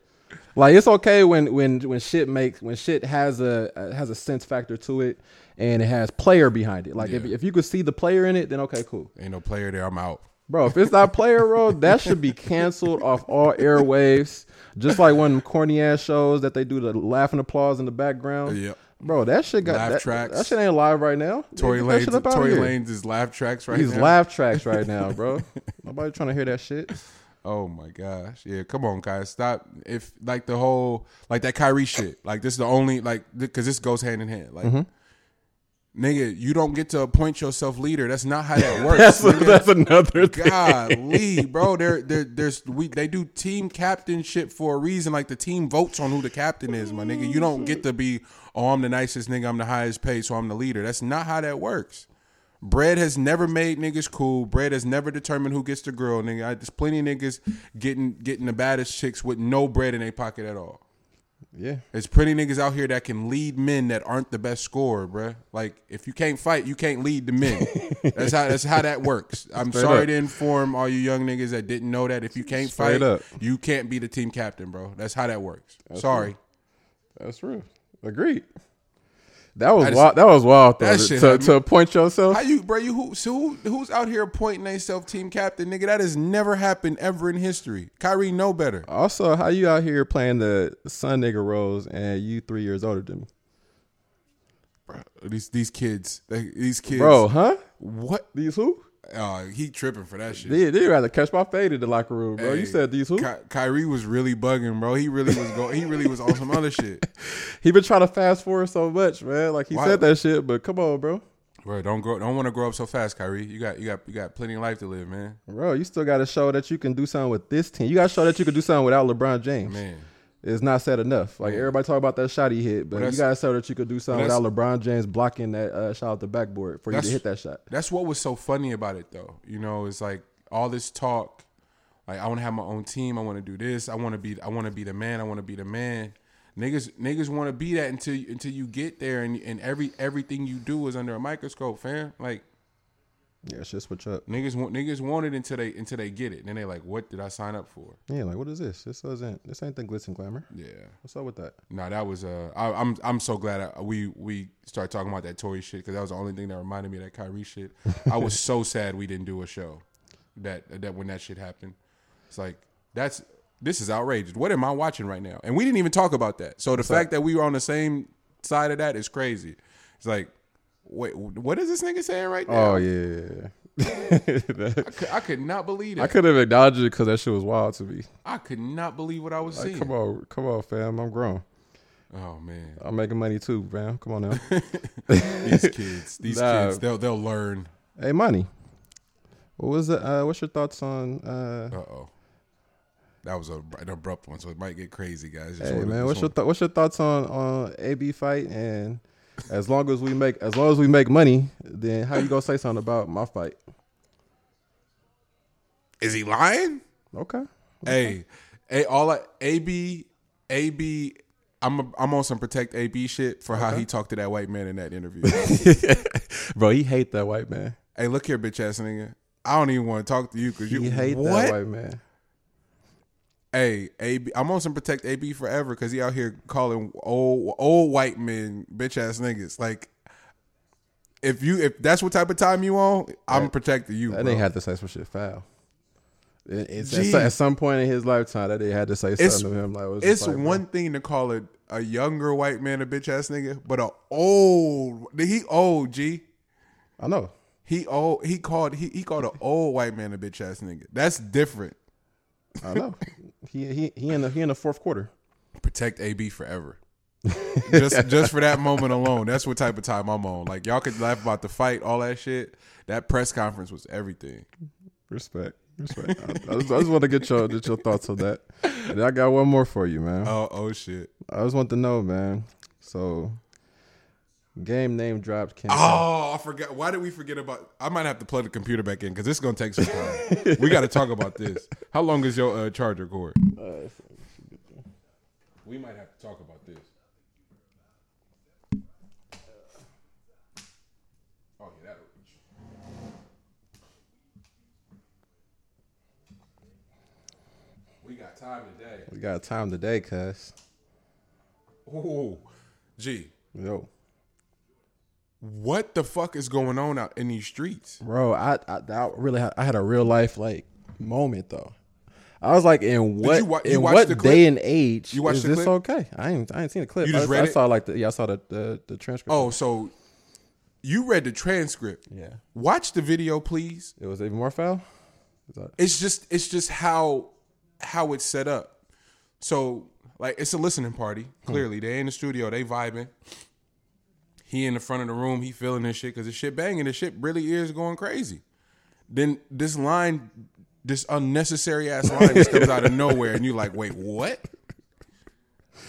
Like it's okay when when when shit makes when shit has a uh, has a sense factor to it and it has player behind it. Like if Yeah. if you could see the player in it, then okay, cool. ain't no player there. I'm out. Bro, if it's not player role, that should be canceled off all airwaves. Just like one of them corny ass shows that they do the laughing applause in the background. Yep. Bro, that shit got Laugh that, tracks. that shit ain't live right now. Tory Get that shit Lanez, Tory. Lanez is laugh tracks right These now. He's laugh tracks right now, bro. Nobody trying to hear that shit. Oh my gosh. Yeah, come on, guys. Stop. If like the whole like that Kyrie shit. Like this is the only like because this goes hand in hand. Like Mm-hmm. nigga, you don't get to appoint yourself leader. That's not how that works. That's nigga. that's another thing. Golly, bro. There, there, there's we they do team captainship for a reason. Like the team votes on who the captain is, my nigga. You don't get to be, oh, I'm the nicest nigga, I'm the highest paid, so I'm the leader. That's not how that works. Bread has never made niggas cool. Bread has never determined who gets the girl, nigga. I, there's plenty of niggas getting getting the baddest chicks with no bread in their pocket at all. Yeah. There's plenty niggas out here that can lead men that aren't the best scorer, bruh. Like if you can't fight, you can't lead the men. that's how that's how that works. I'm Straight sorry up. to inform all you young niggas that didn't know that. If you can't Straight fight, up. you can't be the team captain, bro. That's how that works. sorry. That's true. Agreed. That was just- wild. That was wild though. That to, shit to, to appoint yourself. How you, bro? You who? So who, who's out here appointing themselves team captain, nigga? That has never happened ever in history. Kyrie know better. also, how you out here playing the son nigga roles and you three years older than me? bro, these these kids, they, these kids, Bro, huh? What? These who? Uh, he tripping for that shit. They they rather catch my fade in the locker room, bro. you said these who? Ky- Kyrie was really bugging, bro. He really was going. He really was on some other shit, He been trying to fast forward so much, man. Like he Why- said that shit, but come on, bro. bro. Don't grow. Don't want to grow up so fast, Kyrie. You got you got you got plenty of life to live, man. Bro, you still got to show that you can do something with this team. You got to show that you can do something without LeBron James. Man, It's not said enough. Like everybody talk about that shot he hit, but But you that's- got to show that you could do something without LeBron James blocking that uh, shot off the backboard for you to hit that shot. that's what was so funny about it, though. You know, it's like all this talk. Like I want to have my own team. I want to do this. I want to be. I want to be the man. I want to be the man. Niggas, niggas want to be that until until you get there, and and every everything you do is under a microscope, fam. Like Yeah, shit switch up. niggas want niggas want it until they until they get it. And then they like, what did I sign up for? Yeah, like what is this? This isn't. This ain't the glitz and glamour. Yeah. What's up with that? No, that was uh, I, I'm I'm so glad I, we we started talking about that Tory shit because that was the only thing that reminded me of that Kyrie shit. I was so sad we didn't do a show that that when that shit happened. It's like that's this is outrageous. What am I watching right now? And we didn't even talk about that. So the fact that we were on the same side of that is crazy. It's like, wait, what is this nigga saying right now? Oh yeah. I, could, I could not believe it. I could have acknowledged it because that shit was wild to me. I could not believe what I was Like, seeing. come on, come on, fam. I'm grown. Oh man, I'm making money too, fam. Come on now. these kids, these Nah. kids, they'll they'll learn. hey, money. What was it? Uh, what's your thoughts on? Uh, Uh oh. That was a, an abrupt one, so it might get crazy, guys. Just hey man, what's your th- what's your thoughts on on AB fight? And as long as we make as long as we make money, then how you gonna say something about my fight? Is he lying? Okay. Hey, hey, all I, AB, AB. I'm a, I'm on some protect AB shit for how he talked to that white man in that interview. Bro, he hate that white man. hey, look here, bitch ass nigga. I don't even want to talk to you because you He hate what? that white man. Hey, AB, I'm on some protect AB forever because he out here calling old old white men bitch ass niggas. Like, if you if that's what type of time you on, I'm That- protecting you. That bro. nigga had to say some shit foul. It- It's at, at some point in his lifetime that they had to say It's- something to him. Like it It's like, one thing to call a, a younger white man a bitch ass nigga, but a old he old G. I know. He old he called he, he called an old white man a bitch ass nigga. That's different. I know. he he he in the he in the fourth quarter. Protect AB forever. just just for that moment alone. That's what type of time I'm on. Like y'all could laugh about the fight, all that shit. That press conference was everything. Respect. Respect. I, I just, I just want to get your get your thoughts on that. And I got one more for you, man. Oh oh shit. I just want to know, man. So, game name dropped. Kim Oh, I forgot. Why did we forget about? I might have to plug the computer back in because this is gonna take some time. we got to talk about this. How long is your uh, charger cord? We might have to talk about this. Oh yeah, reach. We got time today. we got time today, cuz. Ooh, gee, Yo, what the fuck is going on out in these streets? bro, I I, I really had, I had a real life like moment though. I was like, in what you wa- you in what the clip? day and age You watched is the this clip? okay? I ain't I ain't seen the clip. You just I, read I it? saw like the yeah I saw the the, the transcript. Oh, so you read the transcript. yeah, Watch the video, please. it was even more foul. That- It's just it's just how how it's set up. So like it's a listening party. Hmm. Clearly, they in the studio, they vibing. He in the front of the room, he feeling this shit because this shit banging. this shit really is going crazy. Then this line, this unnecessary ass line, just comes out of nowhere, and you're like, wait, what?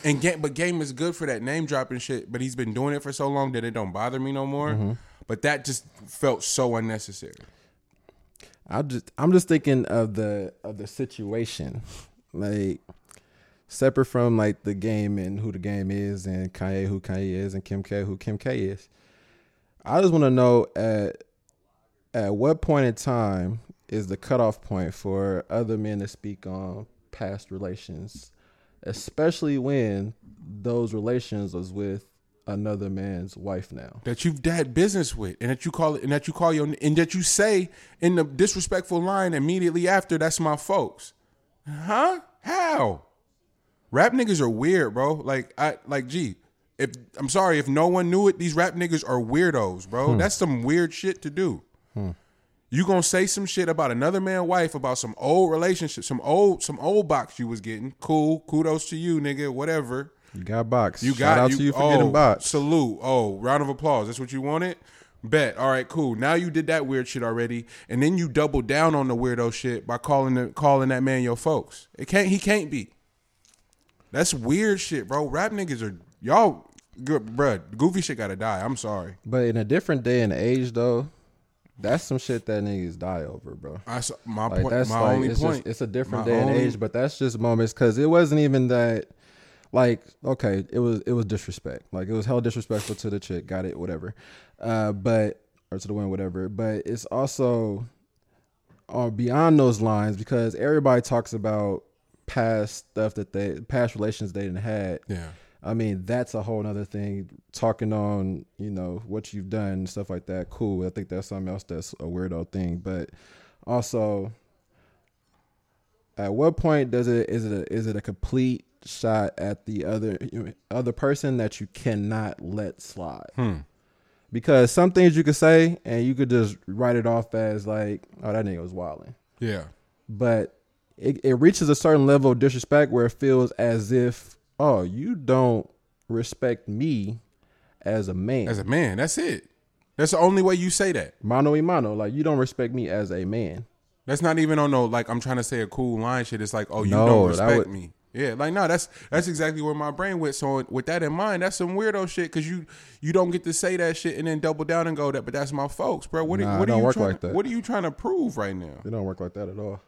And game, but game is good for that name dropping shit. But he's been doing it for so long that it don't bother me no more. Mm-hmm. But that just felt so unnecessary. I just I'm just thinking of the of the situation, like separate from like the game and who the game is and Kanye who Kanye is and Kim K who Kim K is. I just want to know at at what point in time is the cutoff point for other men to speak on past relations, especially when those relations was with another man's wife now. that you've had business with, and that you call it, and that you call your, and that you say in the disrespectful line immediately after, "That's my folks." Huh? How? Rap niggas are weird, bro. Like I, like, gee, if I'm sorry if no one knew it, these rap niggas are weirdos, bro. Hmm. That's some weird shit to do. You gonna say some shit about another man' wife about some old relationship, some old some old box you was getting. Cool, kudos to you, nigga. Whatever. You got box. You Shout got out you. to you for oh, getting box. Salute. Oh, round of applause. That's what you wanted. Bet. All right, cool. Now you did that weird shit already, and then you doubled down on the weirdo shit by calling the, calling that man your folks. It can't. He can't be. That's weird shit, bro. Rap niggas are y'all. Good, bruh. Goofy shit gotta die. I'm sorry. But in a different day and age, though, that's some shit that niggas die over, bro. I saw, my Like point. that's my like only it's point. just it's a different My day and age, but that's just moments because it wasn't even that. Like okay, it was it was disrespect. Like it was hell disrespectful to the chick. Got it, whatever. Uh, but or to the woman, whatever. But it's also uh, beyond those lines because everybody talks about past stuff that they past relations they didn't had. yeah. I mean, that's a whole nother thing. Talking on, you know, what you've done stuff like that. Cool. I think that's something else that's a weirdo thing. But also, at what point does it is it a, is it a complete shot at the other other person that you cannot let slide? Hmm. Because some things you could say and you could just write it off as like, oh, that nigga was wilding Yeah. but it, it reaches a certain level of disrespect where it feels as if oh you don't respect me as a man As a man, that's it. That's the only way you say that. mano y mano like you don't respect me as a man That's not even on no like I'm trying to say a cool line shit. It's like, oh, you No, don't respect would- me. Yeah, like no, that's that's exactly where my brain went. So with that in mind, that's some weirdo shit because you you don't get to say that shit and then double down and go that. But that's my folks, bro. What, Nah, are, what are don't you work trying, like that. What are you trying to prove right now? it don't work like that at all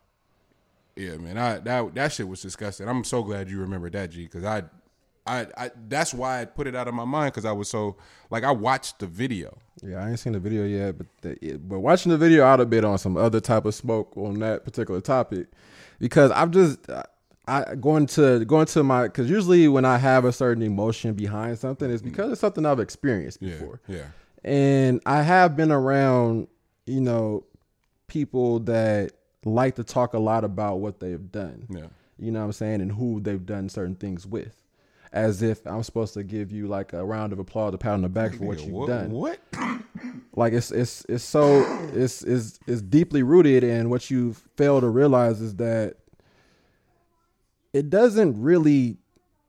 Yeah, man, I that that shit was disgusting. I'm so glad you remembered that, G, because I, I, I that's why I put it out of my mind because I was so like I watched the video. yeah i ain't seen the video yet but the, but watching the video i'd have been on some other type of smoke on that particular topic because i'm just I going to going to my because usually when I have a certain emotion behind something, it's mm. because it's something I've experienced Yeah, before. yeah, and I have been around, you know, people that like to talk a lot about what they've done. yeah. You know what I'm saying, and who they've done certain things with, as if I'm supposed to give you like a round of applause, a pat on the back for what you've what, done. What? Like it's it's it's so it's it's it's deeply rooted, and what you fail to realize is that it doesn't really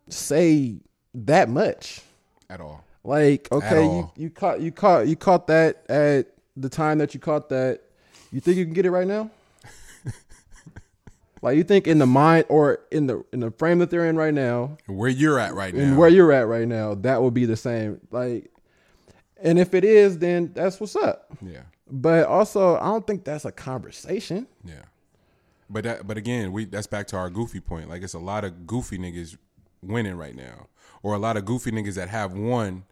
say that much. At all? Like, okay, you, you caught you caught you caught that at the time that you caught that. You think you can get it right now? Like you think in the mind or in the in the frame that they're in right now, Where you're at right now? and where you're at right now, that will be the same. Like, and if it is, then that's what's up. yeah, But also, I don't think that's a conversation. yeah. But that, but again, we that's back to our goofy point. Like it's a lot of goofy niggas winning right now, or a lot of goofy niggas that have won,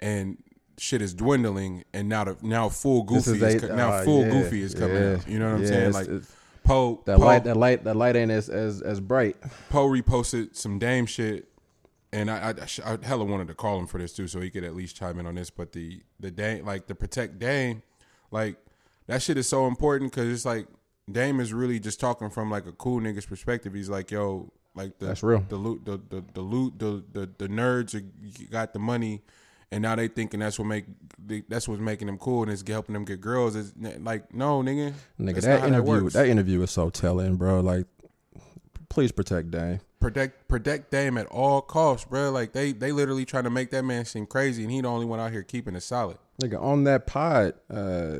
and shit is dwindling, and now the now full goofy is a- now uh, full yeah, goofy is coming yeah, out. You know what I'm yeah, saying? it's- Like it's- Poe That Poe- light, that light, that light ain't as as as bright. Poe reposted some Dame shit, and I, I, I I hella wanted to call him for this too, so he could at least chime in on this. But the the Dame, like the protect Dame, like that shit is so important because it's like Dame is really just talking from like a cool nigga's perspective. He's like, yo, like the That's real. the loot, the the the loot, the the, the nerds are, got the money. And now they thinking that's what make they, that's what's making them cool and it's helping them get girls. Is like no nigga, Nigga, that how that interview, that, interview is so telling, bro. Like, please protect Dame. protect protect Dame at all costs, bro. Like they they literally trying to make that man seem crazy, and he the only one out here keeping it solid. Nigga, on that pod, uh,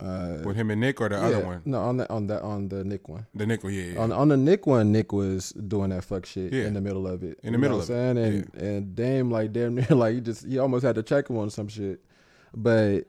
uh, With him and Nick or the other one, No, on that on that on the Nick one. the Nick, yeah, yeah. On on the Nick one, Nick was doing that fuck shit Yeah. in the middle of it. In the You middle of saying? And and Dame like damn near like he just he almost had to check him on some shit. But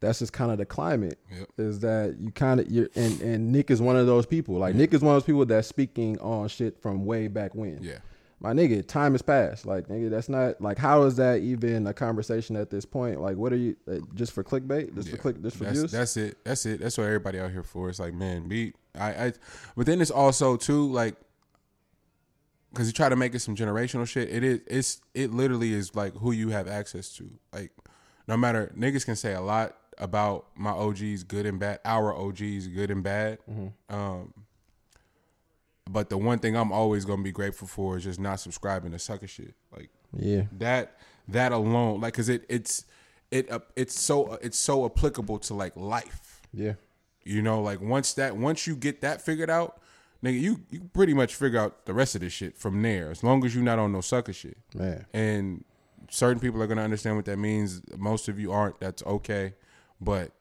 that's just kind of the climate. Yep. Is that you kind of you and and Nick is one of those people. Like Nick is one of those people that's speaking on shit from way back when. yeah. My nigga, time has passed. Like nigga, that's not like how is that even a conversation at this point? Like what are you uh, just for clickbait? Just Yeah. for click? Just for that's, views? that's it. That's it. That's what everybody out here for. It's like, man, me I, I but then it's also too like because you try to make it some generational shit. It is it's it literally is like who you have access to. Like no matter niggas can say a lot about my OGs, good and bad. Our OGs, good and bad. Um, but the one thing I'm always gonna be grateful for is just not subscribing to sucker shit. Like Yeah. That that alone, like, cause it it's it uh, it's so it's so applicable to like life. Yeah. You know, like once that once you get that figured out, nigga, you you pretty much figure out the rest of this shit from there. As long as you're not on no sucker shit. Man. And certain people are gonna understand what that means. Most of you aren't. That's okay. But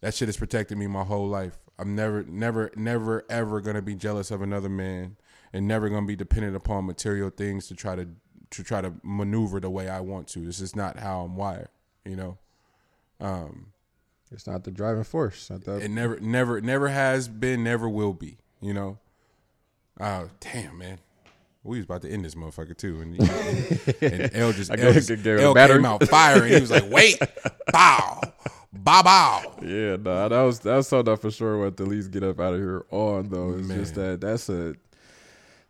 that shit has protected me my whole life. I'm never, never, never, ever gonna be jealous of another man, and never gonna be dependent upon material things to try to to try to maneuver the way I want to. This is not how I'm wired. You know. Um, It's not the driving force. Not the, it never, never, never has been, never will be. You know. Oh damn, man. We was about to end this motherfucker too, and, and L just, L, just it gave a L came out firing. He was like, "Wait, bow, bow, bow." Yeah, nah, that was that was something I for sure What to at least get up out of here on though. It's just that that's a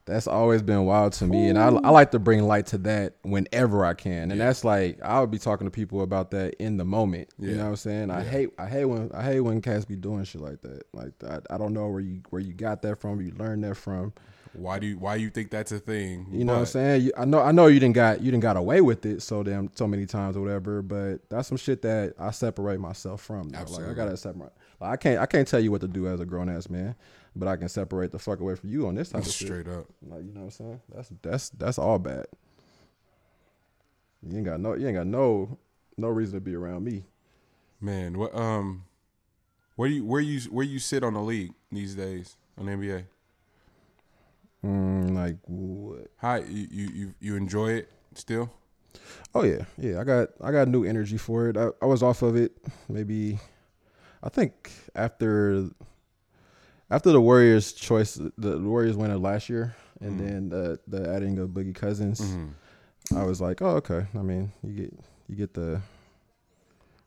that's always been wild to me, and I I like to bring light to that whenever I can, and that's like I would be talking to people about that in the moment. You know what I'm saying? I Yeah. hate I hate when I hate when cats be doing shit like that. Like I, I don't know where you where you got that from, you learned that from. Why do you why you think that's a thing? You know what I'm saying? You, I know I know you didn't got you didn't got away with it so damn so many times or whatever, but that's some shit that I separate myself from. now. Like I gotta separate. Like, I can't I can't tell you what to do as a grown ass man, but I can separate the fuck away from you on this type of shit. Straight up. Like you know what I'm saying? That's that's that's all bad. You ain't got no you ain't got no no reason to be around me. Man, what um where you where you where you sit on the league these days on the NBA? Mm, like what? How you, you you enjoy it still? Oh yeah, yeah. I got I got new energy for it. I, I was off of it maybe. I think after after the Warriors choice, the, Warriors winner last year, and mm-hmm. then the the adding of Boogie Cousins, mm-hmm. I was like, oh okay. I mean, you get you get the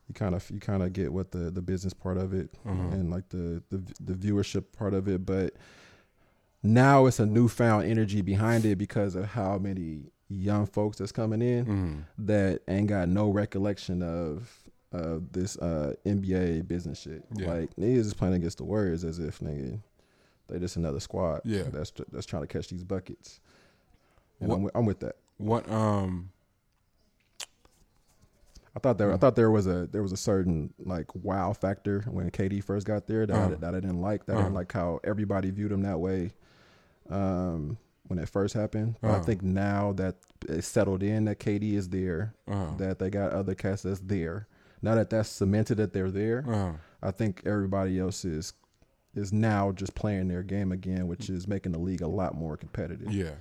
you kind of you kind of get what the the business part of it mm-hmm. and like the, the the viewership part of it, but now it's a newfound energy behind it because of how many young folks that's coming in Mm-hmm. that ain't got no recollection of of this uh NBA business shit. Yeah. Like niggas is playing against the Warriors as if nigga they just another squad. Yeah. that's that's trying to catch these buckets. And What- I'm with, I'm with that. What um I thought Mm. there I thought there was a there was a certain like wow factor when KD first got there that I, Uh-huh. that I didn't like. That I Uh-huh. didn't like how everybody viewed him that way. Um, when it first happened, but I Uh-huh. think now that it's settled in that KD is there, uh that they got other cats that's there. Now that that's cemented that they're there, uh I think everybody else is is now just playing their game again, which is making the league a lot more competitive. yeah.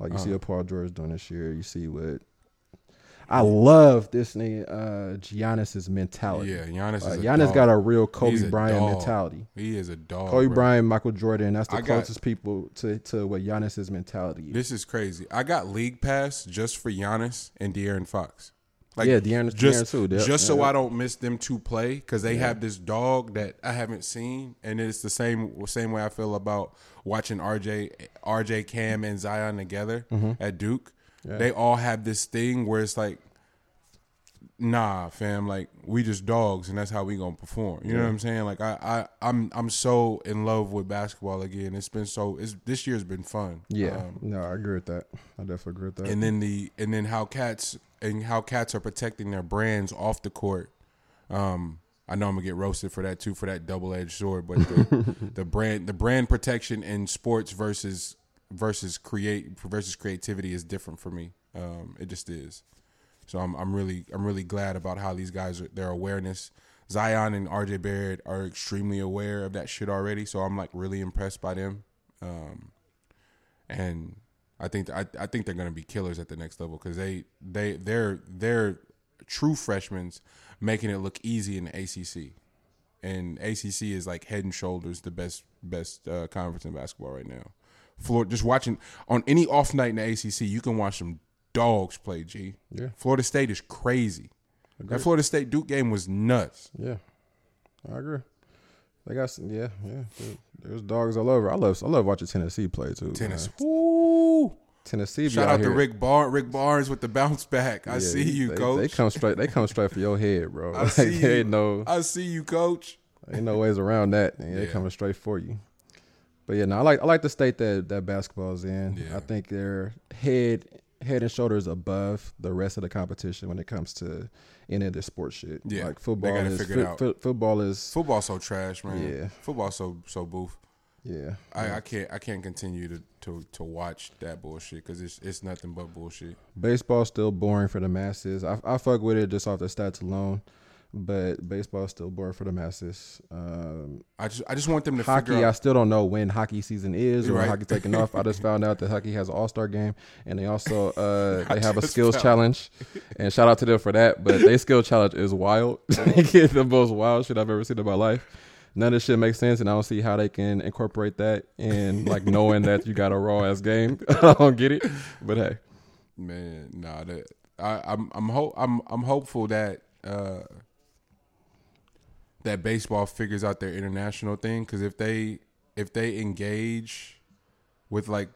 Like you see Uh-huh. what Paul George doing this year. You see what I love this nigga uh Giannis's mentality. Yeah, Giannis Uh, Giannis dog. got a real Kobe Bryant mentality. He is a dog. Kobe bro. Bryant, Michael Jordan, that's the I got- closest people to, to what Giannis's mentality is. This is crazy. I got league pass just for Giannis and De'Aaron Fox. Like, Yeah, De'Aaron- just De'Aaron too, yeah, just so yeah. I don't miss them to play because they have this dog that I haven't seen, and it's the same same way I feel about watching RJ RJ Cam and Zion together Mm-hmm. at Duke. They all have this thing where it's like, nah, fam, like we just dogs, and that's how we gonna perform. You know what I'm saying? Like I, I I'm I'm so in love with basketball again. It's been so it's this year's been fun. yeah, Um, no, I agree with that. I definitely agree with that. and then the and then how cats and how cats are protecting their brands off the court. Um, I know I'm gonna get roasted for that too for that double edged sword, but the, the brand the brand protection in sports versus versus create versus creativity is different for me. Um, it just is. So I'm I'm really I'm really glad about how these guys are their awareness. Zion and RJ Barrett are extremely aware of that shit already, so I'm like really impressed by them. Um, and I think I, I think they're to be killers at the next level because they they they're they're true freshmen making it look easy in the ACC, and ACC is like head and shoulders the best best uh, conference in basketball right now. Florida, just watching on any off night in the ACC, you can watch some dogs play. G, Yeah. Florida State is crazy. That Florida State Duke game was nuts. Yeah, I agree. They got some, yeah, yeah. there- There's dogs all over. I love, I love watching Tennessee play too. Tennessee. Woo! Tennessee. Shout out to Rick Barnes. Rick Barnes with the bounce back. I Yeah, see you, they, coach. They come straight. They come straight for your head, bro. I Like, see you. no, I see you, coach. ain't no ways around that. Man. They coming straight for you. But yeah, no, I like I like the state that that basketball's in. Yeah. I think they're head head and shoulders above the rest of the competition when it comes to any of the sports shit. Yeah, like they football gotta is figure it fo- out. fo- football is Football's so trash, man. Yeah. Football's so so boof. yeah. I, I can't I can't continue to to, to watch that bullshit because it's it's nothing but bullshit. Baseball's still boring for the masses. I, I fuck with it just off the stats alone, but baseball's still boring for the masses. Um, I just I just want them to hockey, I still don't know when hockey season is or Right. when hockey's taking off. I just found out that hockey has an All Star game, and they also uh, they have a skills found- challenge. And shout out to them for that. But their skill challenge is wild. it's the most wild shit I've ever seen in my life. None of this shit makes sense, and I don't see how they can incorporate that in like knowing that you got a raw ass game. I don't get it, but hey, Man, nah, that I, I'm I'm ho- I'm I'm hopeful that uh, that baseball figures out their international thing because if they if they engage with like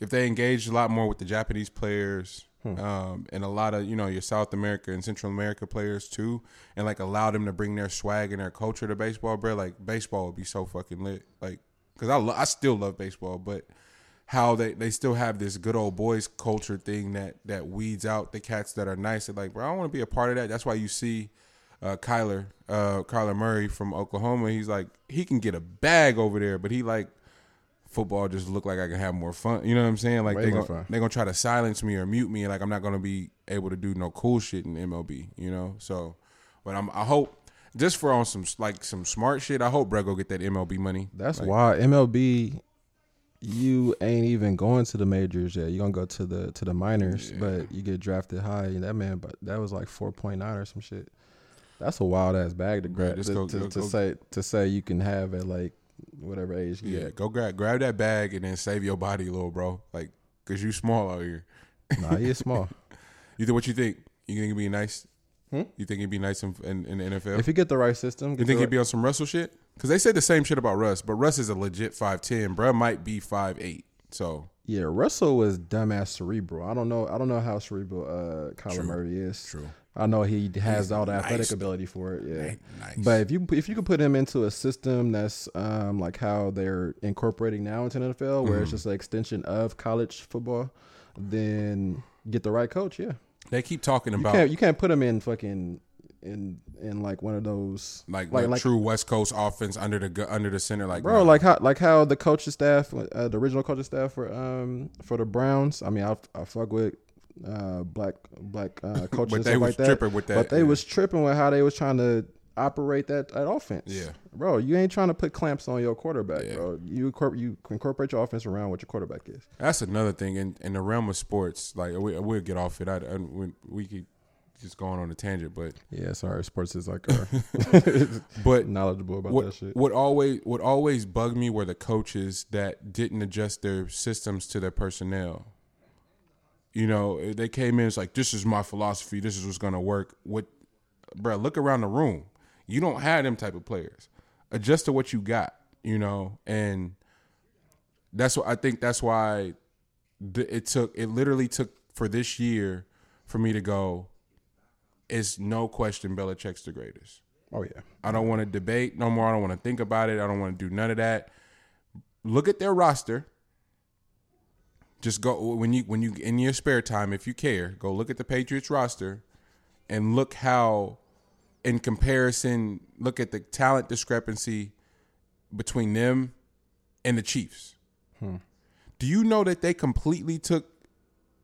if they engage a lot more with the Japanese players um, and a lot of you know your South America and Central America players too, and like allow them to bring their swag and their culture to baseball, bro. Like baseball would be so fucking lit, like because I lo- I still love baseball, but how they, they still have this good old boys culture thing that that weeds out the cats that are nice. They're like, bro, I want to be a part of that. That's why you see uh, Kyler uh, Kyler Murray from Oklahoma. He's like he can get a bag over there, but he like football just look like I can have more fun. You know what I'm saying? Like they're gonna, they gonna try to silence me or mute me. Like I'm not gonna be able to do no cool shit in MLB. You know? So, but I'm I hope just for on some like some smart shit. I hope Brett go get that MLB money. That's Like, why MLB you ain't even going to the majors yet. You're gonna go to the to the minors, Yeah. but you get drafted high. And that man, but that was like four point nine or some shit. That's a wild ass bag to grab just to, go- to, go- to go- say to say you can have at like whatever age you Yeah, go grab grab that bag and then save your body, little bro. Like, cause you small out here. Nah, he is small. You think what you think? You think it'd be nice? Hmm? You think he'd be nice in, in, in the NFL? if you get the right system, you think he'd be on some Russell shit? Because they said the same shit about Russ, but Russ is a legit five ten. Bruh might be five eight. So Yeah, Russell was dumbass cerebral. I don't know. I don't know how cerebral uh, Kyler True. Murray is. true. I know he has He's all the nice, athletic ability for it. Yeah, Nice. but if you if you could put him into a system that's um, like how they're incorporating now into the NFL, where Mm-hmm. it's just an extension of college football, then get the right coach. Yeah, they keep talking you about can't you can't put him in fucking in in like one of those like, like like true West Coast offense under the under the center, like bro like how like how the coaching staff uh, the original coaching staff for um for the Browns. I mean I I fuck with uh black black uh coaches but and they stuff was like that. tripping with that. but they yeah. was tripping with how they was trying to operate that, that offense. Yeah. bro, you ain't trying to put clamps on your quarterback, Yeah. bro. You you incorporate your offense around what your quarterback is. That's another thing in, in the realm of sports. Like we, we'll get off it. I, I, we, we keep just going on a tangent, but Yeah, sorry, sports is like uh, but knowledgeable about that what shit. what always what always bugged me were the coaches that didn't adjust their systems to their personnel. You know, eh, they came in. It's like this is my philosophy. This is what's gonna work. What, bro? Look around the room. You don't have them type of players. Adjust to what you got. You know, and that's what I think. That's why it took. It literally took for this year for me to go. It's no question Belichick's the greatest. Oh yeah, I don't want to debate no more. I don't want to think about it. I don't want to do none of that. Look at their roster. Just go when you when you in your spare time, if you care, go look at the Patriots roster and look how in comparison, look at the talent discrepancy between them and the Chiefs. Hmm. Do you know that they completely took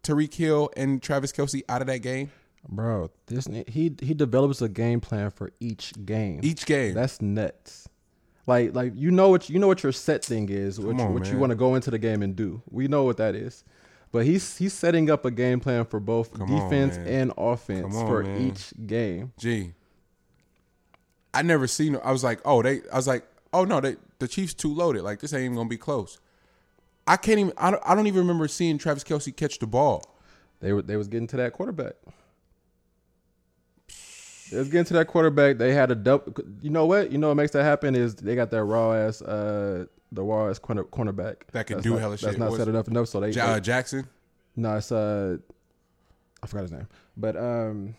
Tyreek Hill and Travis Kelce out of that game? bro. This he he develops a game plan for each game. Each game. That's nuts. Like like you know what you know what your set thing is, what, you, on, what you want to go into the game and do. We know what that is. But he's he's setting up a game plan for both Come defense man. and offense on, for man. each game. Gee, I never seen. I was like, oh, they. I was like, oh no, they the Chiefs too loaded. Like this ain't even gonna be close. I can't even. I don't, I don't even remember seeing Travis Kelce catch the ball. They were they was getting to that quarterback. They was getting to that quarterback. They had a double. You know what? You know what makes that happen is they got that raw ass uh the raw ass corner, cornerback That can That's do not, hella That's shit. That's not What's- set enough enough. So they, Ja- they Jackson. no, it's uh I forgot his name, but um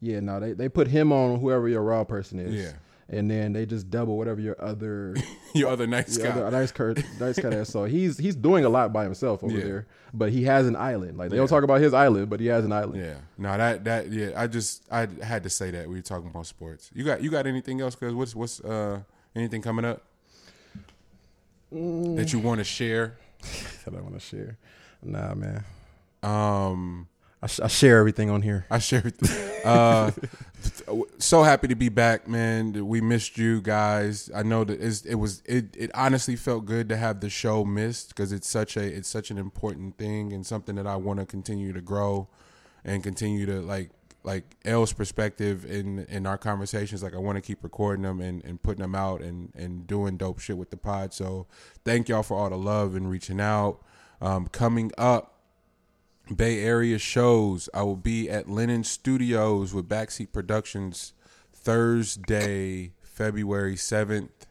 yeah no they they put him on whoever your raw person is. Yeah. And then they just double whatever your other Your other nice your guy. other nice cur- nice cut ass. So he's he's doing a lot by himself over Yeah. there, but he has an island. Like they Yeah. don't talk about his island, but he has an island. Yeah, no, that that yeah. I just I had to say that we were talking about sports. You got you got anything else? Cause what's what's uh anything coming up that you want to share? That I want to share. Nah, man. Um, I, sh- I share everything on here. I share. Uh, so happy to be back, man. We missed you guys. I know that it was it. It honestly felt good to have the show missed because it's such a it's such an important thing and something that I want to continue to grow and continue to like like L's perspective in in our conversations. Like I want to keep recording them and, and putting them out and and doing dope shit with the pod. So thank y'all for all the love and reaching out. Um, coming up. Bay Area shows. I will be at Lennon Studios with Backseat Productions Thursday, February seventh.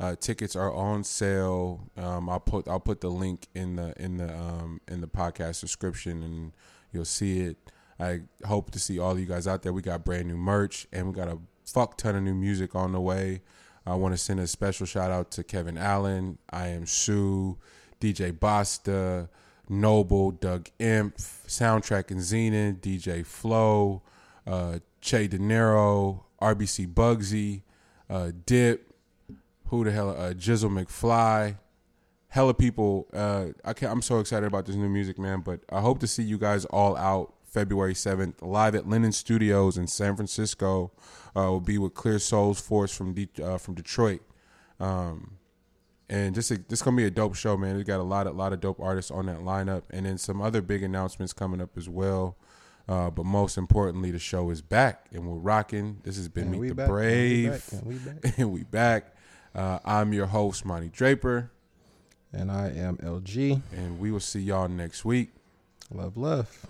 Uh, tickets are on sale. Um, I'll put I'll put the link in the in the um, in the podcast description, and you'll see it. I hope to see all of you guys out there. We got brand new merch, and we got a fuck ton of new music on the way. I want to send a special shout out to Kevin Allen, I Am Sue, DJ Basta, Noble, Doug Imp, Soundtrack and Zenon, DJ Flow, uh, Che De Niro, RBC Bugsy, uh, Dip, who the hell, uh, Jizzle McFly, hella people. Uh, I can't, I'm so excited about this new music, man. But I hope to see you guys all out February 7th, live at Lennon Studios in San Francisco. Uh, will be with Clear Soul Forces from De- uh, from Detroit. Um, and just a, this gonna be a dope show, man. We got a lot of lot of dope artists on that lineup, and then some other big announcements coming up as well. Uh, but most importantly, the show is back and we're rocking. This has been And Meet the back, and we Brave, back, and we back. and we back. Uh, I'm your host, Monty Draper, And I am LG. and we will see y'all next week. Love, love.